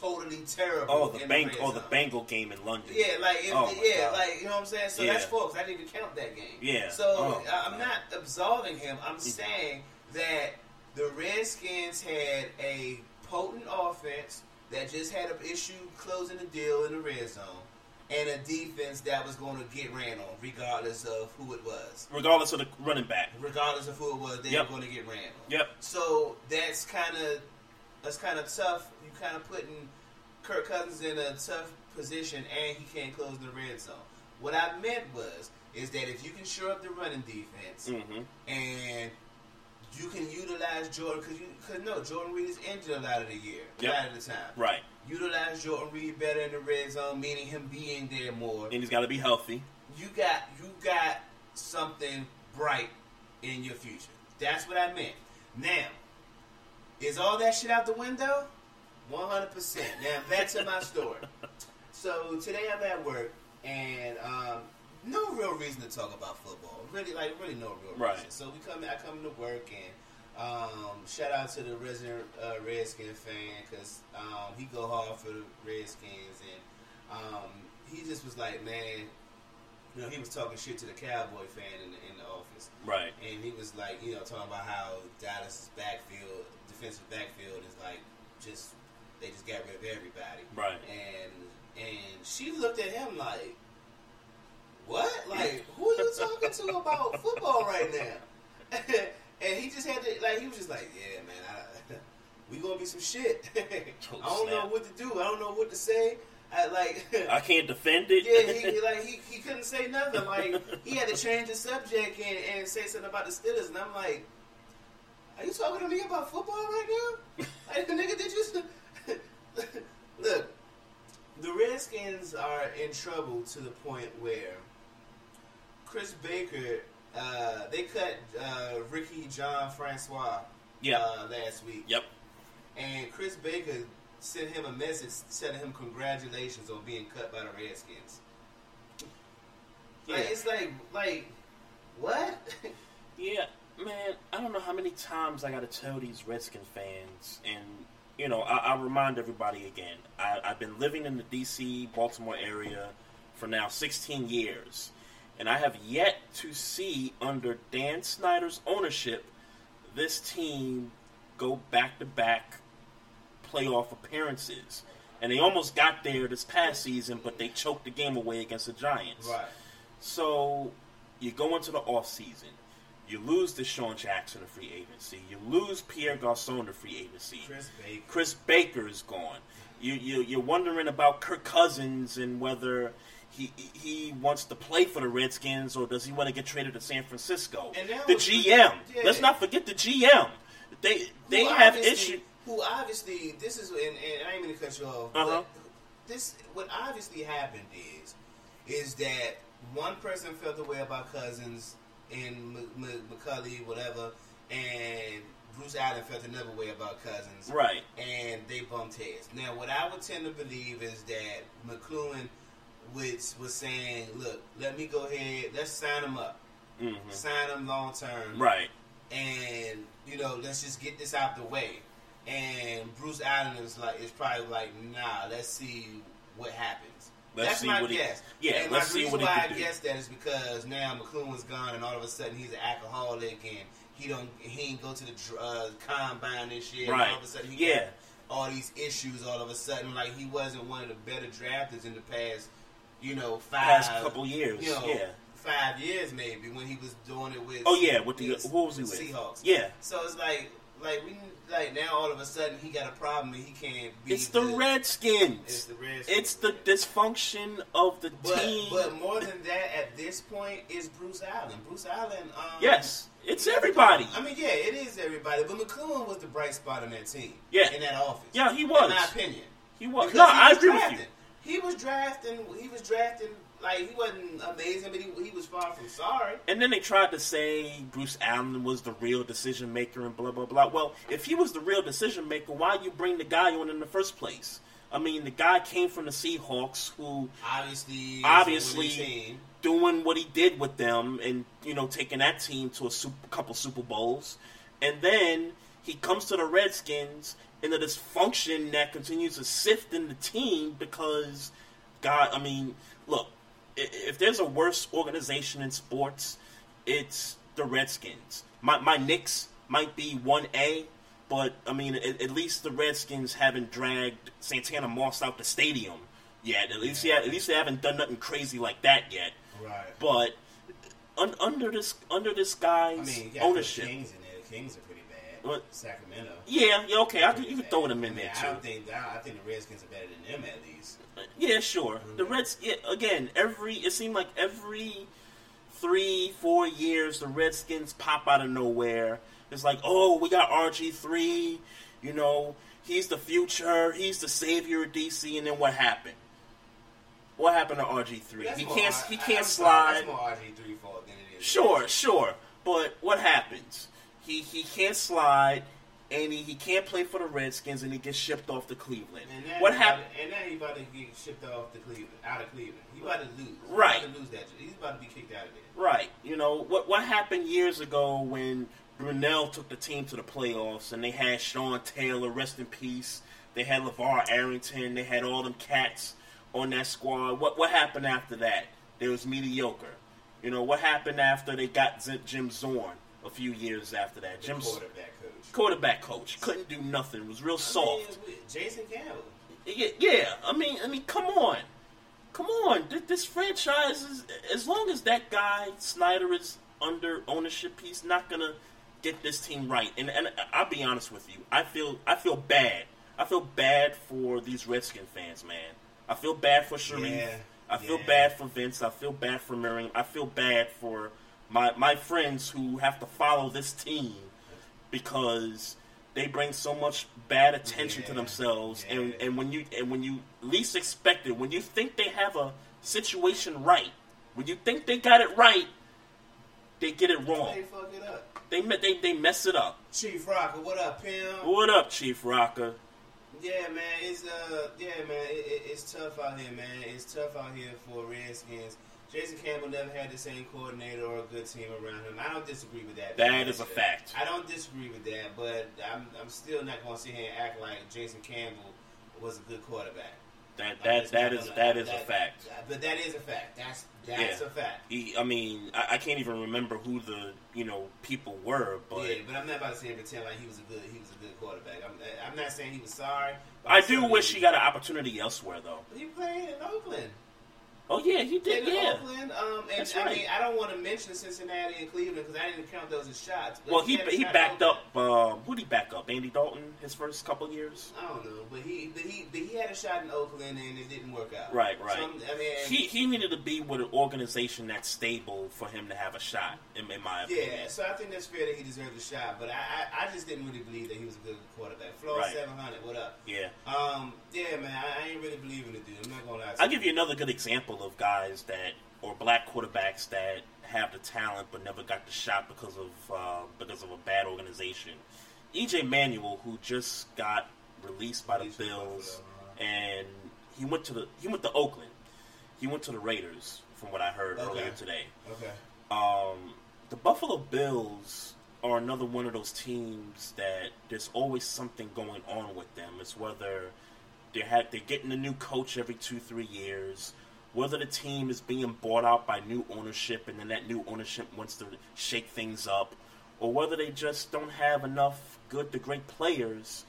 Speaker 2: totally terrible.
Speaker 7: Oh, the
Speaker 2: in
Speaker 7: Bang, oh, the. Bengal game in London.
Speaker 2: Yeah, like if,
Speaker 7: Oh,
Speaker 2: yeah,
Speaker 7: God.
Speaker 2: like you know what I'm saying. So
Speaker 7: Yeah.
Speaker 2: that's false. I didn't even count that game.
Speaker 7: Yeah.
Speaker 2: So
Speaker 7: Oh,
Speaker 2: I'm not absolving him. I'm saying that the Redskins had a potent offense that just had an issue closing the deal in the red zone, and a defense that was going to get ran on, regardless of who it was.
Speaker 7: Regardless of the running back.
Speaker 2: Regardless of who it was, they
Speaker 7: Yep.
Speaker 2: were going to get ran on.
Speaker 7: Yep.
Speaker 2: So that's kind of that's kind of tough. You kind of putting Kirk Cousins in a tough position, and he can't close the red zone. What I meant was is that if you can shore up the running defense
Speaker 7: Mm-hmm.
Speaker 2: and you can utilize Jordan because you because no Jordan Reed is injured a lot of the year,
Speaker 7: Yep.
Speaker 2: a lot of the time.
Speaker 7: Right.
Speaker 2: Utilize Jordan Reed better in the red zone, meaning him being there more.
Speaker 7: And he's got to be healthy.
Speaker 2: You got you got something bright in your future. That's what I meant. Now, is all that shit out the window? One hundred percent. Now back to my story. So today I'm at work and um, no real reason to talk about football. Really, like really no real reason.
Speaker 7: Right.
Speaker 2: So we come, I come to work and um, shout out to the resident uh, Redskin fan because um, he go hard for the Redskins and um, he just was like, man, you know, he was talking shit to the Cowboy fan in the, in the office.
Speaker 7: Right.
Speaker 2: And he was like, you know, talking about how Dallas' backfield, defensive backfield, is like just they just got rid of everybody.
Speaker 7: Right.
Speaker 2: And and she looked at him like, what? Like, who are you talking to about football right now? and he just had to like, he was just like, yeah, man, I, we gonna be some shit. Oh, I don't know what to do. I don't know what to say. I like.
Speaker 7: I can't defend it.
Speaker 2: Yeah, he, he, like he, he couldn't say nothing. Like he had to change the subject and, and say something about the Steelers, and I'm like, "Are you talking to me about football right now? like, the nigga, did you look? The Redskins are in trouble to the point where Chris Baker, uh, they cut uh, Ricky Jean Francois
Speaker 7: Yeah.
Speaker 2: uh, last week.
Speaker 7: Yep.
Speaker 2: And Chris Baker sent him a message telling him congratulations on being cut by the Redskins. Like, it's like, like, what?
Speaker 7: Yeah, man, I don't know how many times I got to tell these Redskin fans, and you know, I, I'll remind everybody again. I, I've been living in the D.C., Baltimore area for now 16 years, and I have yet to see under Dan Snyder's ownership this team go back to back playoff appearances. And they almost got there this past season, but they choked the game away against the Giants.
Speaker 2: right.
Speaker 7: So you go into the off season. You lose DeSean Jackson to free agency. You lose Pierre Garcon to free agency.
Speaker 2: Chris Baker.
Speaker 7: Chris Baker is gone. You, you you're wondering about Kirk Cousins and whether he he wants to play for the Redskins or does he want to get traded to San Francisco?
Speaker 2: And
Speaker 7: The
Speaker 2: was-
Speaker 7: GM.
Speaker 2: yeah.
Speaker 7: Let's not forget the GM. They they
Speaker 2: Who
Speaker 7: have issues.
Speaker 2: Who obviously, this is, and, and I ain't gonna cut you off,
Speaker 7: Uh-huh.
Speaker 2: but this, what obviously happened is, is that one person felt the way about Cousins and M- M- McCulley, whatever, and Bruce Allen felt another way about Cousins.
Speaker 7: Right.
Speaker 2: and they bumped heads. Now, what I would tend to believe is that McCloughan was, was saying, "Look, let me go ahead. Let's sign him up.
Speaker 7: hmm
Speaker 2: Sign him long term,
Speaker 7: Right.
Speaker 2: and you know, let's just get this out the way." And Bruce Allen is like, is probably like, "Nah, let's see what happens."
Speaker 7: Let's
Speaker 2: That's
Speaker 7: see
Speaker 2: my
Speaker 7: what he-
Speaker 2: guess.
Speaker 7: yeah,
Speaker 2: and
Speaker 7: let's see
Speaker 2: reason
Speaker 7: what he
Speaker 2: why I
Speaker 7: do.
Speaker 2: guess that is because now McCloughan's gone, and all of a sudden he's an alcoholic, and he don't he ain't go to the uh, combine this year. And
Speaker 7: Right.
Speaker 2: all of a sudden he
Speaker 7: Yeah.
Speaker 2: got all these issues. All of a sudden, like he wasn't one of the better drafters in the past you know, five
Speaker 7: Past couple years,
Speaker 2: you know,
Speaker 7: yeah.
Speaker 2: five years maybe when he was doing it with.
Speaker 7: Oh yeah, with the who was he with?
Speaker 2: Seahawks.
Speaker 7: Yeah,
Speaker 2: So it's like, like we like now all of a sudden he got a problem and he can't be.
Speaker 7: it's the Redskins.
Speaker 2: It's the Redskins.
Speaker 7: It's the dysfunction of the
Speaker 2: But,
Speaker 7: team.
Speaker 2: but more than that, at this point, is Bruce Allen. Bruce Allen. Um,
Speaker 7: yes, it's everybody.
Speaker 2: I mean, yeah, it is everybody. But McCloughan was the bright spot on that team.
Speaker 7: Yeah.
Speaker 2: In that office.
Speaker 7: Yeah, he was.
Speaker 2: In my opinion.
Speaker 7: He was.
Speaker 2: Because
Speaker 7: No,
Speaker 2: he
Speaker 7: I
Speaker 2: was
Speaker 7: agree with you.
Speaker 2: He was drafting. He was drafting. Like he wasn't amazing, but he, he was far from sorry.
Speaker 7: And then they tried to say Bruce Allen was the real decision maker and blah blah blah. Well, if he was the real decision maker, why you bring the guy on in the first place? I mean, the guy came from the Seahawks, who
Speaker 2: Obviously,
Speaker 7: obviously doing what he did with them, and you know, taking that team to a super, couple Super Bowls, and then he comes to the Redskins in the dysfunction that continues to sift in the team because, God, I mean, look, if there's a worse organization in sports, it's the Redskins. My my Knicks might be one A, but I mean, at, at least the Redskins haven't dragged Santana Moss out the stadium yet. At least, yeah, at least they haven't done nothing crazy like that yet.
Speaker 2: Right.
Speaker 7: But un, under this under this
Speaker 2: I
Speaker 7: guy's
Speaker 2: mean, you got the
Speaker 7: ownership,
Speaker 2: Kings in there. The Kings are
Speaker 7: What?
Speaker 2: Sacramento.
Speaker 7: yeah, yeah, okay, I, could- you could throw them in
Speaker 2: I mean,
Speaker 7: there
Speaker 2: I
Speaker 7: too.
Speaker 2: don't think. I, I think the Redskins are better than them at least.
Speaker 7: Uh, yeah, sure. Mm-hmm. The Reds, yeah, again, every it seemed like every three, four years, the Redskins pop out of nowhere. It's like, oh, we got RG three, you know, he's the future, he's the savior of DC, and then what happened? What happened to RG three? He can't,
Speaker 2: R-
Speaker 7: he can't
Speaker 2: sorry,
Speaker 7: slide.
Speaker 2: That's more RG three fault than it is.
Speaker 7: Sure, sure. But what happens? He he can't slide, and he, he can't play for the Redskins, and he gets shipped off to Cleveland.
Speaker 2: And
Speaker 7: What happened?
Speaker 2: And now he about to get shipped off to Cleveland, out of Cleveland. He about to lose.
Speaker 7: Right.
Speaker 2: About to lose that. He's about to be kicked out of there.
Speaker 7: Right. You know what? What happened years ago when Brunell took the team to the playoffs, and they had Sean Taylor, rest in peace. They had LaVar Arrington. They had all them cats on that squad. What What happened after that? There was mediocre. You know what happened after they got Jim Zorn a few years after that? Jim
Speaker 2: quarterback coach.
Speaker 7: quarterback coach couldn't do nothing. Was real soft.
Speaker 2: I mean, Jason Campbell.
Speaker 7: Yeah, yeah. I mean, I mean, come on, come on. This franchise is as long as that guy Snyder is under ownership, he's not gonna get this team right. And and I'll be honest with you, I feel I feel bad. I feel bad for these Redskin fans, man. I feel bad for Sharif.
Speaker 2: Yeah,
Speaker 7: I feel
Speaker 2: yeah.
Speaker 7: bad for Vince. I feel bad for Miriam. I feel bad for my my friends who have to follow this team because they bring so much bad attention to themselves and,
Speaker 2: yeah.
Speaker 7: and when you and when you least expect it when you think they have a situation right when you think they got it right they get it wrong
Speaker 2: They fuck it up.
Speaker 7: they they, they mess it up
Speaker 2: Chief Rocker, what up, Pim?
Speaker 7: what up chief rocker
Speaker 2: Yeah, man, it's uh, yeah, man, it, it, it's tough out here, man. It's tough out here for Redskins. Jason Campbell never had the same coordinator or a good team around him. I don't disagree with that.
Speaker 7: That is a fact.
Speaker 2: I don't disagree with that, but I'm, I'm still not going to sit here and act like Jason Campbell was a good quarterback.
Speaker 7: that that
Speaker 2: just
Speaker 7: that is
Speaker 2: gonna-
Speaker 7: that is a
Speaker 2: that-
Speaker 7: fact
Speaker 2: But that is a fact. That's that's
Speaker 7: Yeah.
Speaker 2: a fact.
Speaker 7: he, I mean I, I can't even remember who the you know people were but
Speaker 2: yeah, but I'm not about to and pretend like he was a good he was a good quarterback. I'm, I'm not saying he was sorry.
Speaker 7: I do wish he got an opportunity elsewhere though
Speaker 2: He played in Oakland.
Speaker 7: Oh yeah he did yeah
Speaker 2: Oakland. Um, and
Speaker 7: That's
Speaker 2: I
Speaker 7: right.
Speaker 2: mean, I don't want to mention Cincinnati and Cleveland because I didn't count those as shots.
Speaker 7: Well, he
Speaker 2: a
Speaker 7: he backed
Speaker 2: in
Speaker 7: up. Um, who did he back up? Andy Dalton his first couple years.
Speaker 2: I don't know, but he but he but he had a shot in Oakland and it didn't work out.
Speaker 7: Right, right.
Speaker 2: So, I mean,
Speaker 7: He he needed to be with an organization that's stable for him to have a shot. In, in my opinion,
Speaker 2: yeah. So I think that's fair that he deserved a shot, but I I, I just didn't really believe that he was a good quarterback. Floor
Speaker 7: Right.
Speaker 2: seven hundred. What up?
Speaker 7: yeah.
Speaker 2: Um, yeah, man, I, I ain't really believing the dude. I'm not gonna lie. To
Speaker 7: I'll give you another good example of guys that or black quarterbacks that have the talent but never got the shot because of uh, because of a bad organization. EJ Manuel, who just got released by the
Speaker 2: Released
Speaker 7: Bills, and he went to the he went to Oakland. He went to the Raiders, from what I heard
Speaker 2: Okay.
Speaker 7: earlier today.
Speaker 2: Okay.
Speaker 7: Um, the Buffalo Bills are another one of those teams that there's always something going on with them. It's whether they had they're getting a new coach every two three years, whether the team is being bought out by new ownership and then that new ownership wants to shake things up, or whether they just don't have enough good to great players.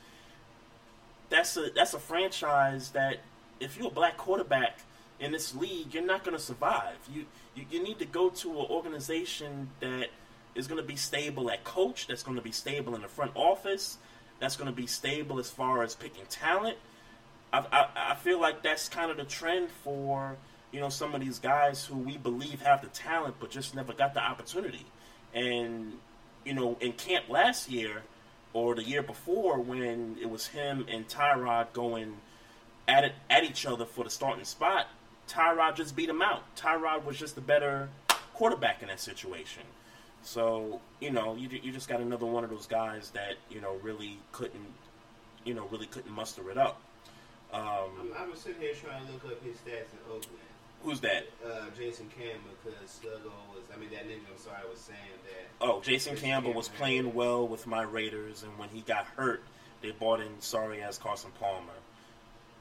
Speaker 7: That's a that's a franchise that if you're a black quarterback, in this league, you're not going to survive. You, you you need to go to an organization that is going to be stable at coach, that's going to be stable in the front office, that's going to be stable as far as picking talent. I, I, I feel like that's kind of the trend for you know some of these guys who we believe have the talent but just never got the opportunity. And you know, in camp last year or the year before, when it was him and Tyrod going at it at each other for the starting spot, Tyrod just beat him out. Tyrod was just the better quarterback in that situation. So you know, you you just got another one of those guys that you know really couldn't, you know, really couldn't muster it up. Um,
Speaker 2: I'm, I'm sitting here trying to look up his stats in Oakland.
Speaker 7: Who's that?
Speaker 2: Uh, Jason Campbell, because Sluggo was, I mean, that ninja, I'm sorry, I was saying that.
Speaker 7: Oh, Jason
Speaker 2: Jason
Speaker 7: Campbell was
Speaker 2: Campbell.
Speaker 7: playing well with my Raiders, and when he got hurt, they bought in sorry ass Carson Palmer.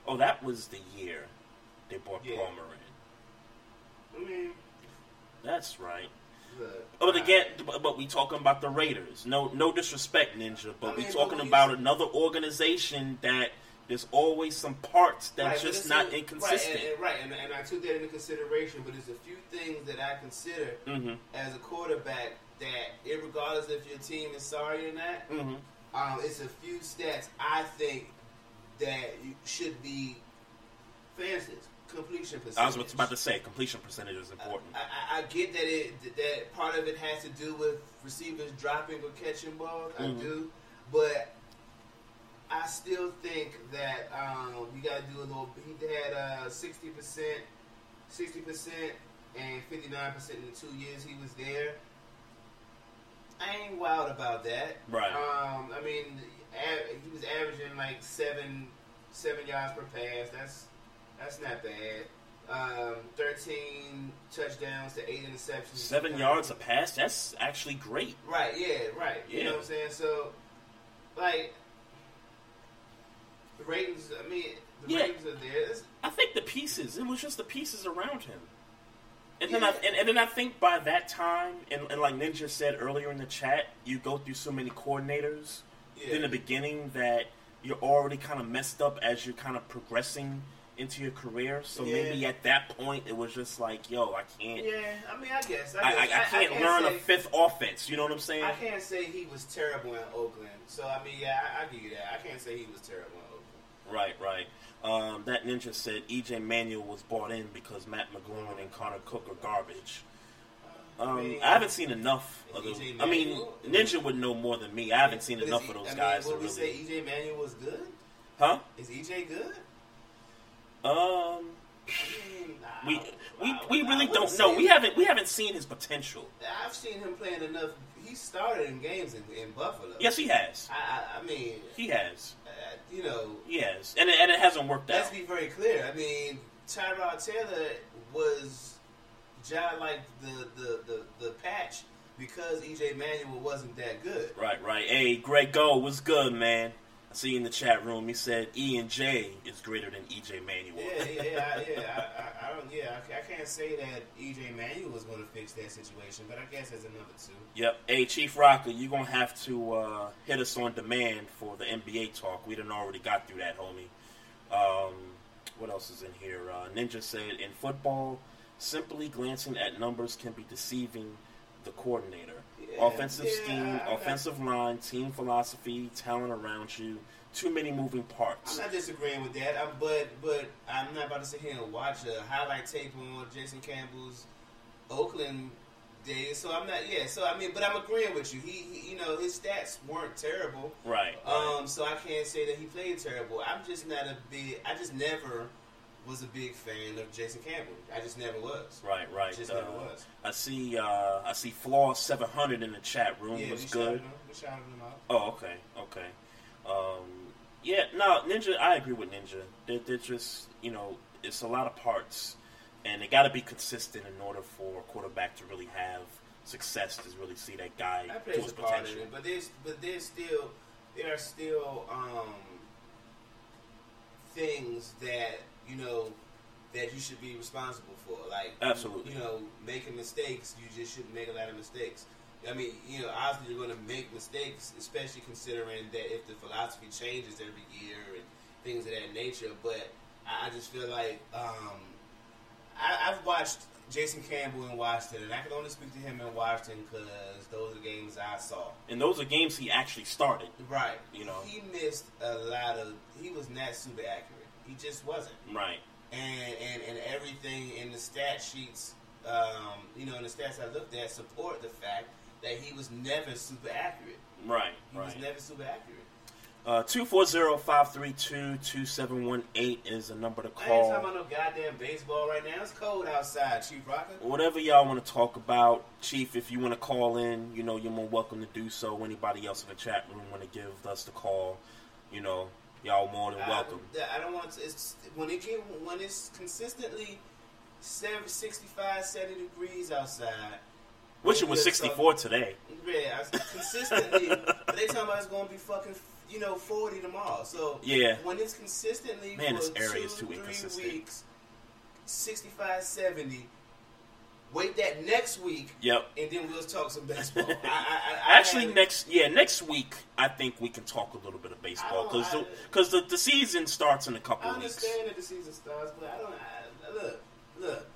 Speaker 7: Oh, that was the year they bought
Speaker 2: Yeah.
Speaker 7: Palmer in.
Speaker 2: I mean,
Speaker 7: That's right.
Speaker 2: look.
Speaker 7: But again, but, but we talking about the Raiders. No, no disrespect, Ninja. But
Speaker 2: I
Speaker 7: we
Speaker 2: mean,
Speaker 7: talking about another organization that there's always some parts that's
Speaker 2: Right,
Speaker 7: just not
Speaker 2: a-
Speaker 7: inconsistent.
Speaker 2: Right, and, and, right, and, and I took that into consideration, but there's a few things that I consider
Speaker 7: hmm
Speaker 2: as a quarterback that, regardless if your team is sorry or not,
Speaker 7: hmm
Speaker 2: um, it's a few stats I think that you should be, instance, completion percentage.
Speaker 7: I was about to say completion percentage is important.
Speaker 2: I, I, I get that it that part of it has to do with receivers dropping or catching balls. I
Speaker 7: Mhm.
Speaker 2: do, but I still think that um, you got to do a little. He had uh, sixty percent, sixty percent, and fifty nine percent in the two years he was there. I ain't wild about that.
Speaker 7: Right.
Speaker 2: Um, I mean, he was averaging like seven seven yards per pass. That's that's not bad. Um, Thirteen touchdowns to eight interceptions.
Speaker 7: Seven yards a pass. That's actually great.
Speaker 2: Right. Yeah. Right.
Speaker 7: Yeah.
Speaker 2: You know what I'm saying? So, like, the ratings. I mean, the
Speaker 7: Yeah.
Speaker 2: ratings are there. It's-
Speaker 7: I think the pieces. It was just the pieces around him. And then I and, and then I think by that time, and, and like Ninja said earlier in the chat, you go through so many coordinators
Speaker 2: Yeah.
Speaker 7: in the beginning that you're already kind of messed up as you're kind of progressing into your career. So
Speaker 2: Yeah.
Speaker 7: maybe at that point it was just like, yo, I can't,
Speaker 2: Yeah. I mean, I guess. I,
Speaker 7: I, I,
Speaker 2: guess.
Speaker 7: I can't learn
Speaker 2: say,
Speaker 7: a fifth offense. You know what I'm saying?
Speaker 2: I can't say he was terrible in Oakland. So I mean, yeah, I, I give you that. I can't say he was terrible.
Speaker 7: Right, right. Um, that ninja said EJ Manuel was bought in because Matt McGloin and Connor Cook are garbage. Um, I haven't seen enough of those. I mean, Ninja would know more than me. I haven't seen enough
Speaker 2: he-
Speaker 7: of those
Speaker 2: I mean,
Speaker 7: guys to
Speaker 2: Would we
Speaker 7: really.
Speaker 2: say EJ Manuel was good?
Speaker 7: Huh?
Speaker 2: Is EJ good?
Speaker 7: Um,
Speaker 2: I mean,
Speaker 7: we we, we really don't know. We haven't we haven't seen his potential.
Speaker 2: I've seen him playing enough. He started in games in, in Buffalo.
Speaker 7: Yes, he has.
Speaker 2: I, I mean,
Speaker 7: He has.
Speaker 2: You know,
Speaker 7: has, and it, and it hasn't worked out.
Speaker 2: let's be very clear. I mean, Tyrod Taylor was just like the, the, the, the patch because EJ Manuel wasn't that good.
Speaker 7: Right, right. Hey, Greg Go was good, man. I see in the chat room. He said E and J is greater than EJ Manuel.
Speaker 2: Yeah, yeah, yeah, I- yeah. I, I, I don't. Yeah, I, I can't say that EJ Manuel was going to fix that situation, but I guess there's another two.
Speaker 7: Yep. Hey, Chief Rocker, you're going to have to uh, hit us on demand for the NBA talk. We done already got through that, homie. Um, what else is in here? Uh, Ninja said, in football, simply glancing at numbers can be deceiving the coordinator. Offensive
Speaker 2: yeah,
Speaker 7: scheme,
Speaker 2: I- I-
Speaker 7: offensive line, team philosophy, talent around you, too many moving parts.
Speaker 2: I'm not disagreeing with that, I'm, but but I'm not about to sit here and watch a highlight tape on Jason Campbell's Oakland days. So I'm not. Yeah. So I mean, but I'm agreeing with you. He, he you know, his stats weren't terrible.
Speaker 7: Right. right.
Speaker 2: Um, so I can't say that he played terrible. I'm just not a big. I just never was a big fan of Jason Campbell. I just never was.
Speaker 7: Right, right.
Speaker 2: Just
Speaker 7: Uh,
Speaker 2: never was.
Speaker 7: I see. Uh, I see. Flaw seven hundred in the chat room
Speaker 2: Yeah,
Speaker 7: was good.
Speaker 2: shouted him. We shouted him out.
Speaker 7: Oh, okay, okay. Um, yeah, no, Ninja. I agree with Ninja. They're, they're just, you know, it's a lot of parts, and they got to be consistent in order for a quarterback to really have success to really see that guy
Speaker 2: That
Speaker 7: to his
Speaker 2: a part in
Speaker 7: potential.
Speaker 2: it, but there's but there's still there are still um, things that you know that you should be responsible for. Like
Speaker 7: Absolutely.
Speaker 2: you know, making mistakes. You just shouldn't make a lot of mistakes. I mean, you know, obviously you're going to make mistakes, especially considering that if the philosophy changes every year and things of that nature. But I just feel like um, I, I've watched Jason Campbell in Washington, and I can only speak to him in Washington because those are games I saw.
Speaker 7: And those are games he actually started.
Speaker 2: Right.
Speaker 7: You know.
Speaker 2: he missed a lot of. He was not super accurate. He just wasn't.
Speaker 7: Right.
Speaker 2: And and and everything in the stat sheets, um, you know, in the stats I looked at support the fact that he was never super accurate.
Speaker 7: Right.
Speaker 2: He
Speaker 7: right.
Speaker 2: was never super accurate.
Speaker 7: Uh, 240-532-2718 is the number to call.
Speaker 2: I ain't talking about no goddamn baseball right now. It's cold outside, Chief Rocker.
Speaker 7: Whatever y'all want to talk about, Chief, if you want to call in, you know, you're more welcome to do so. Anybody else in the chat room want to give us the call, you know, y'all more than welcome.
Speaker 2: I, I don't want to. It's when it get when it's consistently 70, 65, 70 degrees outside.
Speaker 7: Which it was
Speaker 2: uh,
Speaker 7: 64
Speaker 2: talk-
Speaker 7: today.
Speaker 2: Yeah, consistently. but they talking about it's going to be fucking, you know, 40 tomorrow. So
Speaker 7: Yeah.
Speaker 2: when it's consistently
Speaker 7: Man,
Speaker 2: for
Speaker 7: this area
Speaker 2: two,
Speaker 7: is too
Speaker 2: three
Speaker 7: inconsistent.
Speaker 2: weeks, 65, 70. Wait that next week,
Speaker 7: Yep.
Speaker 2: and then we'll talk some baseball. I, I, I,
Speaker 7: Actually, next yeah, next week I think we can talk a little bit of baseball
Speaker 2: I don't-
Speaker 7: because the, the, the season starts in a couple weeks.
Speaker 2: I
Speaker 7: of weeks.
Speaker 2: understand that the season starts, but I don't. Look, look,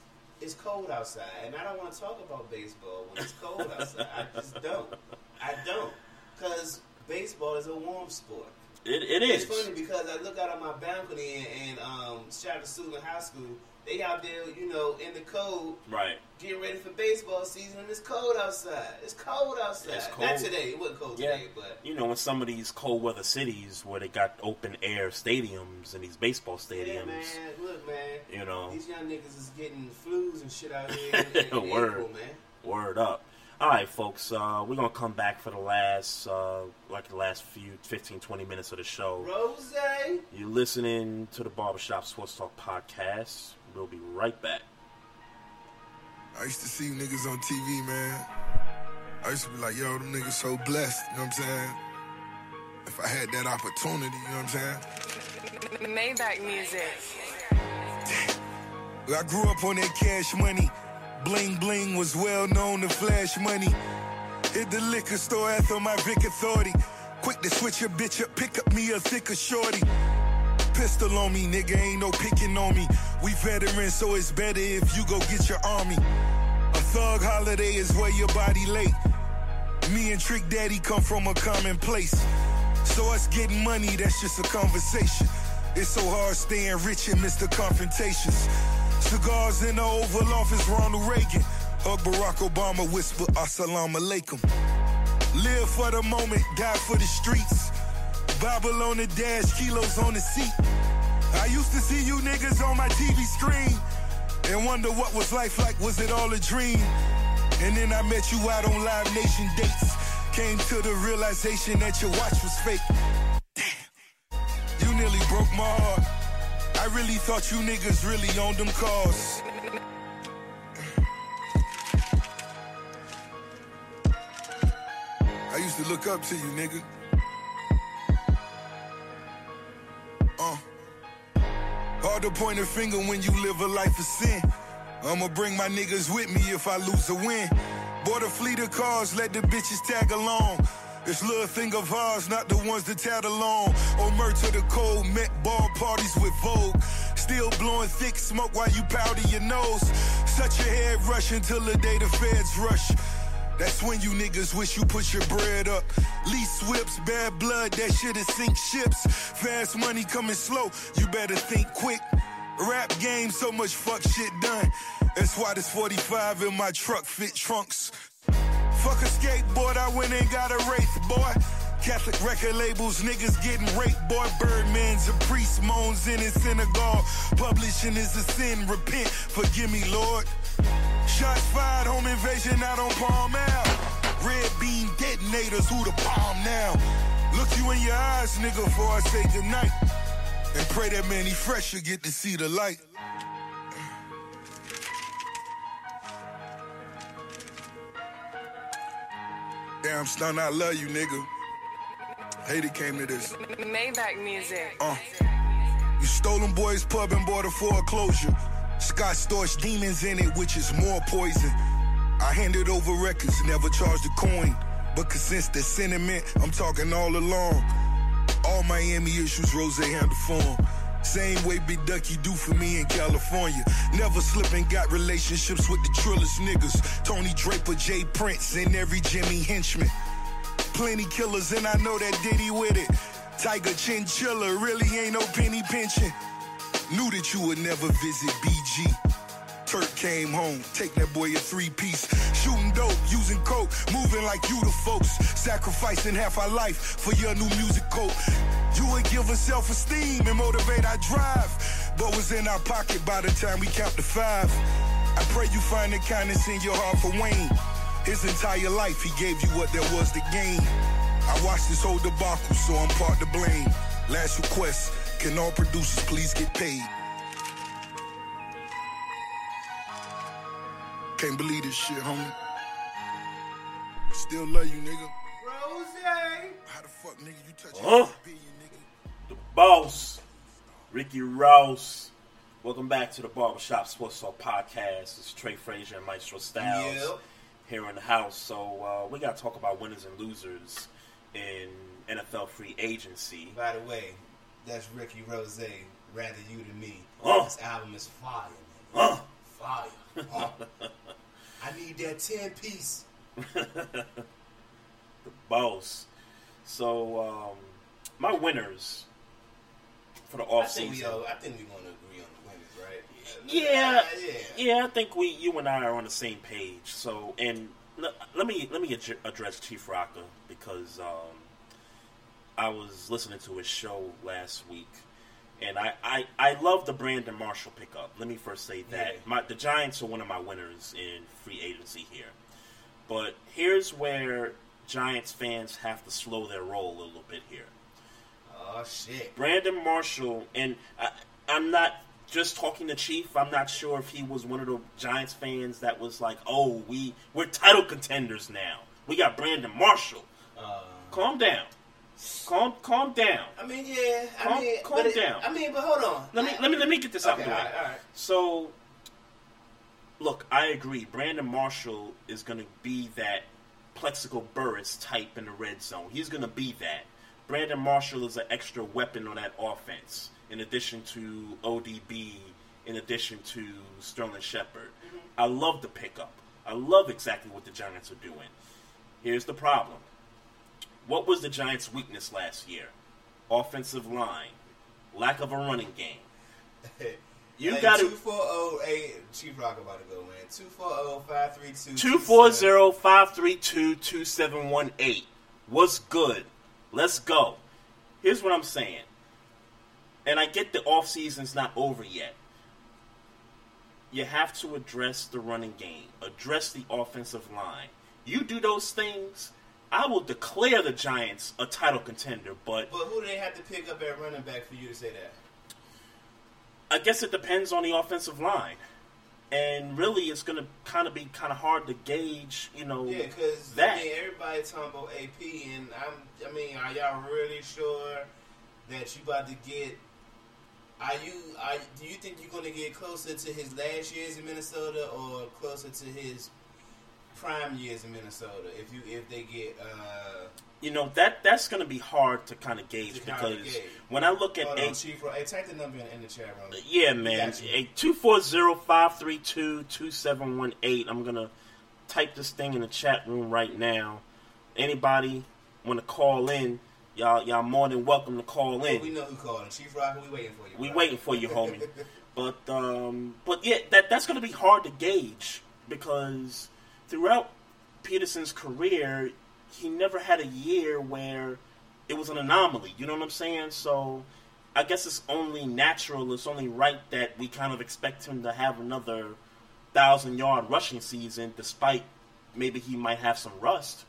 Speaker 2: it's cold outside, and I don't want to talk about baseball when it's cold outside. I just don't. I don't, because baseball is a warm sport.
Speaker 7: It, it
Speaker 2: It's funny because I look out on my balcony and, and um, shout out to Suitland High School. They out there, you know, in the cold,
Speaker 7: Right.
Speaker 2: getting ready for baseball season, and it's cold outside. It's cold outside.
Speaker 7: It's
Speaker 2: Not today. It wasn't cold
Speaker 7: Yeah.
Speaker 2: today, but
Speaker 7: You know, in some of these cold weather cities where they got open air stadiums and these baseball stadiums,
Speaker 2: yeah, man. Look, man.
Speaker 7: you know,
Speaker 2: These young niggas is getting flus and shit out here in, in
Speaker 7: Word.
Speaker 2: April, man.
Speaker 7: word up. All right, folks, uh, we're going to come back for the last, uh, like the last few 15, 20 minutes of the show.
Speaker 2: Rose,
Speaker 7: You're listening to the Barbershop Sports Talk podcast. We'll be right back.
Speaker 11: I used to see niggas on TV, man. I used to be like, yo, them niggas so blessed, you know what I'm saying? If I had that opportunity, you know what I'm saying?
Speaker 12: Maybach music.
Speaker 11: I grew up on that cash money. Bling bling was well known to flash money. Hit the liquor store after my Vic authority. Quick to switch a bitch up, pick up me a thicker shorty. Pistol on me, nigga, ain't no picking on me. We veterans, so it's better if you go get your army. A thug holiday is where your body late. Me and Trick Daddy come from a common place. So us getting money, that's just a conversation. It's so hard staying rich amidst the confrontations. Cigars in the Oval Office, Ronald Reagan. Hug Barack Obama, whisper Assalamu alaikum. Live for the moment, die for the streets. Bible on the dash, kilos on the seat. I used to see you niggas on my TV screen and wonder what was life like. Was it all a dream? And then I met you out on Live Nation dates. Came to the realization that your watch was fake. Damn, you nearly broke my heart. I really thought you niggas really owned them cars. I used to look up to you, nigga. Uh. Hard to point a finger when you live a life of sin. I'ma bring my niggas with me if I lose a win. Bought a fleet of cars, let the bitches tag along. This little thing of ours, not the ones that tag along. Or to the cold, met ball parties with Vogue. Still blowing thick smoke while you powder your nose. Such your head rush until the day the feds rush. That's when you niggas wish you put your bread up. Lease whips, bad blood, that shit'll sink ships. Fast money coming slow, you better think quick. Rap game, so much fuck shit done. That's why this 45 in my truck fit trunks. Fuck a skateboard, I went and got a wraith, boy. Catholic record labels, niggas getting raped, boy. Birdman's a priest, moans in his synagogue. Publishing is a sin, repent, forgive me, Lord. Shots fired, home invasion out on Palm Ave. Red beam detonators, who the palm now? Look you in your eyes, nigga, before I say goodnight. And pray that Mannie Fresh will get to see the light. Damn, stun, I love you, nigga. Hate it came to this.
Speaker 12: Maybach music.
Speaker 11: Uh, you stolen boys pub and bought a foreclosure. Scott Storch demons in it, which is more poison. I handed over records, never charged a coin. But since the sentiment, I'm talking all along. All Miami issues, Ross handled for 'em. Same way Big Ducky do for me in California. Never slipping, got relationships with the trillest niggas. Tony Draper, J. Prince, and every Jimmy henchman. Plenty killers, and I know that Diddy with it. Tiger Chinchilla really ain't no penny pinching. Knew that you would never visit BG. Turk came home, take that boy a three piece. Shooting dope, using coke, moving like you the folks. Sacrificing half our life for your new music coat. You would give us self esteem and motivate our drive. But was in our pocket by the time we count to five. I pray you find the kindness in your heart for Wayne. His entire life, he gave you what there was to gain. I watched this whole debacle, so I'm part to blame. Last request, can all producers please get paid? Can't believe this shit, homie. Still love you, nigga.
Speaker 2: Rose.
Speaker 11: How the fuck, nigga, you touch
Speaker 7: Huh? The nigga the boss, Ricky Rouse. Welcome back to the Barbershop Sports Talk Podcast. It's Trey Frazier and Maestro Styles
Speaker 2: Yep.
Speaker 7: here in the house. So uh, we got to talk about winners and losers in NFL free agency.
Speaker 2: By the way, that's Ricky Rose. Rather you than me. This album is fire, man. Fire. I need that ten piece.
Speaker 7: the boss. So um, my winners for the
Speaker 2: I
Speaker 7: off
Speaker 2: think we
Speaker 7: season.
Speaker 2: I think we want to agree on the winners, right?
Speaker 7: Yeah,
Speaker 2: yeah.
Speaker 7: yeah. I think we, you and I, are on the same page. So, and let me let me address Chief Rocker because um, I was listening to his show last week, and I I, I love the Brandon Marshall pickup. Let me first say that
Speaker 2: Yeah.
Speaker 7: my the Giants are one of my winners in free agency here, but here's where Giants fans have to slow their roll a little bit here.
Speaker 2: Oh shit.
Speaker 7: Brandon Marshall, and I, I'm not just talking to Chief. I'm not sure if he was one of the Giants fans that was like, "Oh, we we're title contenders now. We got Brandon Marshall."
Speaker 2: Uh,
Speaker 7: Calm down. Calm calm down.
Speaker 2: I mean, yeah. I
Speaker 7: Calm-
Speaker 2: mean,
Speaker 7: calm
Speaker 2: it-
Speaker 7: down.
Speaker 2: I mean, but hold on.
Speaker 7: Let me let me let me get this out of the way.
Speaker 2: all right, all right.
Speaker 7: So, look, I agree. Brandon Marshall is going to be that Plaxico Burress type in the red zone. He's going to be that. Brandon Marshall is an extra weapon on that offense, in addition to ODB, in addition to Sterling Shepard. Mm-hmm. I love the pickup. I love exactly what the Giants are doing. Here's the problem. What was the Giants' weakness last year? Offensive line, lack of a running game. You got to
Speaker 2: 240 Chief Rock about to go, man. 240 532
Speaker 7: Two four oh zero oh five three two two seven one eight. What's good? Let's go. Here's what I'm saying. And I get the off season's not over yet. You have to address the running game, address the offensive line. You do those things, I will declare the Giants a title contender, but
Speaker 2: But who do they have to pick up at running back for you to say that?
Speaker 7: I guess it depends on the offensive line. And really, it's going to kind of be kind of hard to gauge, you know,
Speaker 2: Yeah, because
Speaker 7: that.
Speaker 2: I mean, everybody talking about AP, and I'm. I mean, are y'all really sure that you about to get? Are you? Are, do you think you're going to get closer to his last years in Minnesota, or closer to his prime years in Minnesota? If you if they get. uh
Speaker 7: you know that that's going to be hard to kind of gauge because
Speaker 2: gauge.
Speaker 7: when I look at
Speaker 2: Hold on, Chief. Hey, type the number in, in the chat room.
Speaker 7: yeah man a two four zero five three two two seven one eight. I'm gonna type this thing in the chat room right now. Anybody want to call in? Y'all y'all more than welcome to call in.
Speaker 2: we know who calling. Chief Rocker, we waiting for you.
Speaker 7: We
Speaker 2: bro.
Speaker 7: waiting for you, homie. But um, but yeah, that that's going to be hard to gauge because throughout Peterson's career, he never had a year where it was an anomaly. You know what I'm saying? So I guess it's only natural, it's only right that we kind of expect him to have another thousand yard rushing season, despite maybe he might have some rust.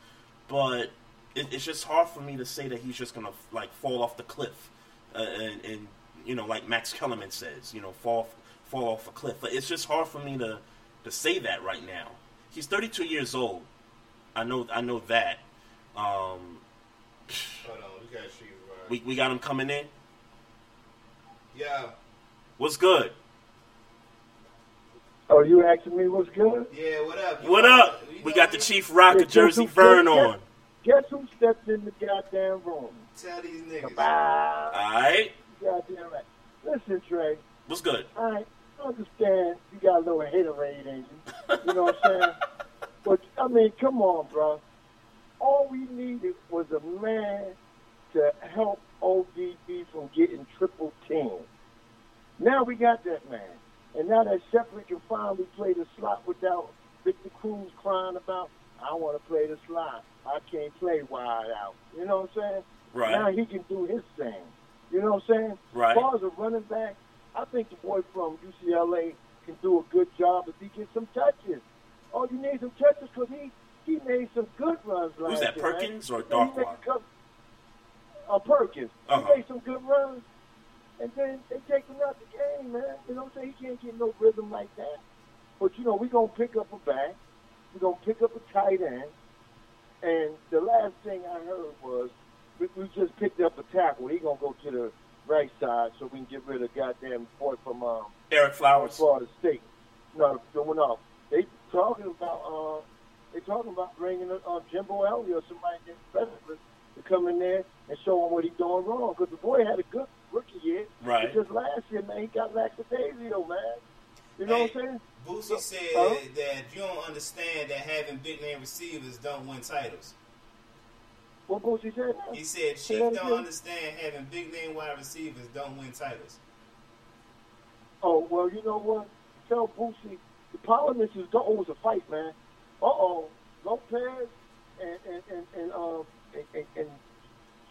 Speaker 7: But it, it's just hard for me to say that he's just gonna like fall off the cliff, uh, and, and you know, like Max Kellerman says, you know, fall fall off a cliff. But it's just hard for me to to say that right now. He's 32 years old. I know I know that. Um,
Speaker 2: Hold on, we got Chief Rocker.
Speaker 7: we we got him coming in.
Speaker 2: Yeah,
Speaker 7: What's good?
Speaker 13: Oh, you asking me what's good?
Speaker 2: yeah. What up? You
Speaker 7: What up?
Speaker 2: you
Speaker 7: We got the? Chief Rocker
Speaker 13: Hey,
Speaker 7: Jersey
Speaker 13: who-
Speaker 7: Vern
Speaker 13: guess-
Speaker 7: on.
Speaker 13: Guess who stepped in the goddamn room?
Speaker 2: Tell these niggas.
Speaker 13: Bye.
Speaker 7: All right.
Speaker 13: Goddamn right. Listen, Trey.
Speaker 7: What's good?
Speaker 13: I understand you got a little haterade in you. You know what I'm saying? But I mean, come on, bro. All we needed was a man to help ODB from getting triple team. Now we got that man, and now that Shepard can finally play the slot without Victor Cruz crying about, "I want to play the slot. I can't play wide out." You know what I'm saying?
Speaker 7: Right.
Speaker 13: Now he can do his thing. You know what I'm saying?
Speaker 7: Right.
Speaker 13: As far as a running back, I think the boy from UCLA can do a good job if he gets some touches. Oh, you need some touches because he he made some good runs last
Speaker 7: Who's that,
Speaker 13: year.
Speaker 7: Perkins or
Speaker 13: He made a couple- Uh, Perkins.
Speaker 7: Uh-huh.
Speaker 13: He made some good runs, and then they take him out the game, man. You know what I'm saying? He can't get no rhythm like that. But you know, we're gonna pick up a back. We're gonna pick up a tight end. And the last thing I heard was we, we just picked up a tackle. He gonna go to the right side so we can get rid of goddamn boy from um,
Speaker 7: Ereck Flowers.
Speaker 13: Florida State. No, no, off. They talking about uh, they talking about bringing uh, Jimbo Elliott or somebody that's better to come in there and show him what he's doing wrong. Because the boy had a good rookie year.
Speaker 7: Right.
Speaker 13: But Just last year, man, he got lackadaisio, man. You know what I'm saying?
Speaker 2: Boosie said
Speaker 13: Huh?
Speaker 2: that you don't understand that having big name receivers don't win titles.
Speaker 13: What Boosie said?
Speaker 2: He said
Speaker 13: Say
Speaker 2: Chief don't
Speaker 13: again?
Speaker 2: understand having big name wide receivers don't win titles.
Speaker 13: Oh well, you know what? Tell Boosie the Parliament is go. Was a fight, man. Uh oh, Lopez and and and, and um and, and, and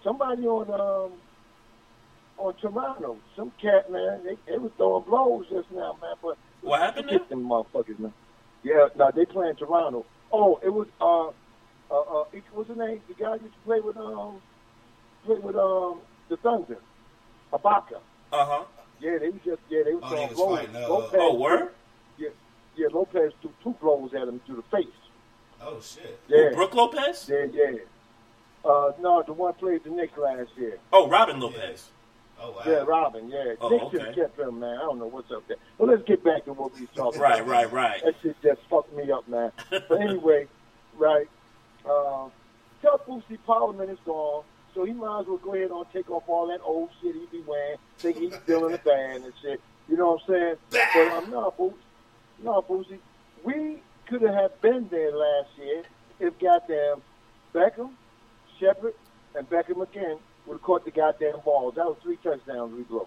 Speaker 13: somebody on um on Toronto, some cat man, they they was throwing blows just now, man. But
Speaker 7: What happened
Speaker 13: Get them motherfuckers, man. Yeah, no, they playing Toronto. Oh, it was uh uh uh it- what's his name? The guy used to play with um play with um the Thunder, Ibaka.
Speaker 7: Uh huh.
Speaker 13: Yeah, they was just yeah they was
Speaker 2: Oh, was
Speaker 13: blows.
Speaker 2: fighting, uh,
Speaker 13: Lopez,
Speaker 7: Oh, word?
Speaker 13: Yeah, yeah. Lopez threw two blows at him through the face.
Speaker 2: Oh shit.
Speaker 13: Yeah,
Speaker 7: Who, Brooke Lopez?
Speaker 13: yeah, yeah. Uh, no, the one played the Knicks last year.
Speaker 7: Oh, Robin Lopez.
Speaker 2: Oh wow.
Speaker 13: Yeah, Robin. Yeah,
Speaker 7: Oh,
Speaker 13: Nick
Speaker 7: okay.
Speaker 13: should kept him, man. I don't know what's up there. Well, let's get back to what we was talking
Speaker 7: Right,
Speaker 13: about.
Speaker 7: right, right.
Speaker 13: That shit just fucked me up, man. but anyway, right. Uh, tell Boosie Parliament is gone, so he might as well go ahead and take off all that old shit he be wearing, think he's still in the band and shit. You know what I'm saying? But um, no, Boosie, no, Boosie, we could have been there last year if goddamn Beckham, Shepard, and Beckham again would have caught the goddamn balls. That was three touchdowns we blew.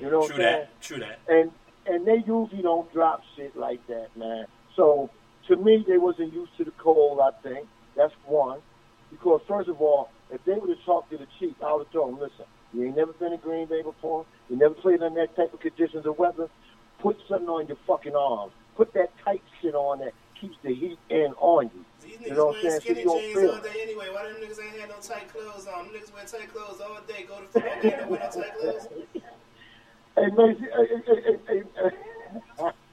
Speaker 13: You know what I'm saying?
Speaker 7: that. True that.
Speaker 13: and and they usually don't drop shit like that, man. So to me, they wasn't used to the cold. I think that's one. Because first of all, if they would have talked to the chief, I would have told them, listen, you ain't never been to Green Bay before. You never played in that type of conditions of weather. Put something on your fucking arms. Put that tight shit on that keeps the heat in on you.
Speaker 2: These
Speaker 13: You
Speaker 2: niggas
Speaker 13: know what I'm
Speaker 2: wearing
Speaker 13: saying? So
Speaker 2: skinny
Speaker 13: you
Speaker 2: jeans
Speaker 13: feel
Speaker 2: all day anyway. Why them niggas ain't had no tight clothes on? Them niggas wear tight clothes all day. Go to football game and wear no tight clothes.
Speaker 13: Hey, Macy, hey, hey, hey, hey, hey.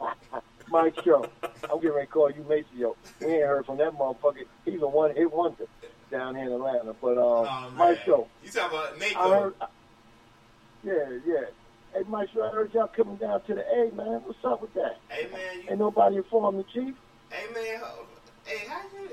Speaker 13: Mike Show. I'm getting ready to call you Maceo. We ain't heard from that motherfucker. He's a one hit wonder down here in Atlanta. But um,
Speaker 2: Oh,
Speaker 13: Mike
Speaker 2: man.
Speaker 13: Show.
Speaker 2: You talking about
Speaker 13: I
Speaker 2: Mako?
Speaker 13: heard. Yeah, yeah. Hey, Mike Show, I heard y'all coming down to the A, man. What's up with that?
Speaker 2: Hey man, you,
Speaker 13: Ain't nobody informed the chief?
Speaker 2: hey man, hey, how you?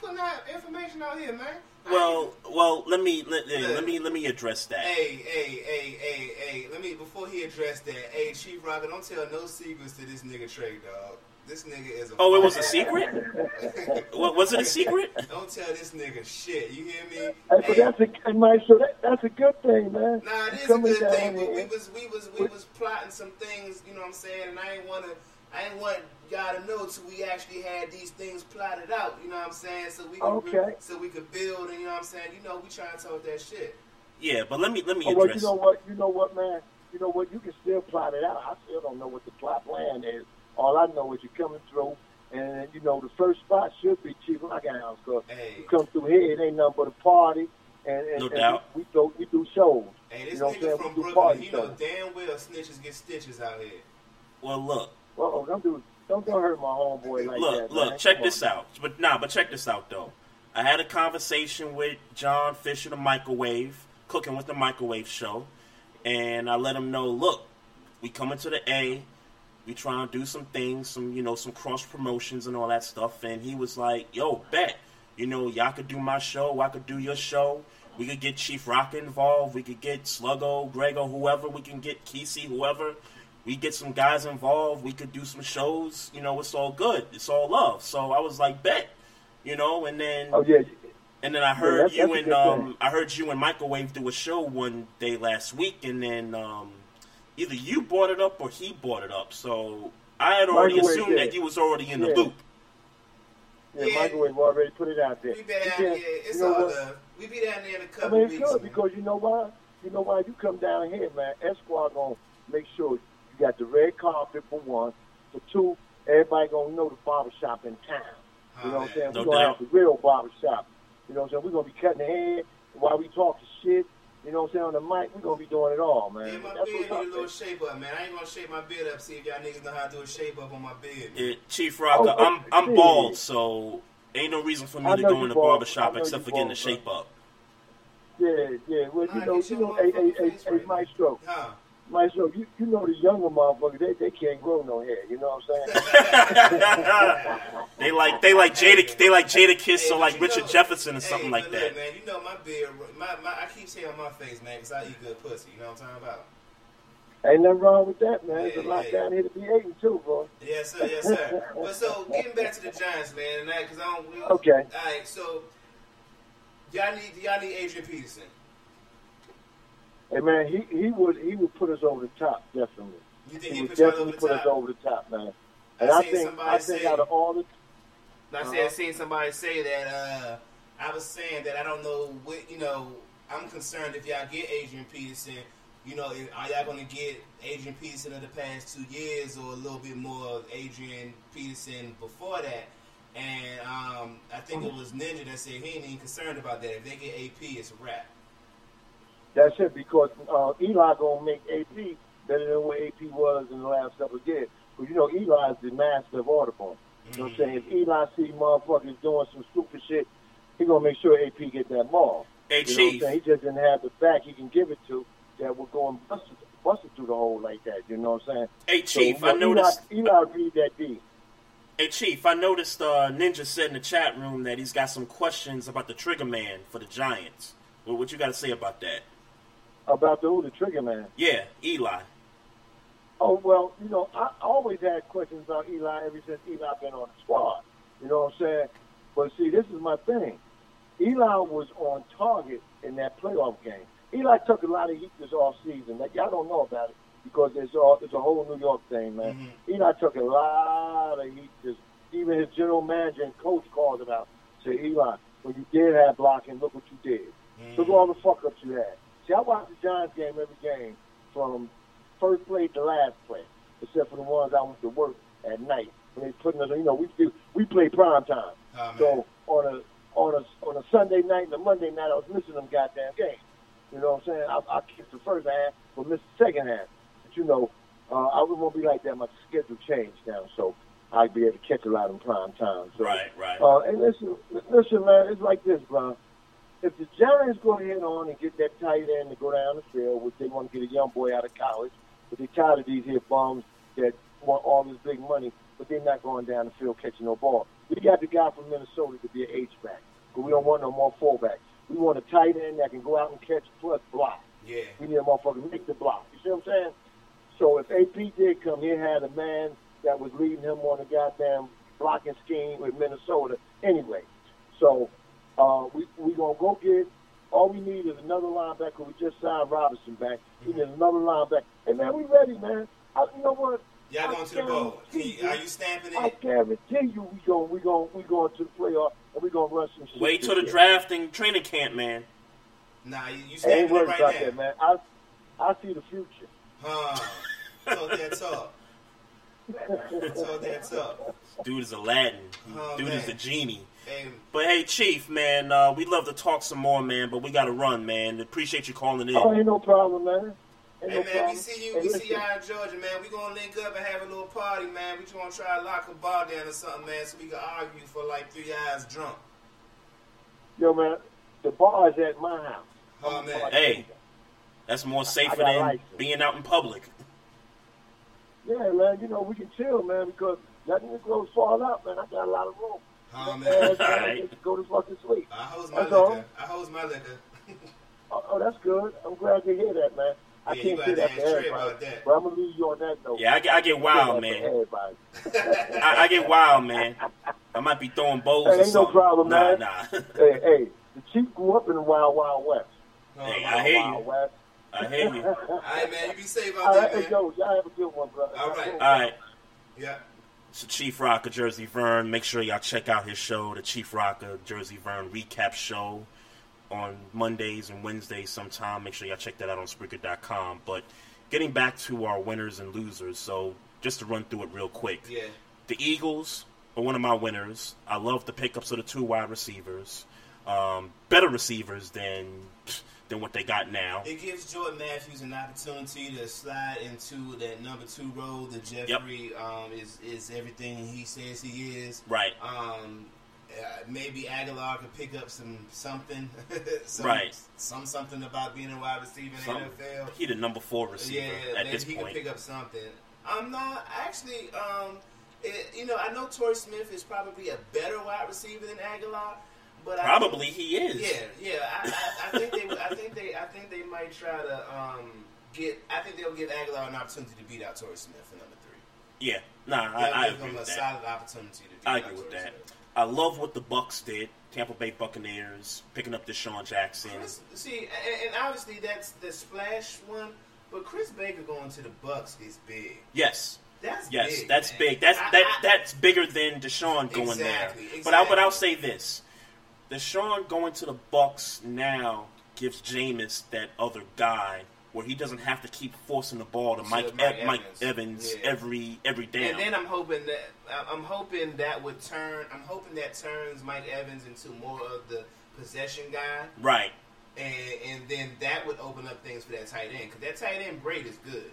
Speaker 2: Putting out information out here, man?
Speaker 7: Well, well, let me let, let me let me address that.
Speaker 2: Hey, hey, hey, hey, hey, let me, before he addressed that, hey, Chief Rocker, don't tell no secrets to this nigga Trey, dog. This nigga is a.
Speaker 7: Oh, it was a secret? Wa- was it a secret?
Speaker 2: Don't tell this nigga shit, you hear me?
Speaker 13: Hey, but that's a hey, Mike Show. That, that's a good thing, man.
Speaker 2: Nah, it
Speaker 13: You
Speaker 2: is a good thing, but we was, we was, we was plotting some things, you know what I'm saying, and I ain't wanna, I ain't want y'all to know till we actually had these things plotted out, you know what I'm saying, so we could,
Speaker 13: Okay.
Speaker 2: so we could build, and you know what I'm saying, you know, we trying to talk that shit.
Speaker 7: Yeah, but let me let me
Speaker 13: Oh, well, you know what? You know what, man? You know what? You can still plot it out. I still don't know what the plot plan is. All I know is you're coming through, and you know the first spot should be Chief Lockhouse because
Speaker 2: Hey.
Speaker 13: you come through here, it ain't nothing but a party, and, and,
Speaker 7: No
Speaker 13: and
Speaker 7: doubt.
Speaker 13: we, we do we do shows.
Speaker 2: Hey, this
Speaker 13: you know
Speaker 2: nigga
Speaker 13: saying?
Speaker 2: from Brooklyn,
Speaker 13: party
Speaker 2: he know damn well snitches get stitches out here.
Speaker 7: Well, look,
Speaker 13: Uh-oh, don't do don't don't hurt my homeboy like
Speaker 7: look,
Speaker 13: that.
Speaker 7: look.
Speaker 13: man.
Speaker 7: Check
Speaker 13: Come
Speaker 7: this
Speaker 13: on.
Speaker 7: out. But nah, but check this out though. I had a conversation with John Fisher, the microwave, cooking with the microwave show, and I let him know, look, we coming to the A. We trying to do some things, some you know, some cross promotions and all that stuff. And he was like, "Yo, bet, you know, y'all could do my show, I could do your show. We could get Chief Rock involved. We could get Sluggo, Grego, whoever. We can get Kesey, whoever. We get some guys involved. We could do some shows. You know, it's all good. It's all love. So I was like, bet. You know, and then
Speaker 13: Oh yeah,
Speaker 7: and then I heard
Speaker 13: that's- that's
Speaker 7: you
Speaker 13: a
Speaker 7: and um,
Speaker 13: thing.
Speaker 7: I heard you and Microwave do a show one day last week, and then um, either you brought it up or he brought it up. So I had already
Speaker 13: Microwave
Speaker 7: assumed
Speaker 13: did.
Speaker 7: that you was already in the loop.
Speaker 13: yeah,
Speaker 2: Yeah.
Speaker 13: microwave already put it out there.
Speaker 2: We been out
Speaker 13: You
Speaker 2: there. It's
Speaker 13: you know
Speaker 2: all
Speaker 13: what?
Speaker 2: love. We be down there in a
Speaker 13: I
Speaker 2: couple
Speaker 13: mean, it's
Speaker 2: weeks.
Speaker 13: good because you know why? You know why? You come down here, man. Esquire gonna make sure you got the red carpet for one. For two, everybody gonna know the barbershop in town. You know what I'm ah, saying?
Speaker 7: No
Speaker 13: We're gonna
Speaker 7: doubt.
Speaker 13: have the real barbershop. You know what I'm saying? We're gonna be cutting the hair while we talking shit. You know what I'm saying? On the mic, we're gonna be doing it all, man.
Speaker 2: Yeah, my
Speaker 13: That's
Speaker 2: beard
Speaker 13: what's
Speaker 2: need a little
Speaker 13: man.
Speaker 2: shape up, man. I ain't gonna shape my beard up. See if y'all niggas know how to do a shape up on my beard.
Speaker 7: Yeah, Chief Rocker,
Speaker 13: Oh,
Speaker 7: I'm I'm
Speaker 13: shit.
Speaker 7: bald, so ain't no reason for me to go in the
Speaker 13: bald.
Speaker 7: barbershop
Speaker 13: I know
Speaker 7: except for getting the
Speaker 13: bald,
Speaker 7: shape up.
Speaker 13: Yeah, yeah. Well, you
Speaker 2: Nah,
Speaker 13: know, you know, hey, hey,
Speaker 2: motherfucking
Speaker 13: hey, hey. Maestro,
Speaker 2: Huh?
Speaker 13: Maestro, you, you know the younger motherfuckers, they, they can't grow no hair. You know what I'm saying?
Speaker 7: They like they like Jada they like Jadakiss
Speaker 2: Hey,
Speaker 7: or like Richard
Speaker 2: know-
Speaker 7: Jefferson or
Speaker 2: hey,
Speaker 7: something like
Speaker 2: but
Speaker 7: that.
Speaker 2: Man, you know my beard, my, my I keep saying on my face, man, because I eat good pussy. You know what I'm talking about?
Speaker 13: Ain't nothing wrong with that, man. There's a lot
Speaker 2: yeah.
Speaker 13: down here to be eating too, bro.
Speaker 2: Yes, sir. Yes, sir. but so getting back to the Giants, man, and that because I don't. We,
Speaker 13: Okay.
Speaker 2: All right. So y'all need y'all need Adrian Peterson.
Speaker 13: Hey man, he he would he would put us over the top definitely.
Speaker 2: You think
Speaker 13: He
Speaker 2: he
Speaker 13: would definitely put us over the top, man. And
Speaker 2: I
Speaker 13: I think I think
Speaker 2: say-
Speaker 13: out of all the
Speaker 2: I
Speaker 13: Uh-huh.
Speaker 2: said I seen somebody say that. Uh, I was saying that I don't know what you know. I'm concerned if y'all get Adrian Peterson. You know, if- are y'all going to get Adrian Peterson of the past two years, or a little bit more of Adrian Peterson before that? And um, I think it was Ninja that said he ain't even concerned about that. If they get AP, it's a wrap.
Speaker 13: That's it because uh, Eli gonna make AP better than what AP was in the last couple of years. Because you know Eli is the master of Audubon. You know what I'm saying? If Eli see motherfuckers doing some stupid shit, he gonna make sure AP get that ball.
Speaker 7: Hey
Speaker 13: You know what I'm
Speaker 7: Chief,
Speaker 13: saying? He just didn't have the back he can give it to that will go and bust it, bust it through the hole like that. You know what I'm saying?
Speaker 7: hey Chief,
Speaker 13: so,
Speaker 7: I
Speaker 13: you know,
Speaker 7: noticed.
Speaker 13: Eli, Eli read that deep.
Speaker 7: Hey Chief, I noticed uh, Ninja said in the chat room that he's got some questions about the Trigger Man for the Giants. Well, what you got to say about that?
Speaker 13: About the who the trigger man.
Speaker 7: Yeah, Eli.
Speaker 13: Oh well, you know, I always had questions about Eli ever since Eli been on the squad. You know what I'm saying? But see, this is my thing. Eli was on target in that playoff game. Eli took a lot of heat this off season. Like y'all don't know about it because it's all it's a whole New York thing, man. Mm-hmm. Eli took a lot of heat. Just even his general manager and coach called it out. Say, Eli, when you did have blocking, look what you did. Look at mm-hmm. all the fuck ups you had. See, I watch the Giants game every game from first play to last play, except for the ones I went to work at night. When they putting us, you know, we do we play prime time.
Speaker 2: Oh, man.
Speaker 13: so on a on a on a Sunday night and a Monday night, I was missing them goddamn games. You know what I'm saying? I, I kicked the first half, but missed the second half. But you know, uh, I won't be like that. My schedule changed now, so I'll be able to catch a lot in prime time. So,
Speaker 7: Right, right.
Speaker 13: uh, and listen, listen, man, it's like this, bro. If the Giants go ahead on and get that tight end to go down the field, which they want to get a young boy out of college, but they tired of these here bums that want all this big money, but they're not going down the field catching no ball. We got the guy from Minnesota to be an H-back, but we don't want no more fullbacks. We want a tight end that can go out and catch plus block.
Speaker 2: Yeah.
Speaker 13: We need a motherfucker to make the block. You see what I'm saying? So if AP did come, he had a man that was leading him on a goddamn blocking scheme with Minnesota anyway. So uh, we we gonna go get. All we need is another linebacker. We just signed Robinson back. We need another linebacker. Hey man, we ready, man. I, you know what?
Speaker 2: Y'all going to the bowl. You, are you stamping it?
Speaker 13: I guarantee you, we going we going we going to the playoff and we gonna run some shit.
Speaker 7: Wait till the
Speaker 13: year.
Speaker 7: draft and training camp, man.
Speaker 2: Nah, you, you
Speaker 13: Ain't
Speaker 2: stamping it right
Speaker 13: about
Speaker 2: now.
Speaker 13: that, man. I I see the future.
Speaker 2: Huh. Talk that talk. Talk that talk.
Speaker 7: Dude is Aladdin.
Speaker 2: Oh,
Speaker 7: Dude is
Speaker 2: man.
Speaker 7: a genie.
Speaker 2: Hey,
Speaker 7: But hey, Chief, man, uh, we'd love to talk some more, man, but we got to run, man. Appreciate you calling in.
Speaker 13: Oh, ain't no problem, man. Ain't
Speaker 2: Hey
Speaker 13: no
Speaker 2: man,
Speaker 13: problem.
Speaker 2: we see you.
Speaker 13: Hey,
Speaker 2: we
Speaker 13: listen,
Speaker 2: see y'all in Georgia, man. We gonna link up and have a little party, man. We just gonna try to lock a bar down or something, man, so we can argue for like three hours drunk.
Speaker 13: Yo, man, the bar is at my house.
Speaker 2: Oh man,
Speaker 7: Hey, that's more safer than
Speaker 13: license.
Speaker 7: being out in public.
Speaker 13: Yeah, man, you know, we can chill, man, because letting the clothes fall out, man, I got a lot of room.
Speaker 2: Oh
Speaker 13: Man,
Speaker 2: man.
Speaker 13: man, just go to fucking sleep.
Speaker 2: I host my
Speaker 13: That's all.
Speaker 2: liquor. I host my liquor.
Speaker 13: Oh, oh, that's good. I'm glad to hear that, man. I
Speaker 2: Yeah, you
Speaker 13: can't
Speaker 2: gotta
Speaker 13: say that
Speaker 2: ask
Speaker 13: to everybody,
Speaker 2: about that.
Speaker 13: but I'm gonna leave you on that note.
Speaker 7: Yeah, I get, I get wild,
Speaker 13: Say that to
Speaker 7: man.
Speaker 13: Everybody.
Speaker 7: I, I get wild, man. I might be throwing bowls
Speaker 13: Hey,
Speaker 7: or
Speaker 13: ain't no problem,
Speaker 7: nah,
Speaker 13: man.
Speaker 7: nah.
Speaker 13: hey, hey, the chief grew up in the Wild Wild West.
Speaker 7: Oh, hey,
Speaker 13: Wild,
Speaker 7: I hear
Speaker 13: Wild
Speaker 7: you.
Speaker 13: West.
Speaker 7: I hear you.
Speaker 2: All right, man. You be safe out
Speaker 13: All
Speaker 2: there,
Speaker 13: right,
Speaker 2: man.
Speaker 13: yo, y'all have a good one, brother.
Speaker 2: All right.
Speaker 7: All right.
Speaker 2: Yeah.
Speaker 7: The Chief Rocker Jersey Vern. Make sure y'all check out his show, the Chief Rocker Jersey Vern recap show on Mondays and Wednesdays sometime. Make sure y'all check that out on Spreaker.com. But getting back to our winners and losers, so just to run through it real quick.
Speaker 2: Yeah.
Speaker 7: The Eagles are one of my winners. I love the pickups of the two wide receivers. Um, better receivers than than what they got now.
Speaker 2: It gives Jordan Matthews an opportunity to slide into that number two role that Jeffery um, is is everything he says he is.
Speaker 7: Right.
Speaker 2: Um, uh, maybe Agholor could pick up some something, some,
Speaker 7: Right.
Speaker 2: Some something about being a wide receiver in
Speaker 7: Some-
Speaker 2: the NFL.
Speaker 7: he the number four receiver
Speaker 2: yeah,
Speaker 7: at
Speaker 2: maybe
Speaker 7: this
Speaker 2: he
Speaker 7: point.
Speaker 2: could pick up something. I'm not actually. Um, it, you know, I know Torrey Smith is probably a better wide receiver than Agholor, but I
Speaker 7: Probably
Speaker 2: think-
Speaker 7: he is.
Speaker 2: Yeah, yeah. I, I, I think they. I think they. I think they might try to um, get. I think they'll give Agholor an opportunity to beat out Torrey Smith for number three.
Speaker 7: Yeah, nah,
Speaker 2: They'll
Speaker 7: I,
Speaker 2: give
Speaker 7: agree
Speaker 2: him a
Speaker 7: with that.
Speaker 2: solid opportunity to beat
Speaker 7: I agree with
Speaker 2: Torrey
Speaker 7: that.
Speaker 2: Smith.
Speaker 7: I love what the Bucks did. Tampa Bay Buccaneers picking up DeSean Jackson.
Speaker 2: Chris, see, and, and obviously that's the splash one, but Chris Baker going to the Bucks is big.
Speaker 7: Yes.
Speaker 2: That's
Speaker 7: yes,
Speaker 2: big,
Speaker 7: that's
Speaker 2: man.
Speaker 7: big. That's
Speaker 2: I-
Speaker 7: that
Speaker 2: I-
Speaker 7: that's bigger than DeSean going
Speaker 2: Exactly,
Speaker 7: there. But I but I'll say this: DeSean going to the Bucks now gives Jameis that other guy where he doesn't have to keep forcing the ball to
Speaker 2: To
Speaker 7: Mike
Speaker 2: Mike
Speaker 7: Ev- Mike
Speaker 2: Evans.
Speaker 7: Evans
Speaker 2: Yeah.
Speaker 7: every every down.
Speaker 2: And then I'm hoping that I'm hoping that would turn. I'm hoping that turns Mike Evans into more of the possession guy,
Speaker 7: right.
Speaker 2: and and then that would open up things for that tight end because that tight end Brate is good.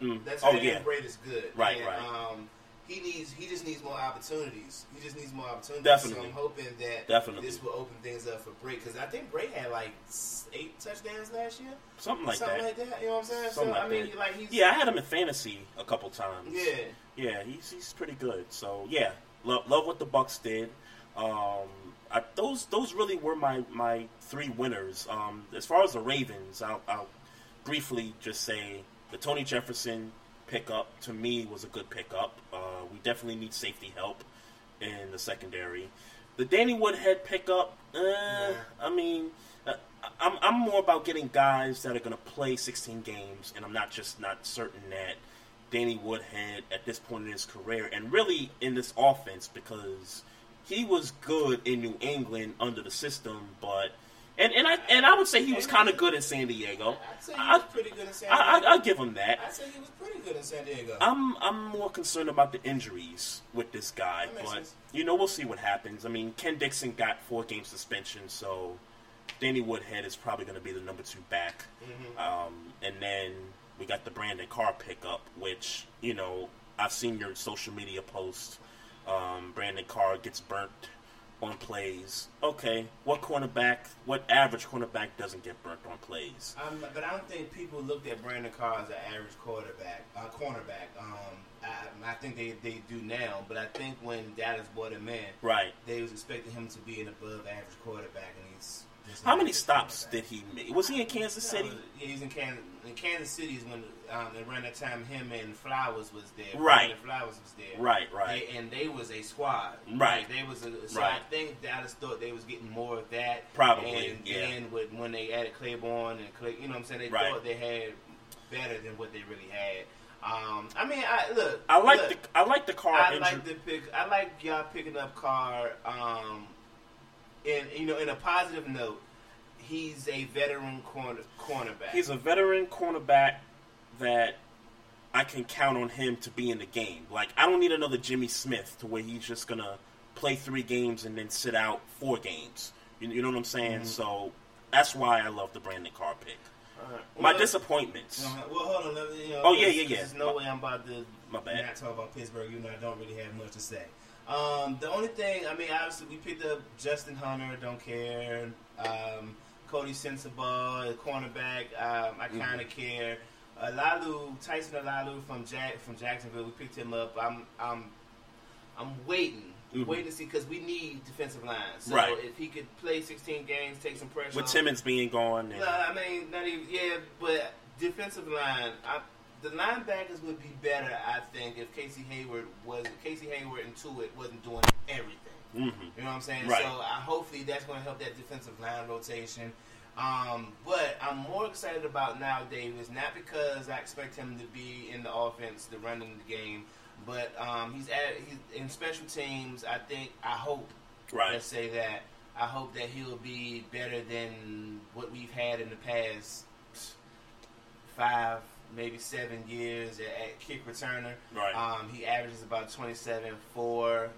Speaker 7: Mm.
Speaker 2: That
Speaker 7: Oh
Speaker 2: tight
Speaker 7: yeah.
Speaker 2: end Brate is good.
Speaker 7: Right,
Speaker 2: And,
Speaker 7: right.
Speaker 2: Um, he needs. He just needs more opportunities. He just needs more opportunities.
Speaker 7: Definitely.
Speaker 2: So I'm hoping that
Speaker 7: Definitely.
Speaker 2: this will open things up for Brate because I think Brate had like eight touchdowns last year.
Speaker 7: Something like
Speaker 2: Something
Speaker 7: that.
Speaker 2: Something like that. You know what I'm saying?
Speaker 7: Something
Speaker 2: so
Speaker 7: like
Speaker 2: I mean,
Speaker 7: that.
Speaker 2: like he's
Speaker 7: Yeah, I had him in fantasy a couple times.
Speaker 2: Yeah.
Speaker 7: yeah, he's he's pretty good. So yeah, love love what the Bucks did. Um, I, those those really were my my three winners. Um, as far as the Ravens, I'll, I'll briefly just say the Tony Jefferson pickup to me was a good pickup. Uh, we definitely need safety help in the secondary. The Danny Woodhead pickup, uh, I mean, uh, I'm, I'm more about getting guys that are going to play 16 games, and I'm not just not certain that Danny Woodhead at this point in his career, and really in this offense, because he was good in New England under the system, but and and I and I would say he was kind of good in San Diego.
Speaker 2: I'd say he was pretty good in San Diego.
Speaker 7: I, I'll give him that.
Speaker 2: I'd say he was pretty good in San Diego.
Speaker 7: I'm I'm more concerned about the injuries with this guy, but
Speaker 2: sense.
Speaker 7: you know we'll see what happens. I mean, Ken Dixon got four game suspension, so Danny Woodhead is probably going to be the number two back.
Speaker 2: Mm-hmm.
Speaker 7: Um, and then we got the Brandon Carr pickup, which you know I've seen your social media posts. Um, Brandon Carr gets burnt on plays. Okay, what cornerback? What average cornerback doesn't get burnt on plays?
Speaker 2: Um, but I don't think people looked at Brandon Carr as an average quarterback, uh, cornerback. Um, I, I think they, they do now, but I think when Dallas bought him in,
Speaker 7: Right.
Speaker 2: they was expecting him to be an above average quarterback, and he's
Speaker 7: How many stops did he make? Was he in Kansas City?
Speaker 2: yeah, he's in Kansas. In Kansas City is when um, around that time him and Flowers was there.
Speaker 7: Right.
Speaker 2: Flowers was there.
Speaker 7: Right, right.
Speaker 2: They, and they was a squad.
Speaker 7: Right.
Speaker 2: Like, they was a, so
Speaker 7: Right.
Speaker 2: I think Dallas thought they was getting more of that.
Speaker 7: Probably,
Speaker 2: And
Speaker 7: yeah.
Speaker 2: then with, when they added Claiborne and Clay, you know what I'm saying, they
Speaker 7: Right.
Speaker 2: thought they had better than what they really had. Um, I mean, I look.
Speaker 7: I like
Speaker 2: look,
Speaker 7: the I like the Carr
Speaker 2: I like the pick. I like y'all picking up Carr. Um, in you know, in a positive note, he's a veteran corner cornerback.
Speaker 7: He's a veteran cornerback that I can count on him to be in the game. Like I don't need another Jimmy Smith to where he's just gonna play three games and then sit out four games. You, you know what I'm saying?
Speaker 2: Mhm.
Speaker 7: So that's why I love the Brandon Carr pick.
Speaker 2: Alright.
Speaker 7: My
Speaker 2: Well,
Speaker 7: disappointments.
Speaker 2: uh, Well, hold on. let me- You know,
Speaker 7: Oh, yeah, yeah, yeah.
Speaker 2: There's no way I'm about to
Speaker 7: My bad.
Speaker 2: not talk about Pittsburgh. You know, I don't really have much to say. Um, the only thing, I mean, obviously, we picked up Justin Hunter. Don't care. Um, Coty Sensabaugh, cornerback. Um, I
Speaker 7: Mm-hmm.
Speaker 2: kind of care. Uh, Lalu Tyson Lalu from Jack from Jacksonville. We picked him up. I'm I'm I'm waiting
Speaker 7: Mhm.
Speaker 2: waiting to see because we need defensive line. So
Speaker 7: Right.
Speaker 2: if he could play 16 games, take some pressure.
Speaker 7: With
Speaker 2: off-
Speaker 7: Timmons being gone, and,
Speaker 2: No, I mean not even. Yeah, but defensive line. I, the linebackers would be better, I think, if Casey Hayward was Casey Hayward and Tuitt wasn't doing everything.
Speaker 7: Mhm.
Speaker 2: You know what I'm saying?
Speaker 7: Right.
Speaker 2: So I, hopefully that's going to help that defensive line rotation. Um, but I'm more excited about Knile Davis, not because I expect him to be in the offense, the running the game, but um, he's at he's in special teams. I think I hope.
Speaker 7: Right.
Speaker 2: Let's say that I hope that he'll be better than what we've had in the past five, maybe seven years at, at kick returner.
Speaker 7: Right.
Speaker 2: Um, he averages about 27 4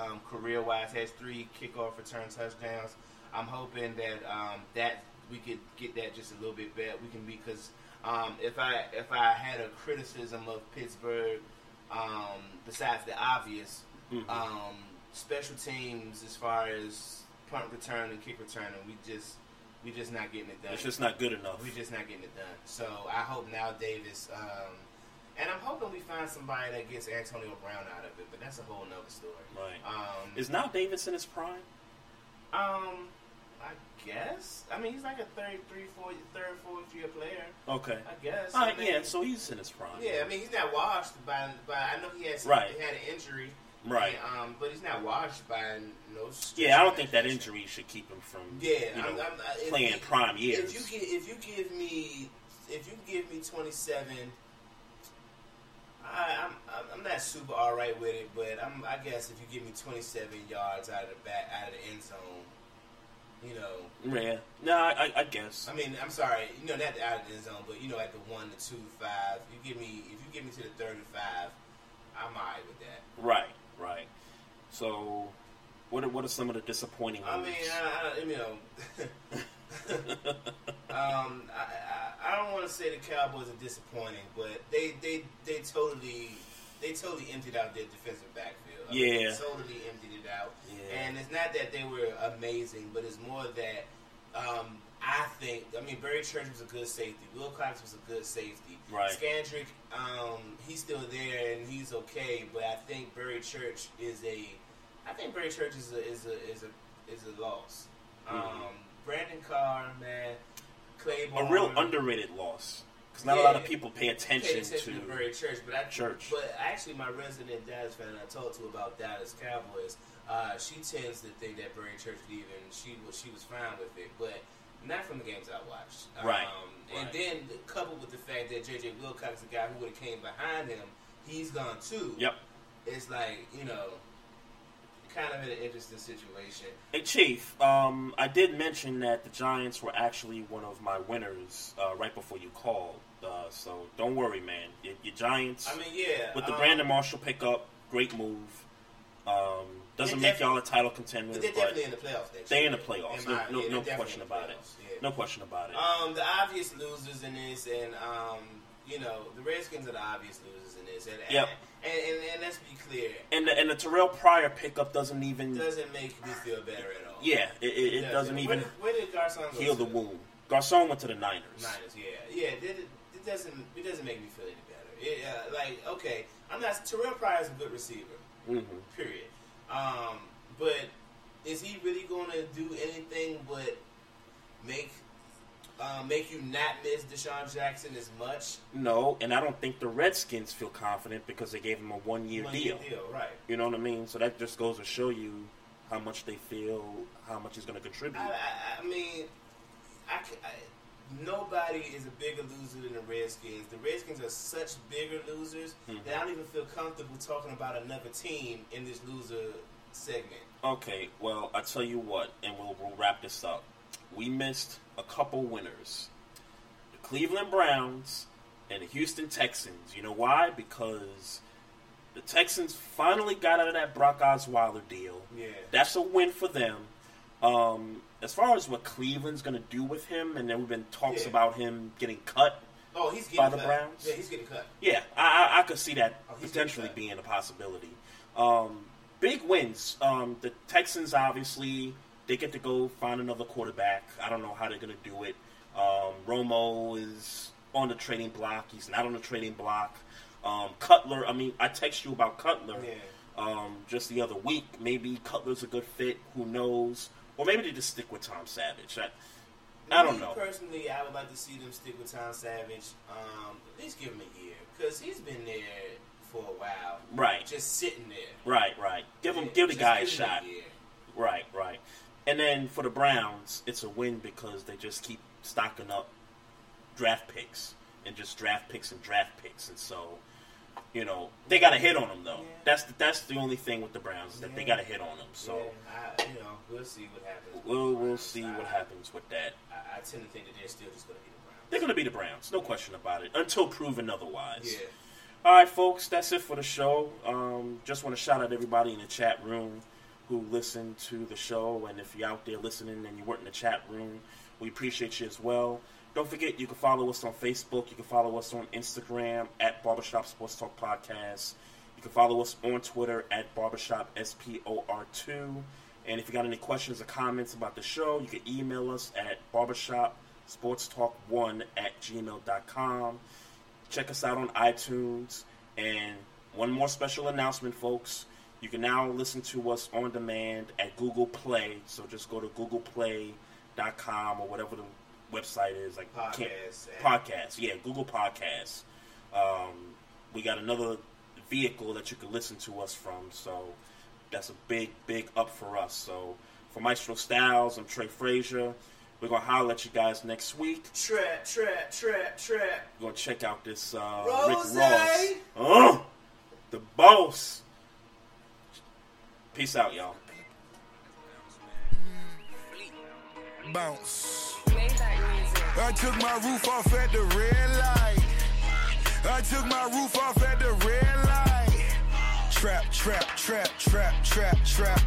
Speaker 2: um, career wise, has three kickoff return touchdowns. I'm hoping that um, that we could get that just a little bit better. We can because um, if I if I had a criticism of Pittsburgh, um, besides the obvious,
Speaker 7: Mhm.
Speaker 2: um, special teams as far as punt return and kick return, and we just we just not getting it done.
Speaker 7: it's just not good enough.
Speaker 2: We're just not getting it done. So I hope Knile Davis, um, and I'm hoping we find somebody that gets Antonio Brown out of it. But that's a whole nother story.
Speaker 7: Right.
Speaker 2: Um,
Speaker 7: Is Knile Davis in his prime?
Speaker 2: um, I guess. I mean, he's like a third, three, four, third, fourth year player.
Speaker 7: Okay.
Speaker 2: I guess.
Speaker 7: Right,
Speaker 2: I mean,
Speaker 7: yeah, so he's in his prime.
Speaker 2: yeah, I mean, he's not washed by. by I know he had some,
Speaker 7: Right.
Speaker 2: he had an injury.
Speaker 7: Right.
Speaker 2: and, um, but he's not washed by no.
Speaker 7: Yeah, I don't think that injury should keep him from
Speaker 2: Yeah,
Speaker 7: you know,
Speaker 2: I'm, I'm, I- if
Speaker 7: playing
Speaker 2: you-
Speaker 7: prime years.
Speaker 2: If you give, if you give me, if you give me 27, I, I'm I'm not super all right with it, but I'm I guess if you give me 27 yards out of the back out of the end zone, you know.
Speaker 7: yeah, no, I, I guess.
Speaker 2: I mean, I'm sorry, you know, not out of the end zone, but you know, at the one to two five, you give me if you give me to the 35, I'm alright with that.
Speaker 7: Right, right. So, what are, what are some of the disappointing
Speaker 2: I
Speaker 7: moves?
Speaker 2: mean, I, I, you know, um, I, I, I don't want to say the Cowboys are disappointing, but they they they totally they totally emptied out their defensive backfield. I
Speaker 7: Yeah.
Speaker 2: they totally emptied it out.
Speaker 7: Yeah.
Speaker 2: And it's not that they were amazing, but it's more that um, I think. I mean, Barry Church was a good safety. Wilcox was a good safety.
Speaker 7: Right.
Speaker 2: Scandrick, um, he's still there and he's okay, but I think Barry Church is a. I think Barry Church is a is a is a is a loss.
Speaker 7: Mhm.
Speaker 2: Um, Brandon Carr, man, Claiborne,
Speaker 7: a real underrated loss because not a lot of people pay
Speaker 2: pay
Speaker 7: attention,
Speaker 2: attention to,
Speaker 7: to.
Speaker 2: Barry Church, but I
Speaker 7: Church.
Speaker 2: But actually, my resident Dallas fan I talked to about Dallas Cowboys, uh, she tends to think that Barry Church could even she was she was fine with it, but not from the games I watched.
Speaker 7: Right,
Speaker 2: Um, and
Speaker 7: right.
Speaker 2: then coupled with the fact that JJ Wilcox, the guy who would have came behind him, he's gone too.
Speaker 7: Yep.
Speaker 2: It's like you know, kind of in an interesting situation.
Speaker 7: Hey, Chief, um, I did mention that the Giants were actually one of my winners uh, right before you called. Uh, so don't worry, man. Your, your Giants,
Speaker 2: I mean, yeah,
Speaker 7: with the
Speaker 2: um,
Speaker 7: Brandon Marshall pickup, great move. Um, doesn't make y'all a title contender,
Speaker 2: But they're
Speaker 7: but
Speaker 2: definitely in the playoffs next
Speaker 7: they're in the playoffs.
Speaker 2: In
Speaker 7: No,
Speaker 2: my-
Speaker 7: no,
Speaker 2: yeah,
Speaker 7: no
Speaker 2: they're
Speaker 7: question about it.
Speaker 2: yeah.
Speaker 7: No question about it.
Speaker 2: Um, the obvious losers in this, and um, you know, the Redskins are the obvious losers in this. And,
Speaker 7: Yep.
Speaker 2: And, and, and let's be clear,
Speaker 7: and the, and the Terrell Pryor pickup doesn't even.
Speaker 2: doesn't make me feel better at all.
Speaker 7: Yeah, it, it, it doesn't
Speaker 2: Where
Speaker 7: even
Speaker 2: did, where did Garcon go
Speaker 7: heal the wound. Garcon went to the Niners.
Speaker 2: Niners, yeah, yeah. It, it, doesn't. It doesn't make me feel any better. It, uh, like, okay, I'm not. Terrell Pryor is a good receiver.
Speaker 7: hmm
Speaker 2: Period. Um, but is he really going to do anything but make um, make you not miss DeSean Jackson as much?
Speaker 7: No, and I don't think the Redskins feel confident because they gave him a one-year
Speaker 2: One-year
Speaker 7: deal.
Speaker 2: deal, right?
Speaker 7: You know what I mean? So that just goes to show you how much they feel, how much he's going to contribute.
Speaker 2: I, I, I mean, I, nobody is a bigger loser than the Redskins. The Redskins are such bigger losers
Speaker 7: Mhm.
Speaker 2: that I don't even feel comfortable talking about another team in this loser segment.
Speaker 7: Okay, well, I tell you what, and we'll, we'll wrap this up. We missed a couple winners the Cleveland Browns and the Houston Texans. You know why? Because the Texans finally got out of that Brock Osweiler deal.
Speaker 2: Yeah.
Speaker 7: That's a win for them. Um, as far as what Cleveland's going to do with him, and then we've been talks
Speaker 2: Yeah.
Speaker 7: about him getting cut.
Speaker 2: Oh, he's getting
Speaker 7: By the
Speaker 2: cut.
Speaker 7: Browns?
Speaker 2: Yeah, he's getting cut.
Speaker 7: Yeah, I, I, I could see that
Speaker 2: Oh,
Speaker 7: potentially being a possibility. Um, big wins. Um, the Texans obviously they get to go find another quarterback. I don't know how they're going to do it. Um, Romo is on the trading block. He's not on the trading block. Um, Cutler. I mean, I text you about Cutler.
Speaker 2: Yeah.
Speaker 7: um, just the other week. Maybe Cutler's a good fit. Who knows? Or maybe they just stick with Tom Savage. I, I don't know.
Speaker 2: Personally, I would like to see them stick with Tom Savage. Um, at least give him a year because he's been there for a while.
Speaker 7: Right.
Speaker 2: Just sitting there.
Speaker 7: Right, right. Give him,
Speaker 2: Yeah,
Speaker 7: give the guy a
Speaker 2: a
Speaker 7: shot.
Speaker 2: year.
Speaker 7: Right, right. And then for the Browns, it's a win because they just keep stocking up draft picks and just draft picks and draft picks, and so you know they got a hit on them though. That's the, that's the only thing with the Browns is that they got a hit on them. So
Speaker 2: Yeah, I, you know, we'll see what happens.
Speaker 7: we'll we'll see
Speaker 2: I-
Speaker 7: what happens with that.
Speaker 2: I, I tend to think that they're still just going to be the Browns.
Speaker 7: They're going to be the Browns, no question about it, until proven otherwise.
Speaker 2: Yeah.
Speaker 7: All right, folks, that's it for the show. Um, just want to shout out everybody in the chat room who listen to the show, and if you're out there listening and you weren't in the chat room, we appreciate you as well. Don't forget, you can follow us on Facebook. You can follow us on Instagram at Barbershop Sports Talk Podcast. You can follow us on Twitter at Barbershop SPOR2. And if you got any questions or comments about the show, you can email us at barbershopsportstalk1 at gmail.com. Check us out on iTunes. And one more special announcement, folks. You can now listen to us on demand at Google Play. So just go to googleplay.com or whatever the website is. Like
Speaker 2: Podcast.
Speaker 7: Podcast. Yeah, Google Podcasts. Um, we got another vehicle that you can listen to us from. So that's a big, big up for us. So for Maestro Styles, I'm Trey Frazier. We're going to holler at you guys next week.
Speaker 2: Trap, trap, trap, trap.
Speaker 7: We're going to check out this uh,
Speaker 2: Rose.
Speaker 7: Rick Ross. Uh, the boss. Peace out, y'all.
Speaker 11: Bounce. I took my roof off at the red light. I took my roof off at the red light. Trap, trap, trap, trap, trap, trap.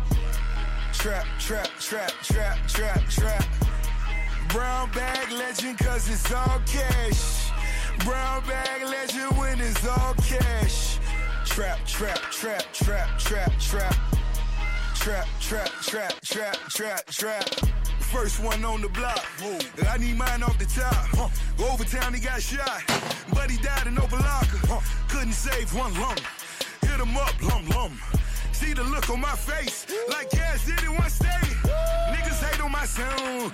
Speaker 11: Trap, trap, trap, trap, trap, trap. Brown bag legend cause it's all cash. Brown bag legend when it's all cash. Trap, trap, trap, trap, trap, trap. Trap, trap, trap, trap, trap, trap. First one on the block. I need mine off the top. Overtown, he got shot. But he died in Opa-locka. Couldn't save one lung. Hit him up, lum lum. See the look on my face. Like Cash did it one day. Niggas hate on my sound.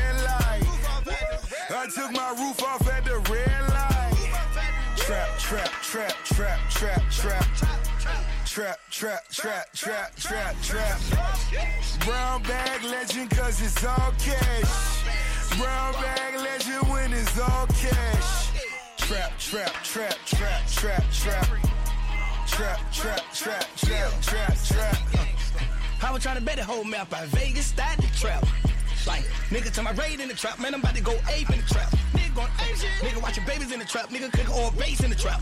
Speaker 11: took my roof off at the red light. Trap, trap, trap, trap, trap, trap. Trap, trap, trap, trap, trap, trap. Brown bag legend cause it's all cash. Brown bag legend when it's all cash. Trap, trap, trap, trap, trap, trap. Trap, trap, trap, trap, trap, trap.
Speaker 14: I was trying to bet the whole map out Vegas, started the trap. Like, nigga to my raid in the trap, man, I'm about to go ape in the trap. Nigga going ape shit. Nigga watching babies in the trap, nigga cook all base in the trap.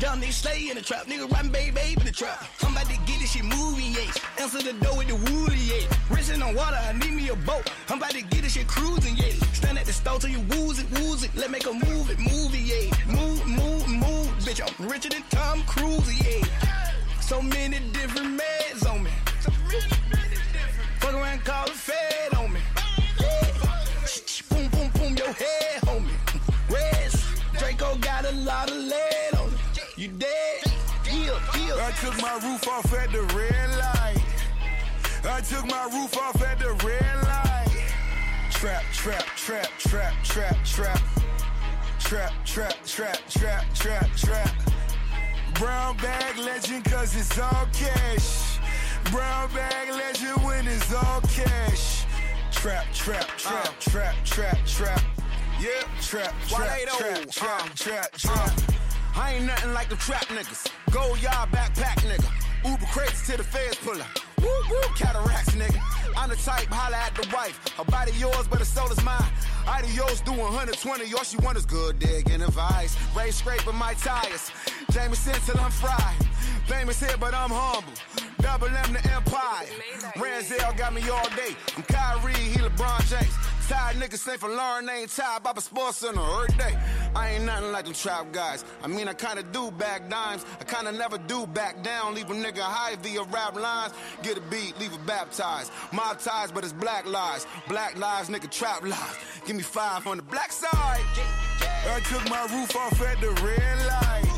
Speaker 14: Young nigga stay in the trap, nigga riding baby babe in the trap. I'm about to get this shit moving, yeah. Answer the door with the woolly, yeah. Racing on water, I need me a boat. I'm about to get this shit cruising, yeah. Stand at the stove till you wooze it, wooze it. Let make a move it, movie, yeah. Move, move, move, bitch. I'm richer than Tom Cruise, yeah. So many different meds on me. Fuck around, call the Fed on me. Boom, boom, boom, your head, homie. Reds, Draco got a lot of lead on it. You dead? Yeah, yeah.
Speaker 11: I took my roof off at the red light. I took my roof off at the red light. Trap, trap, trap, trap, trap, trap. Trap, trap, trap, trap, trap, trap. Brown bag legend cause it's all cash. Brown bag legend when it's all cash. Trap, trap, trap, trap, trap, trap. Yeah, trap, trap, trap, trap, trap, trap.
Speaker 15: I ain't nothing like the trap niggas. Go yard backpack nigga. Uber crates to the feds puller. Woo woo cataracts nigga. I'm the type holla at the wife. Her body yours, but her soul is mine. Adios do 120. All she want is good dick and advice. Ray scraping my tires. Jameson till I'm fried. Famous here, but I'm humble. Double M the Empire. Ranzel got me all day. I'm Kyrie, he LeBron James. Tired niggas say for Lauren ain't tired, Papa Sports Center every day. I ain't nothing like them trap guys. I mean, I kinda do back dimes. I kinda never do back down. Leave a nigga high via rap lines. Get a beat, leave a baptized. My ties, but it's black lies. Black lives, nigga, trap lies. Give me five on the black side.
Speaker 11: I took my roof off at the red light.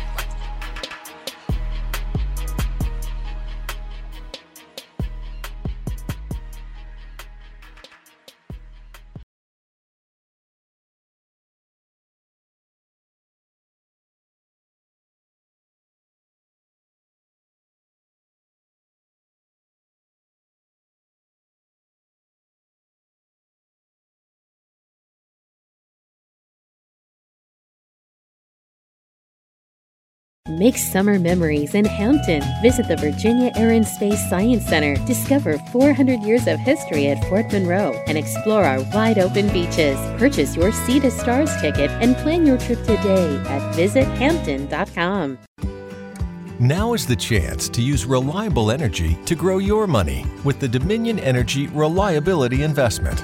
Speaker 16: Make summer memories in Hampton. Visit the Virginia Air and Space Science Center. Discover 400 years of history at Fort Monroe and explore our wide open beaches. Purchase your Sea to Stars ticket and plan your trip today at visithampton.com.
Speaker 17: Now is the chance to use reliable energy to grow your money with the Dominion Energy Reliability Investment.